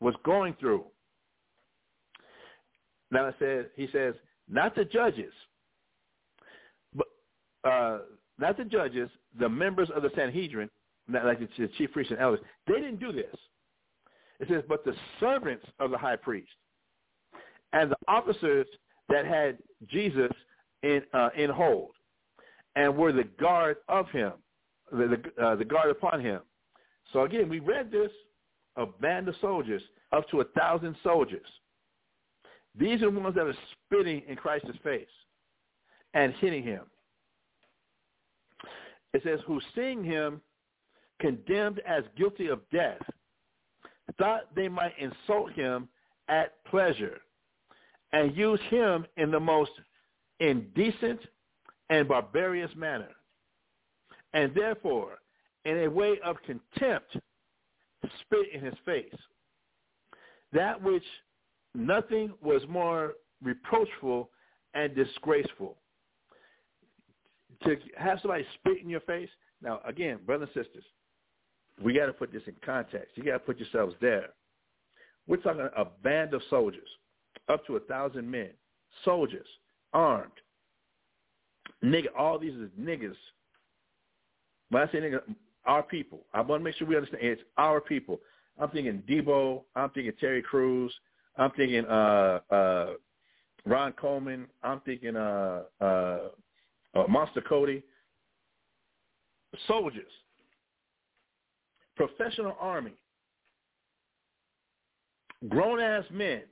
was going through. Now it says, he says, not the judges, uh, not the judges, the members of the Sanhedrin, not like the, chief priests and elders, they didn't do this. It says, but the servants of the high priest and the officers that had Jesus in uh, in hold and were the guard of him, the the, uh, the guard upon him. So again, we read this: a band of soldiers, up to a thousand soldiers. These are the ones that are spitting in Christ's face and hitting him. It says, who seeing him condemned as guilty of death, thought they might insult him at pleasure and use him in the most indecent and barbarous manner. And therefore, in a way of contempt, spit in his face. That which nothing was more reproachful and disgraceful. To have somebody spit in your face. Now, again, brothers and sisters, we got to put this in context. You got to put yourselves there. We're talking a band of soldiers, up to a thousand men, soldiers, armed. Nigga, all these is niggas. When I say nigga, our people. I want to make sure we understand it's our people. I'm thinking Debo. I'm thinking Terry Crews. I'm thinking uh, uh, Ron Coleman. I'm thinking uh, uh, Monster Kody. Soldiers. Professional army. Grown-ass men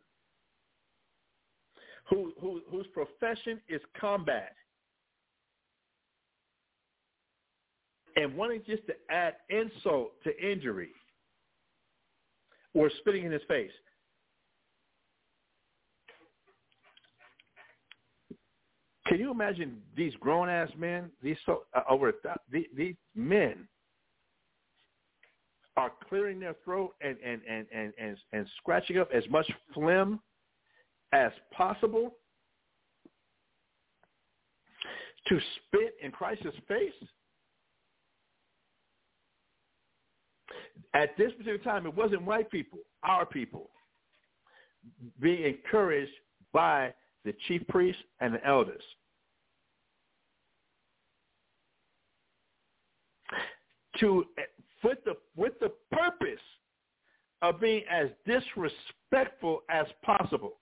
who, who, whose profession is combat. And wanting just to add insult to injury or spitting in his face. Can you imagine these grown ass men? These so uh, over thou- these, these men are clearing their throat and and, and, and and and scratching up as much phlegm as possible to spit in Christ's face. At this particular time, it wasn't white people, our people, being encouraged by the chief priests and the elders. To with the with the purpose of being as disrespectful as possible.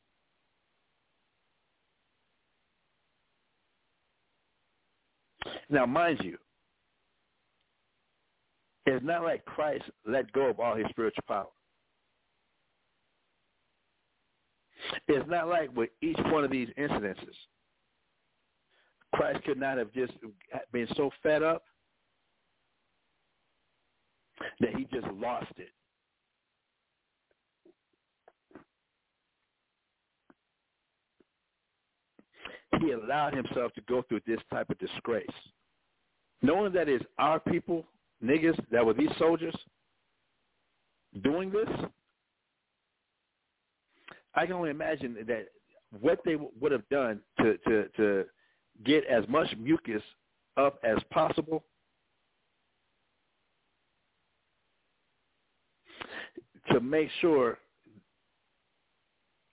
Now, mind you, it's not like Christ let go of all his spiritual power. It's not like with each one of these incidences, Christ could not have just been so fed up that he just lost it. He allowed himself to go through this type of disgrace. Knowing that it's our people, niggas, that were these soldiers doing this, I can only imagine that what they would have done to, to, to get as much mucus up as possible to make sure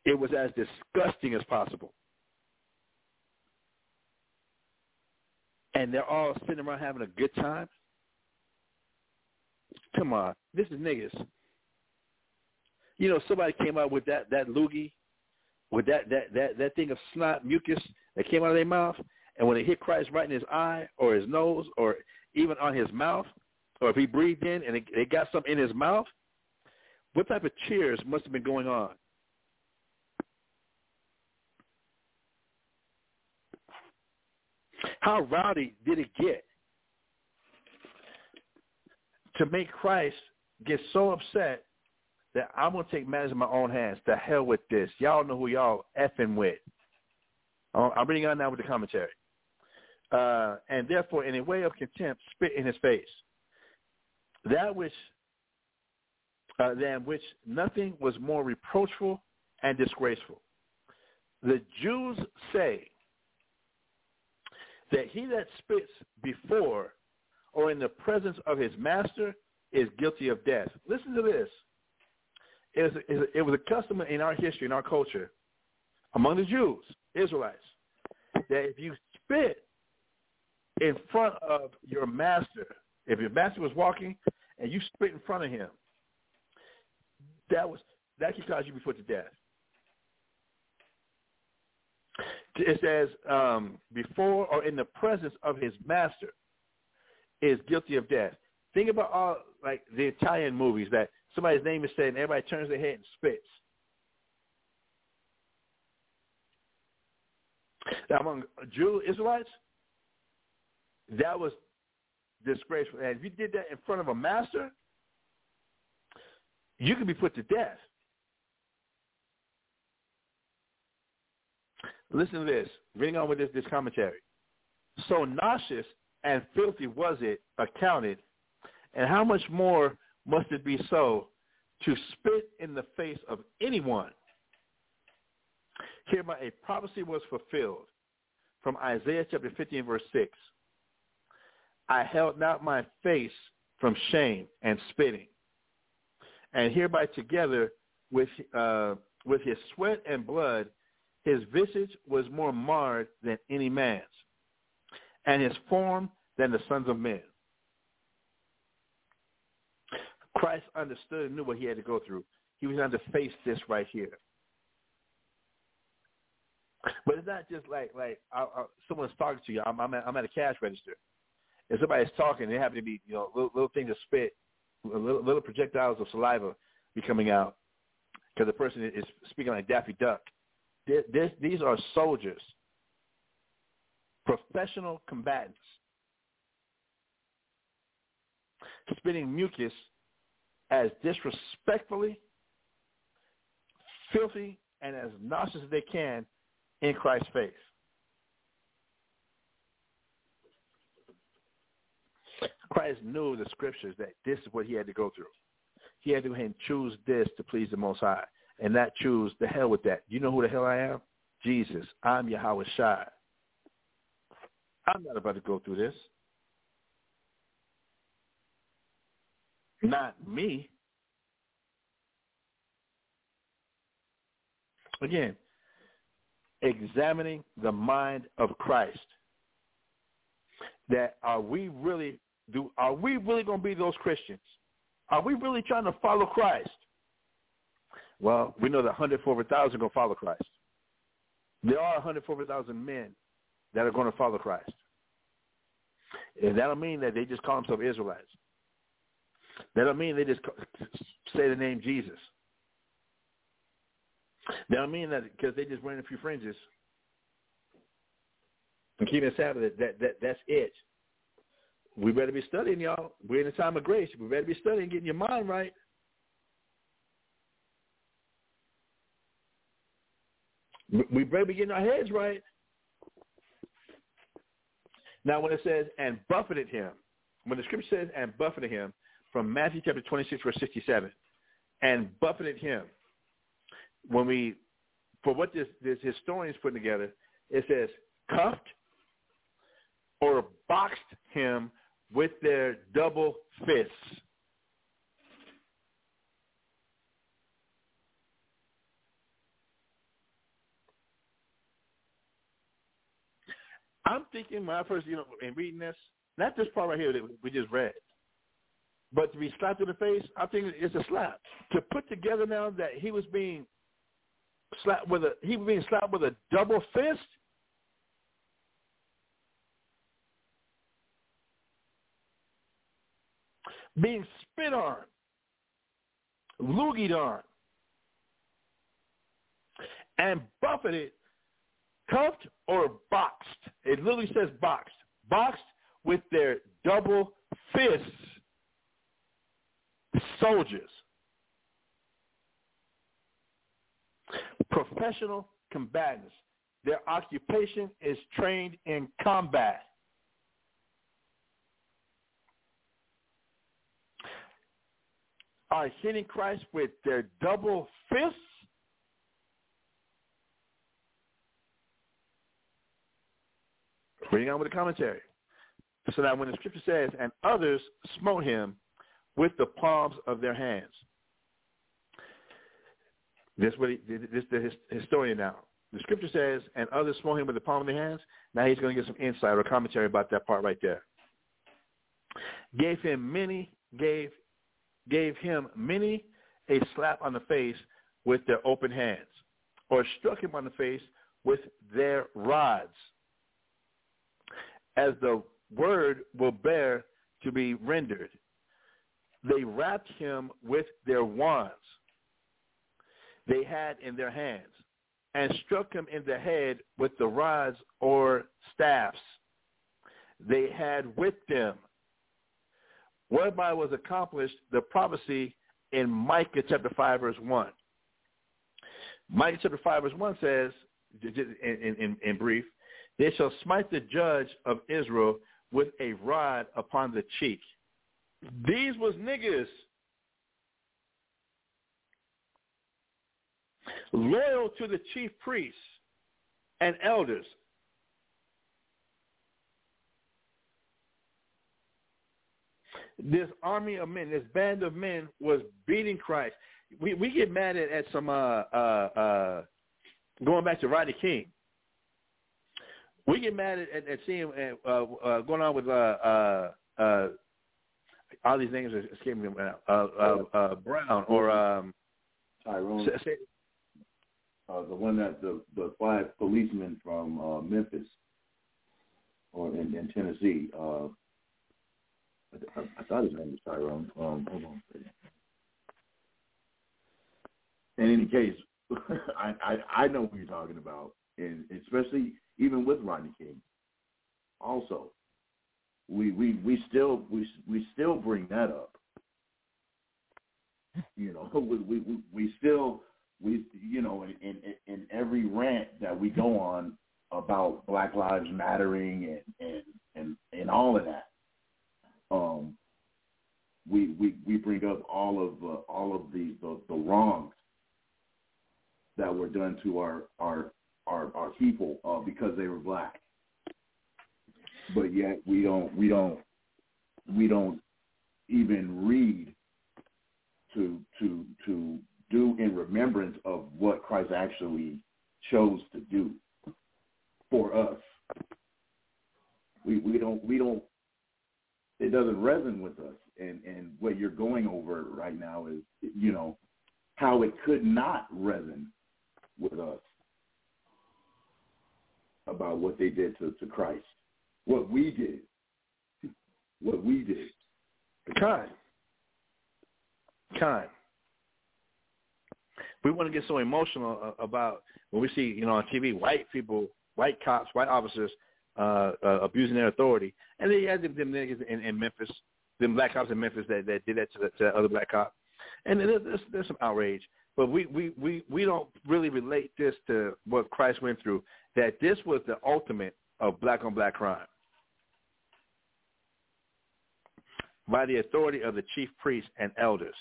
it was as disgusting as possible. And they're all sitting around having a good time. Come on, this is niggas. You know, somebody came out with that that loogie, with that that that that thing of snot mucus that came out of their mouth, and when it hit Christ right in his eye or his nose or even on his mouth, or if he breathed in and it, it got something in his mouth, what type of cheers must have been going on? How rowdy did it get to make Christ get so upset that I'm to take matters in my own hands? The hell with this. Y'all know who y'all effing with. Uh, I'm reading on now with the commentary. Uh, and therefore, in a way of contempt, spit in his face. That which, uh, than which nothing was more reproachful and disgraceful. The Jews say that he that spits before or in the presence of his master is guilty of death. Listen to this. It was, it was a custom in our history, in our culture, among the Jews, Israelites, that if you spit in front of your master, if your master was walking and you spit in front of him, that was that could cause you to be put to death. It says um, before or in the presence of his master is guilty of death. Think about all like the Italian movies that somebody's name is said and everybody turns their head and spits. Now, among Jew Israelites, that was disgraceful. And if you did that in front of a master, you could be put to death. Listen to this. Reading on with this, this commentary. So nauseous and filthy was it accounted, and how much more must it be so to spit in the face of anyone? Hereby a prophecy was fulfilled from Isaiah chapter 15, verse 6. I held not my face from shame and spitting. And hereby together with, uh, with his sweat and blood, his visage was more marred than any man's, and his form than the sons of men. Christ understood and knew what he had to go through. He was going to face this right here. But it's not just like like I, I, someone's talking to you. I'm I'm at, I'm at a cash register. If somebody's talking, they happen to be you know little, little things of spit, little, little projectiles of saliva be coming out because the person is speaking like Daffy Duck. This, these are soldiers, professional combatants, spitting mucus as disrespectfully, filthy, and as nauseous as they can in Christ's face. Christ knew the scriptures that this is what he had to go through. He had to choose this to please the Most High and not choose the hell with that. You know who the hell I am? Jesus. I'm Yahweh Shai. I'm not about to go through this. Not me. Again, examining the mind of Christ. That are we really do are we really going to be those Christians? Are we really trying to follow Christ? Well, we know that 104,000 are going to follow Christ. There are 104,000 men that are going to follow Christ. And that don't mean that they just call themselves Israelites. That don't mean they just say the name Jesus. That don't mean that because they just wearing a few fringes and keeping Sabbath, that, that, that that's it. We better be studying, y'all. We're in a time of grace. We better be studying, getting your mind right. We better be getting our heads right. Now, when it says, and buffeted him, when the scripture says, and buffeted him, from Matthew chapter 26, verse 67, and buffeted him, when we for what this, this historian's putting together, it says cuffed or boxed him with their double fists. I'm thinking when I first, you know, in reading this, not this part right here that we just read, but to be slapped in the face, I think it's a slap. To put together now that he was being slapped with a he was being slapped with a double fist. Being spit on, loogied on, and buffeted, cuffed or boxed. It literally says boxed. Boxed with their double fists. Soldiers. Professional combatants. Their occupation is trained in combat. Are hitting Christ with their double fists? Reading on with the commentary. So that when the scripture says, and others smote him with the palms of their hands. This what he, this the historian now. The scripture says, and others smote him with the palm of their hands. Now he's going to get some insight or commentary about that part right there. Gave him many, gave gave him many a slap on the face with their open hands, or struck him on the face with their rods, as the word will bear to be rendered. They wrapped him with their wands they had in their hands and struck him in the head with the rods or staffs they had with them, whereby was accomplished the prophecy in Micah chapter 5, verse 1. Micah chapter 5, verse 1 says, in, in, in brief, they shall smite the judge of Israel with a rod upon the cheek. These was niggas. Loyal to the chief priests and elders. This army of men, this band of men was beating Christ. We we get mad at, at some uh uh uh going back to Rodney King. We get mad at, at, at seeing uh, uh, going on with uh, uh, uh, all these names are escaping me now. Uh, uh, uh, Brown or um, Tyrone, say, uh, the one that the the five policemen from uh, Memphis or in, in Tennessee. Uh, I, I thought his name was Tyrone. Um, hold on. In any case, [laughs] I, I I know who you're talking about, and especially even with Rodney King. Also, we we we still we we still bring that up. You know, [laughs] we we we still we you know in, in in every rant that we go on about Black Lives Mattering and and and, and all of that, um, we we we bring up all of uh, all of the, the the wrongs that were done to our our our, our people uh, because they were black. But yet we don't we don't we don't even read to to to do in remembrance of what Christ actually chose to do for us. We we don't we don't it doesn't resonate with us and and what you're going over right now is you know how it could not resonate with us about what they did to, to Christ. What we did. What we did. kind, kind. We want to get so emotional uh, about when we see, you know, on TV, white people, white cops, white officers uh, uh, abusing their authority, and then you had them, them niggas in, in Memphis, them black cops in Memphis that, that did that to, the, to that other black cop, and there's, there's, there's some outrage. But we, we, we, we don't really relate this to what Christ went through, that this was the ultimate of black on black crime. By the authority of the chief priests and elders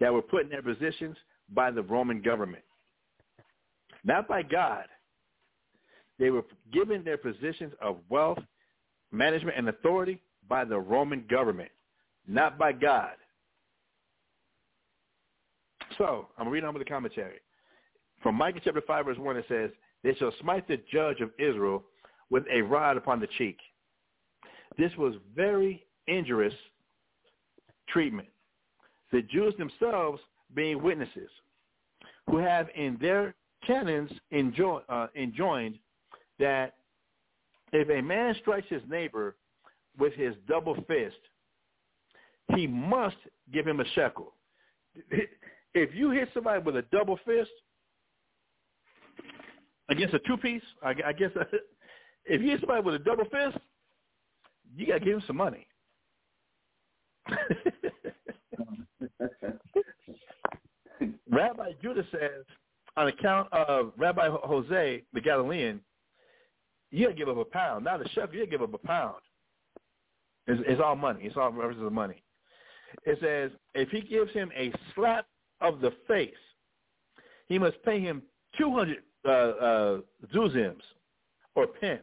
that were put in their positions by the Roman government. Not by God. They were given their positions of wealth, management, and authority by the Roman government, not by God. So I'm reading over the commentary. From Micah chapter 5, verse 1, it says, They shall smite the judge of Israel with a rod upon the cheek. This was very injurious treatment. The Jews themselves being witnesses, who have in their canons enjoy, uh, enjoined that if a man strikes his neighbor with his double fist, he must give him a shekel. If you hit somebody with a double fist against a two-piece, I guess [laughs] if you hit somebody with a double fist, you got to give him some money. [laughs] Rabbi Judah says, on account of Rabbi Jose, the Galilean, you got to give up a pound. Now the shekel, you got to give up a pound. It's, it's all money. It's all references of money. It says, if he gives him a slap of the face, he must pay him 200 uh, uh, zuzims or pence.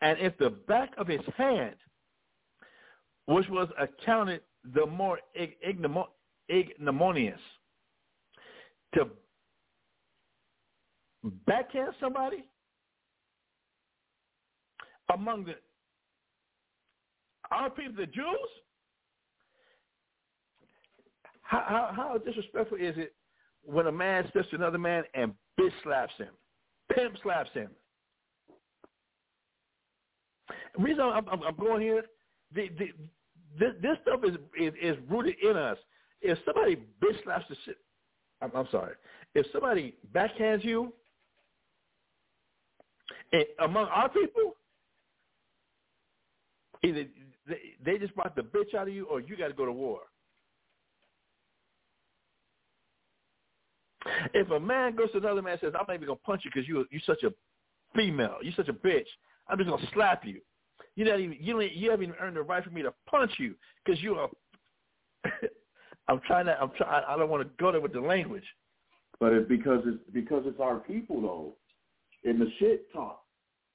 And if the back of his hand, which was accounted the more ignominious, to backhand somebody? Among the our people, the Jews, how, how, how disrespectful is it when a man steps to another man and bitch slaps him, pimp slaps him? The reason I'm, I'm, I'm going here, the, the, this, this stuff is, is is rooted in us. If somebody bitch slaps the shit, I'm, I'm sorry. If somebody backhands you, and among our people, either they, they just brought the bitch out of you, or you got to go to war. If a man goes to another man and says, "I'm not even gonna punch you because you you're such a female, you're such a bitch," I'm just gonna slap you. You not even you don't, you haven't even earned the right for me to punch you because you're [laughs] I'm trying to. I'm trying. I don't want to go there with the language. But it's because it's because it's our people though, in the shit talk,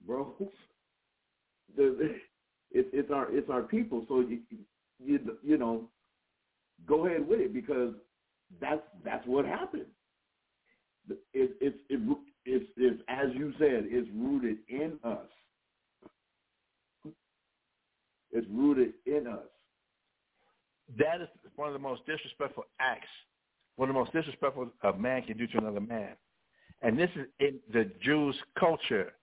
bro. [laughs] It's it's our it's our people. So you you you know, go ahead with it because that's that's what happened. It, it's it, it's it's as you said, it's rooted in us. It's rooted in us. That is one of the most disrespectful acts, one of the most disrespectful a man can do to another man. And this is in the Jews' culture.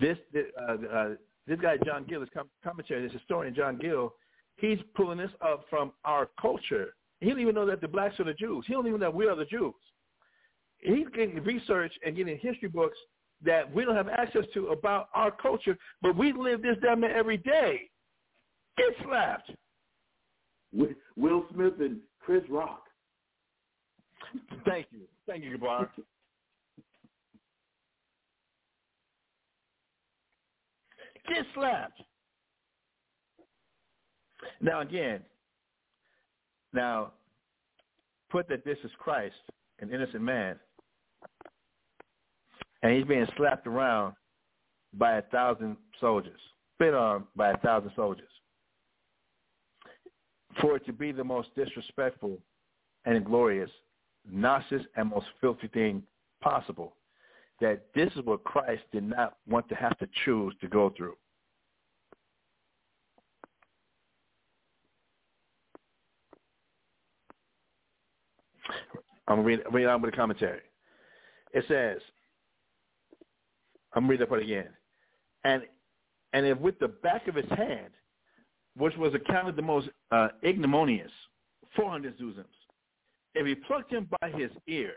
This uh, uh, this guy John Gill, this commentary, this historian John Gill, he's pulling this up from our culture. He don't even know that the blacks are the Jews. He don't even know that we are the Jews. He's getting research and getting history books that we don't have access to about our culture, but we live this damn near every day. Get slapped. Will Smith and Chris Rock. Thank you. Thank you, Gabar. Get slapped. Now again, now put that this is Christ, an innocent man, and he's being slapped around by a thousand soldiers, spit on by a thousand soldiers. For it to be the most disrespectful and inglorious, nauseous, and most filthy thing possible, that this is what Christ did not want to have to choose to go through. I'm going to read, on with the commentary. It says, I'm reading that part again. And and if with the back of his hand, which was accounted the most uh, ignominious, 400 zuzims, if he plucked him by his ear,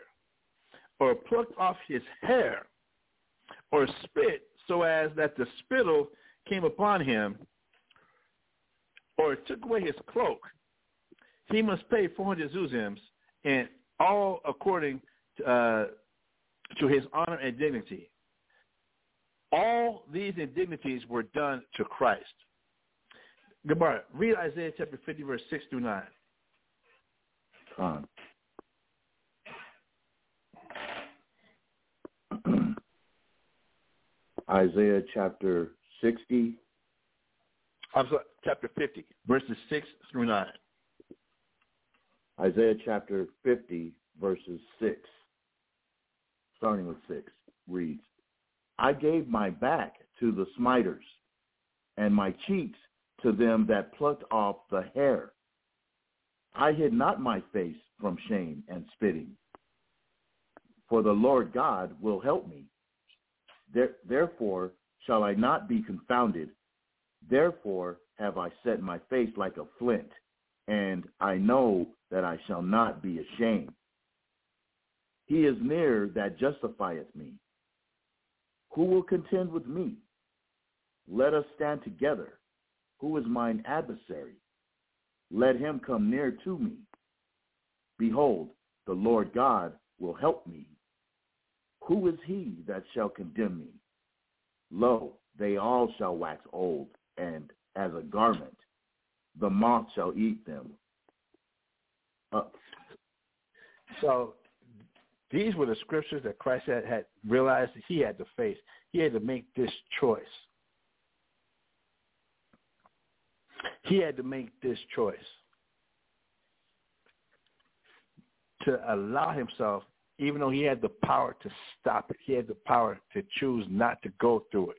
or plucked off his hair, or spit so as that the spittle came upon him, or took away his cloak, he must pay 400 zuzims, and all according to, uh, to his honor and dignity. All these indignities were done to Christ. Gemara, read Isaiah chapter 50, verse 6 through 9. Con. [clears throat] Isaiah chapter 60. I'm sorry, chapter 50, verses 6 through 9. Isaiah chapter 50, verses 6, starting with 6, reads, I gave my back to the smiters, and my cheeks to them that plucked off the hair. I hid not my face from shame and spitting. For the Lord God will help me. There, therefore shall I not be confounded. Therefore have I set my face like a flint, and I know that I shall not be ashamed. He is near that justifieth me. Who will contend with me? Let us stand together. Who is mine adversary? Let him come near to me. Behold, the Lord God will help me. Who is he that shall condemn me? Lo, they all shall wax old, and as a garment, the moth shall eat them. So these were the scriptures that Christ had, had realized that he had to face. He had to make this choice. He had to make this choice to allow himself, even though he had the power to stop it, he had the power to choose not to go through it.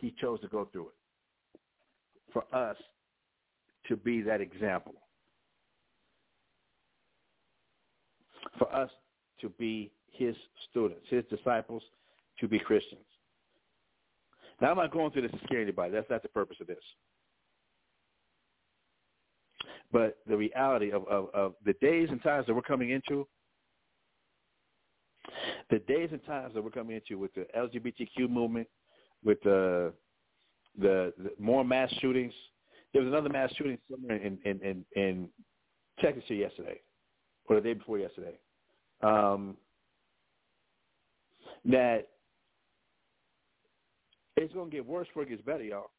He chose to go through it. For us to be that example. For us to be his students, his disciples, to be Christians. Now, I'm not going through this to scare anybody. That's not the purpose of this. But the reality of, of, of the days and times that we're coming into, the days and times that we're coming into with the LGBTQ movement, with the the, the more mass shootings. There was another mass shooting somewhere in in in, in Texas yesterday, or the day before yesterday. Um, that it's going to get worse before it gets better, y'all.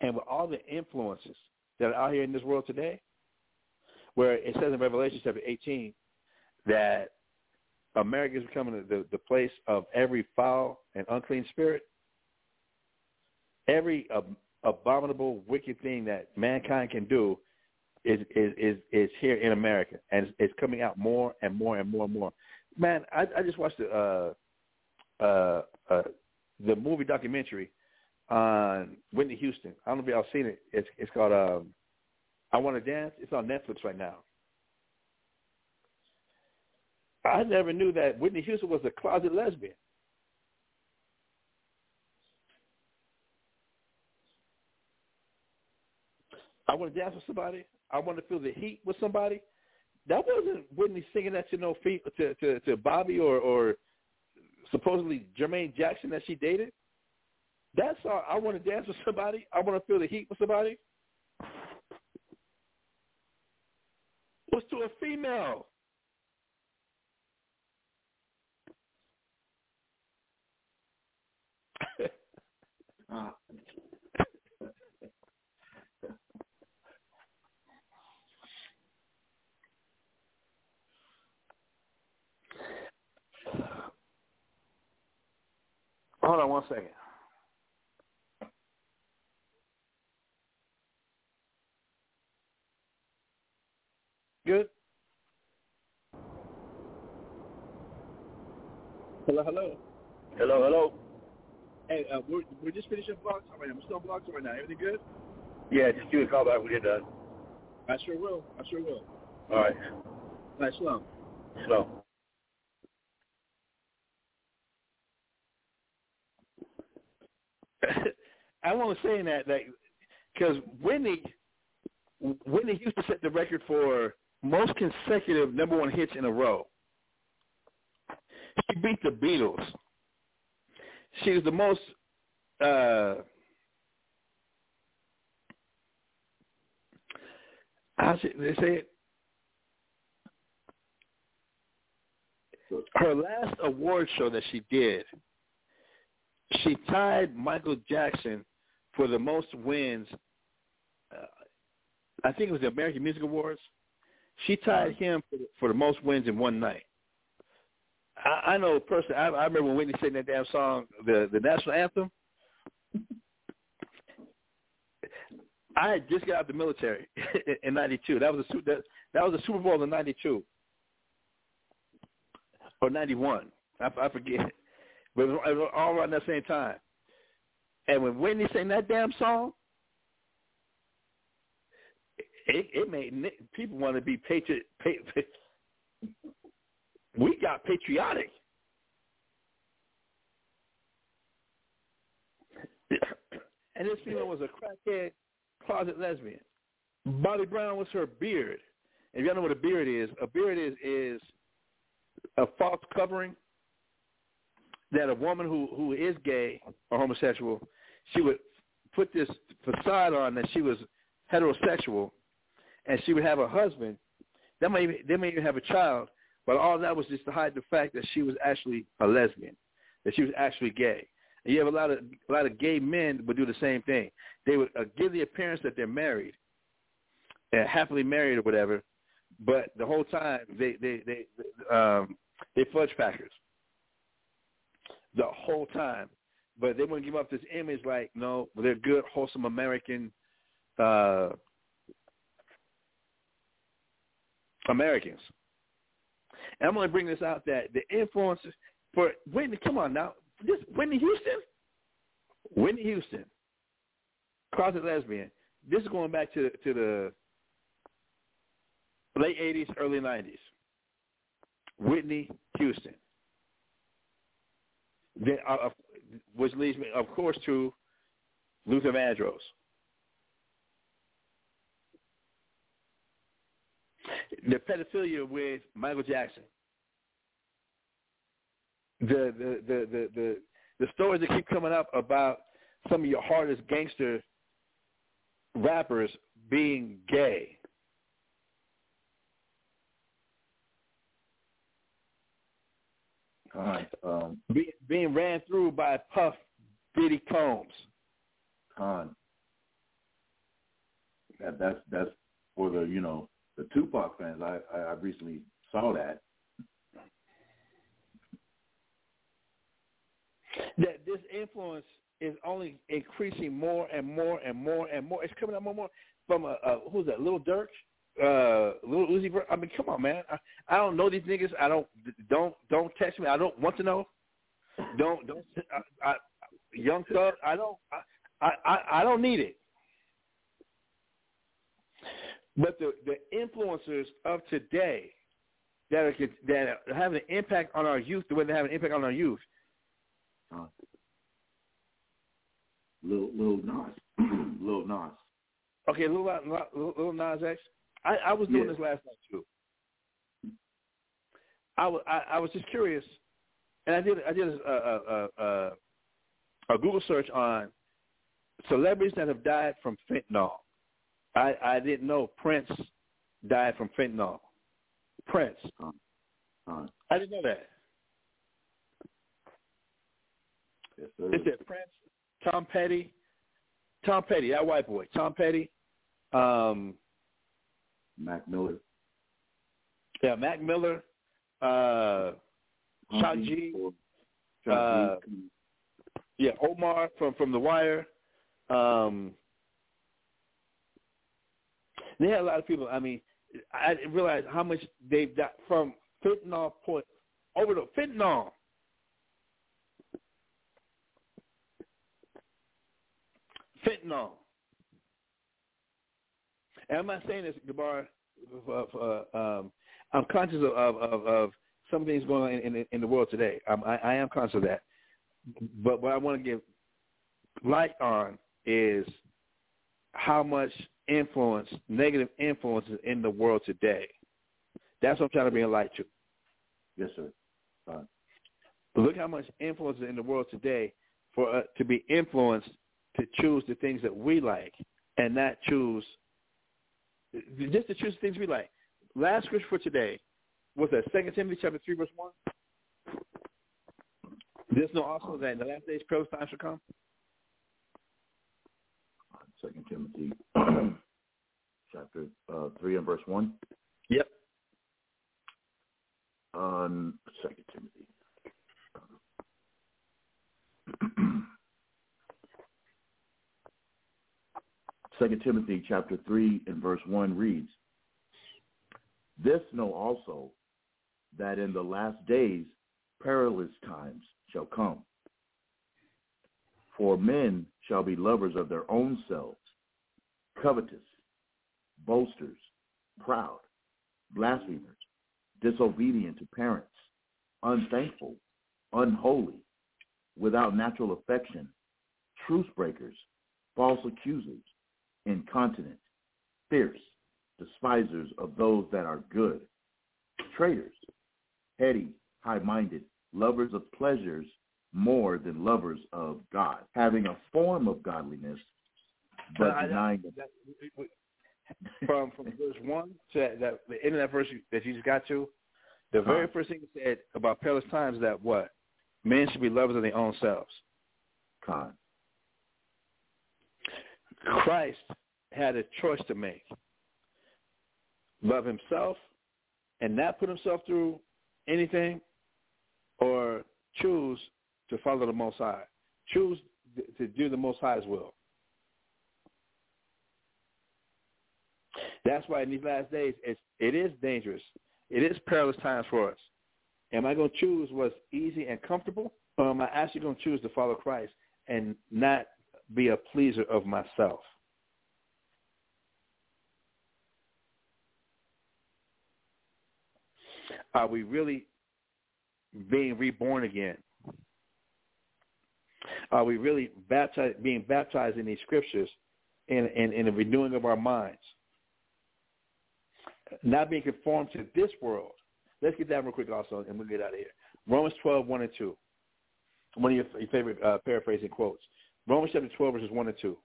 And with all the influences that are out here in this world today, where it says in Revelation chapter 18 that America is becoming the, the place of every foul and unclean spirit, every ab- abominable, wicked thing that mankind can do is is is, is here in America, and it's, it's coming out more and more and more and more. Man, I, I just watched the uh, uh, uh, the movie documentary on Whitney Houston. I don't know if y'all seen it. It's it's called um, I Want to Dance. It's on Netflix right now. I never knew that Whitney Houston was a closet lesbian. I want to dance with somebody. I want to feel the heat with somebody. That wasn't Whitney singing that to no feet to to, to Bobby or or supposedly Jermaine Jackson that she dated. That's all. I want to dance with somebody. I want to feel the heat with somebody. Was to a female. uh, [laughs] Hold on one second. Good. Hello, hello. Hello, hello. Hey, uh, we're, we're just finishing blocks right now. We're still on blocks right now. Everything good? Yeah, just give me a call back when you're done. I sure will. I sure will. All right. Nice slow. Slow. [laughs] I want to say that that because Whitney Whitney to set the record for most consecutive number one hits in a row. She beat the Beatles. She was the most uh, how should they say it? Her last award show that she did, she tied Michael Jackson for the most wins. Uh, I think it was the American Music Awards. She tied him for the, for the most wins in one night. I, I know personally. I, I remember when Whitney sang that damn song, the the national anthem. [laughs] I had just got out of the military [laughs] in '92. That was a that, that was a Super Bowl in '92 or '91. I, I forget, but it was, all around that same time. And when Whitney sang that damn song, it, it made people want to be patriot. Pa- we got patriotic. and this female was a crackhead closet lesbian. Bobby Brown was her beard. If y'all know what a beard is, a beard is is a false covering that a woman who who is gay or homosexual, she would put this facade on that she was heterosexual, and she would have a husband. They may even, they may even have a child, but all that was just to hide the fact that she was actually a lesbian, that she was actually gay. And you have a lot of a lot of gay men would do the same thing. They would uh, give the appearance that they're married, and happily married or whatever, but the whole time they they they um, they fudge packers. The whole time, but they wouldn't give up this image like no, they're good, wholesome American uh, Americans. And I'm going to bring this out that the influences for Whitney. Come on now, this Whitney Houston, Whitney Houston, closet lesbian. This is going back to to the late '80s, early '90s. Whitney Houston. Then, uh, uh, which leads me, of course, to Luther Vandross. The pedophilia with Michael Jackson. The the the the the, the stories that keep coming up about some of your hardest gangster rappers being gay. Right. Um, Be, being ran through by Puff Diddy Combs. Con. That, that's that's for the you know the Tupac fans. I I, I recently saw that. That this influence is only increasing more and more and more and more. It's coming out more and more from a, a who's that? Little Durk, uh, Little Uzi. I mean, come on, man. I, I don't know these niggas. I don't don't don't text me. I don't want to know. Don't don't. I, I, young Thug. I don't. I, I I don't need it. But the the influencers of today that are that are having an impact on our youth, the way they have an impact on our youth. Uh, Lil Lil Nas, [clears throat] Lil Nas. Okay, little little, little Nas X. I, I was doing Yeah. this last night too. I was I, I was just curious, and I did I did a, a, a, a, a Google search on celebrities that have died from fentanyl. I I didn't know Prince died from fentanyl. Prince. Uh, I didn't know that. yes, sir. Is it Prince, Tom Petty, Tom Petty, that white boy, Tom Petty, um, Mac Miller. yeah, Mac Miller, uh, G, uh, yeah, Omar from from The Wire. Um, they had a lot of people. I mean, I didn't realize how much they've got from fentanyl point over the fentanyl. Fentanyl. And I'm not saying this, Gabar. Uh, um, I'm conscious of, of, of, of some things going on in, in, in the world today. I'm, I, I am conscious of that. But what I want to give light on is how much influence, negative influence is in the world today. That's what I'm trying to bring a light to. Yes, sir. Uh, Look how much influence is in the world today for uh, to be influenced to choose the things that we like and not choose just to choose the things we like. Last scripture for today was that Second Timothy chapter three verse one. There's no also that in the last days perilous times shall come. Second Timothy, [clears throat] chapter uh, three and verse one. Yep. on Second Timothy. [clears throat] Second Timothy chapter three and verse one reads, This know also that in the last days perilous times shall come. For men shall be lovers of their own selves, covetous, boasters, proud, blasphemers, disobedient to parents, unthankful, unholy, without natural affection, truce breakers, false accusers, incontinent, fierce, despisers of those that are good, traitors, heady, high-minded, lovers of pleasures more than lovers of God, having a form of godliness, but I- denying that- we- from from verse one to that, that the end of that verse that you just got to, the very Huh. first thing it said about perilous times is that what men should be lovers of their own selves. con. Christ had a choice to make: love himself and not put himself through anything, or choose to follow the Most High, choose to do the Most High's will. That's why in these last days, it's, it is dangerous. It is perilous times for us. Am I going to choose what's easy and comfortable, or am I actually going to choose to follow Christ and not be a pleaser of myself? Are we really being reborn again? Are we really baptized, being baptized in these scriptures in, in, in the renewing of our minds? Not being conformed to this world. Let's get that real quick also, and we'll get out of here. Romans 12, 1 and 2. One of your, your favorite uh, paraphrasing quotes. Romans chapter 12, verses 1 and 2.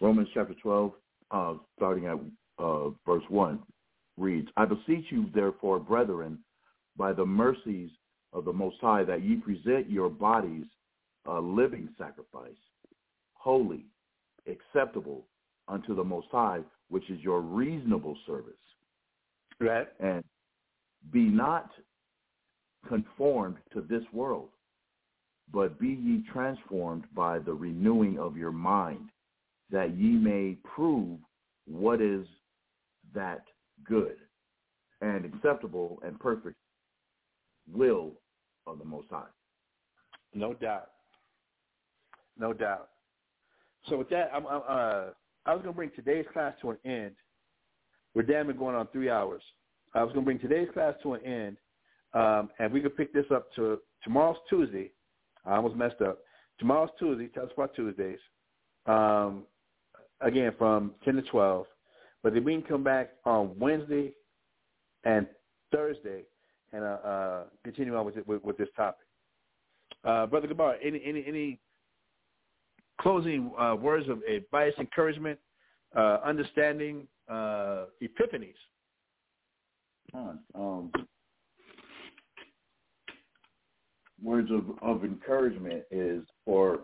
Romans chapter 12, uh, starting at uh, verse 1, reads, I beseech you, therefore, brethren, by the mercies of the Most High, that ye present your bodies a living sacrifice, holy, acceptable unto the Most High, which is your reasonable service. Right. And be not conformed to this world, but be ye transformed by the renewing of your mind, that ye may prove what is that good and acceptable and perfect will of the Most High. No doubt. No doubt. So with that, I'm, I'm, uh, I was going to bring today's class to an end. We're damn near going on three hours. I was going to bring today's class to an end, um, and we could pick this up to tomorrow's Tuesday. I almost messed up. Tomorrow's Tuesday, Tell Us About Tuesdays, um, again from 10 to 12. But then we can come back on Wednesday and Thursday and uh, uh, continue on with, it, with, with this topic. Uh, Brother Gabar, any any any closing uh, words of advice, encouragement, uh, understanding, uh, epiphanies? Um, words of, of encouragement is for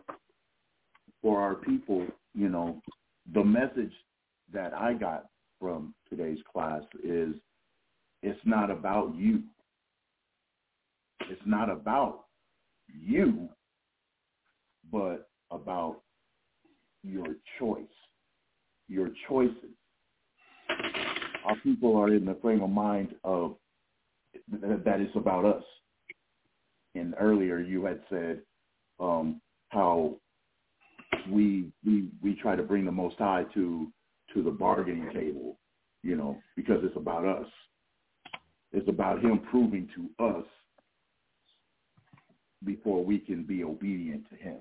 for our people, you know, the message that I got from today's class is it's not about you. It's not about you, but about your choice, your choices. Our people are in the frame of mind of that it's about us. And earlier you had said um, how we we we try to bring the Most High to to the bargaining table, you know, because it's about us. It's about Him proving to us before we can be obedient to Him.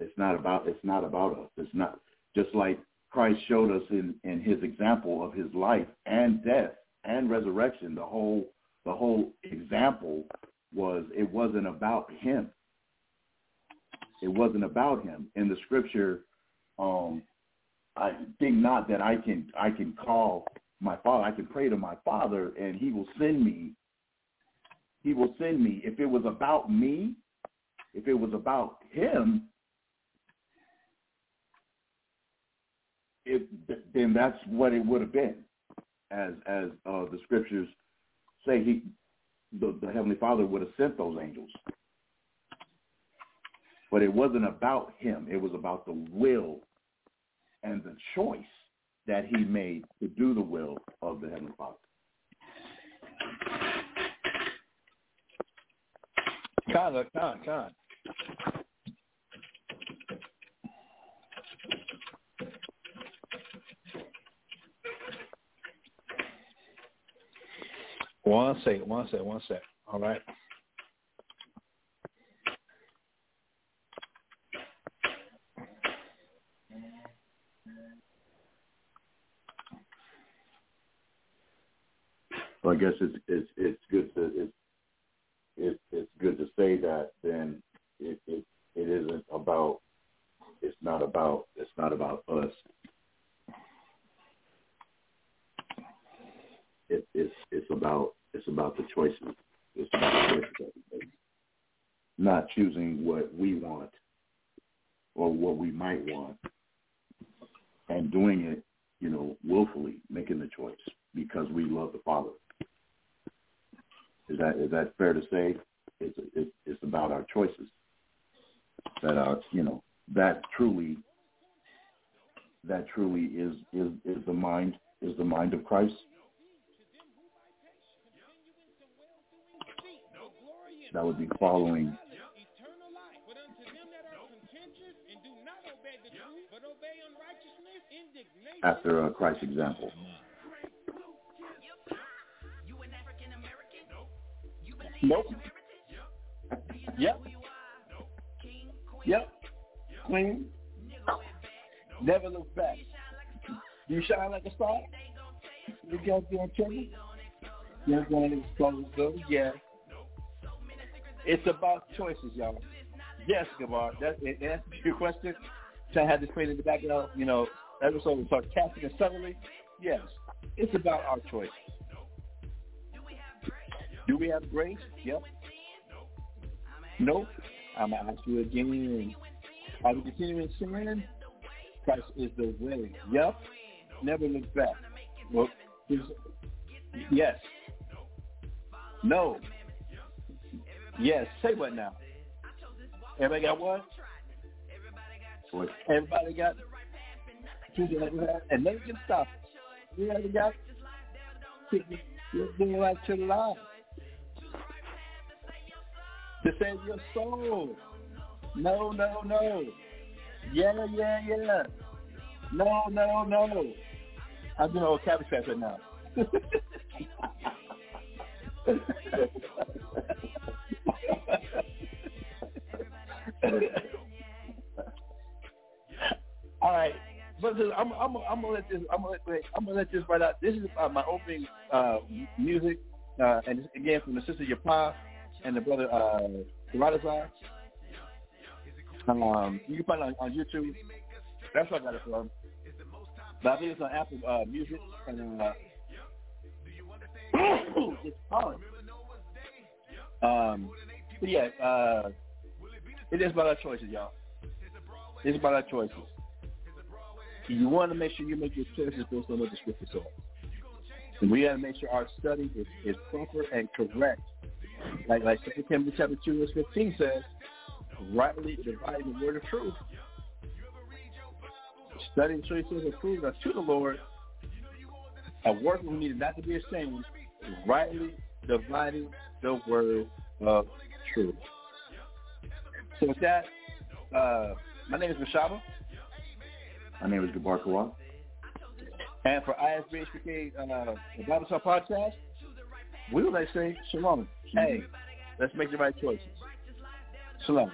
It's not about it's not about us. It's not just like Christ showed us in in His example of His life and death and resurrection. The whole the whole example was it wasn't about Him. It wasn't about him. In the scripture, um, I think not that I can I can call my father. I can pray to my father, and he will send me. He will send me. If it was about me, if it was about him, if then that's what it would have been. as as uh, the scriptures say, he the, the heavenly Father would have sent those angels. But it wasn't about him. It was about the will and the choice that he made to do the will of the heavenly Father. Con, con, con. One sec, one sec, one sec. All right. So I guess it's it's it's good to it's it's it's good to say that then it it, it isn't about it's not about it's not about us. It, it's it's about it's about the choices. It's about the choices. Not choosing what we want or what we might want and doing it, you know, willfully, making the choice because we love the Father. Is that is that fair to say? It's it's, it's about our choices. That our you know that truly that truly is is is the mind is the mind of Christ. That would be following after uh, Christ's example. Nope. Yep. Yep. Clean. Never look back. You shine like a star. You got the antenna. You're going to expose those. Yeah. It's about choices, y'all. Yes, Gabar. That, answers your question. So I had this played in the background. You know, episode talked casting and subtly. Yes, it's about our choice. Do we have grace? Yep. Nope. I'm gonna ask you again. Are we continuing to sin? Christ is the way. Yep. Never look back. Well, yes. No. Yes. Say what now? Everybody got what? What? Everybody got and they can stop. You got you're doing right to line. To save your soul. No, no, no. Yeah, yeah, yeah. No, no, no. I'm doing old cabbage patch right now. All right, but I'm I'm I'm gonna let this I'm gonna let I'm gonna let this right out. This is uh, my opening uh, music, uh, and again from the sister Yapa and the brother uh, Radazar. Um, you can find it on, on YouTube. That's where I got it from. But I think it's on Apple uh, Music and uh, [coughs] it's fun. Um, but yeah, uh, it is about our choices, y'all. It's about our choices. You want to make sure you make your choices based on what the scripture says. We got to make sure our study is, is proper and correct. Like like 2 Timothy chapter 2 verse 15 says, rightly dividing the word of truth. Studying the choices and prove us to the Lord, a work who needed not to be ashamed, rightly dividing the word of truth. So with that, uh, my name is Mashahba. My name is Gabar Kawal. And for ISBHPK uh, the Bible Talk Podcast, we would like to say shalom. Hey, let's make the right choices. Shalom.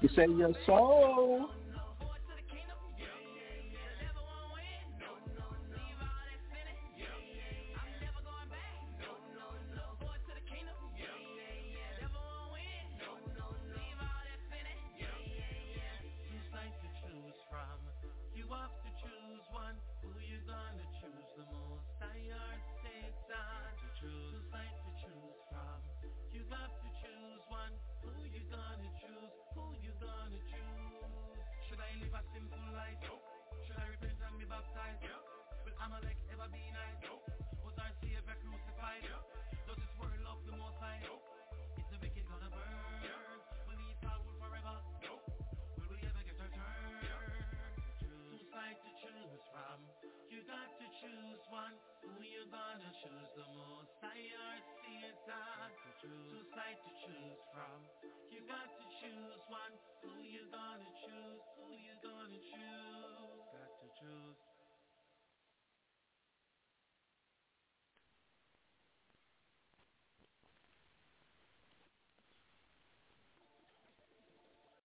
You say your soul. choose one Who you gonna choose. The most tired choose Two sides to choose from. You got to choose one Who you gonna choose Who you gonna choose. Got to choose.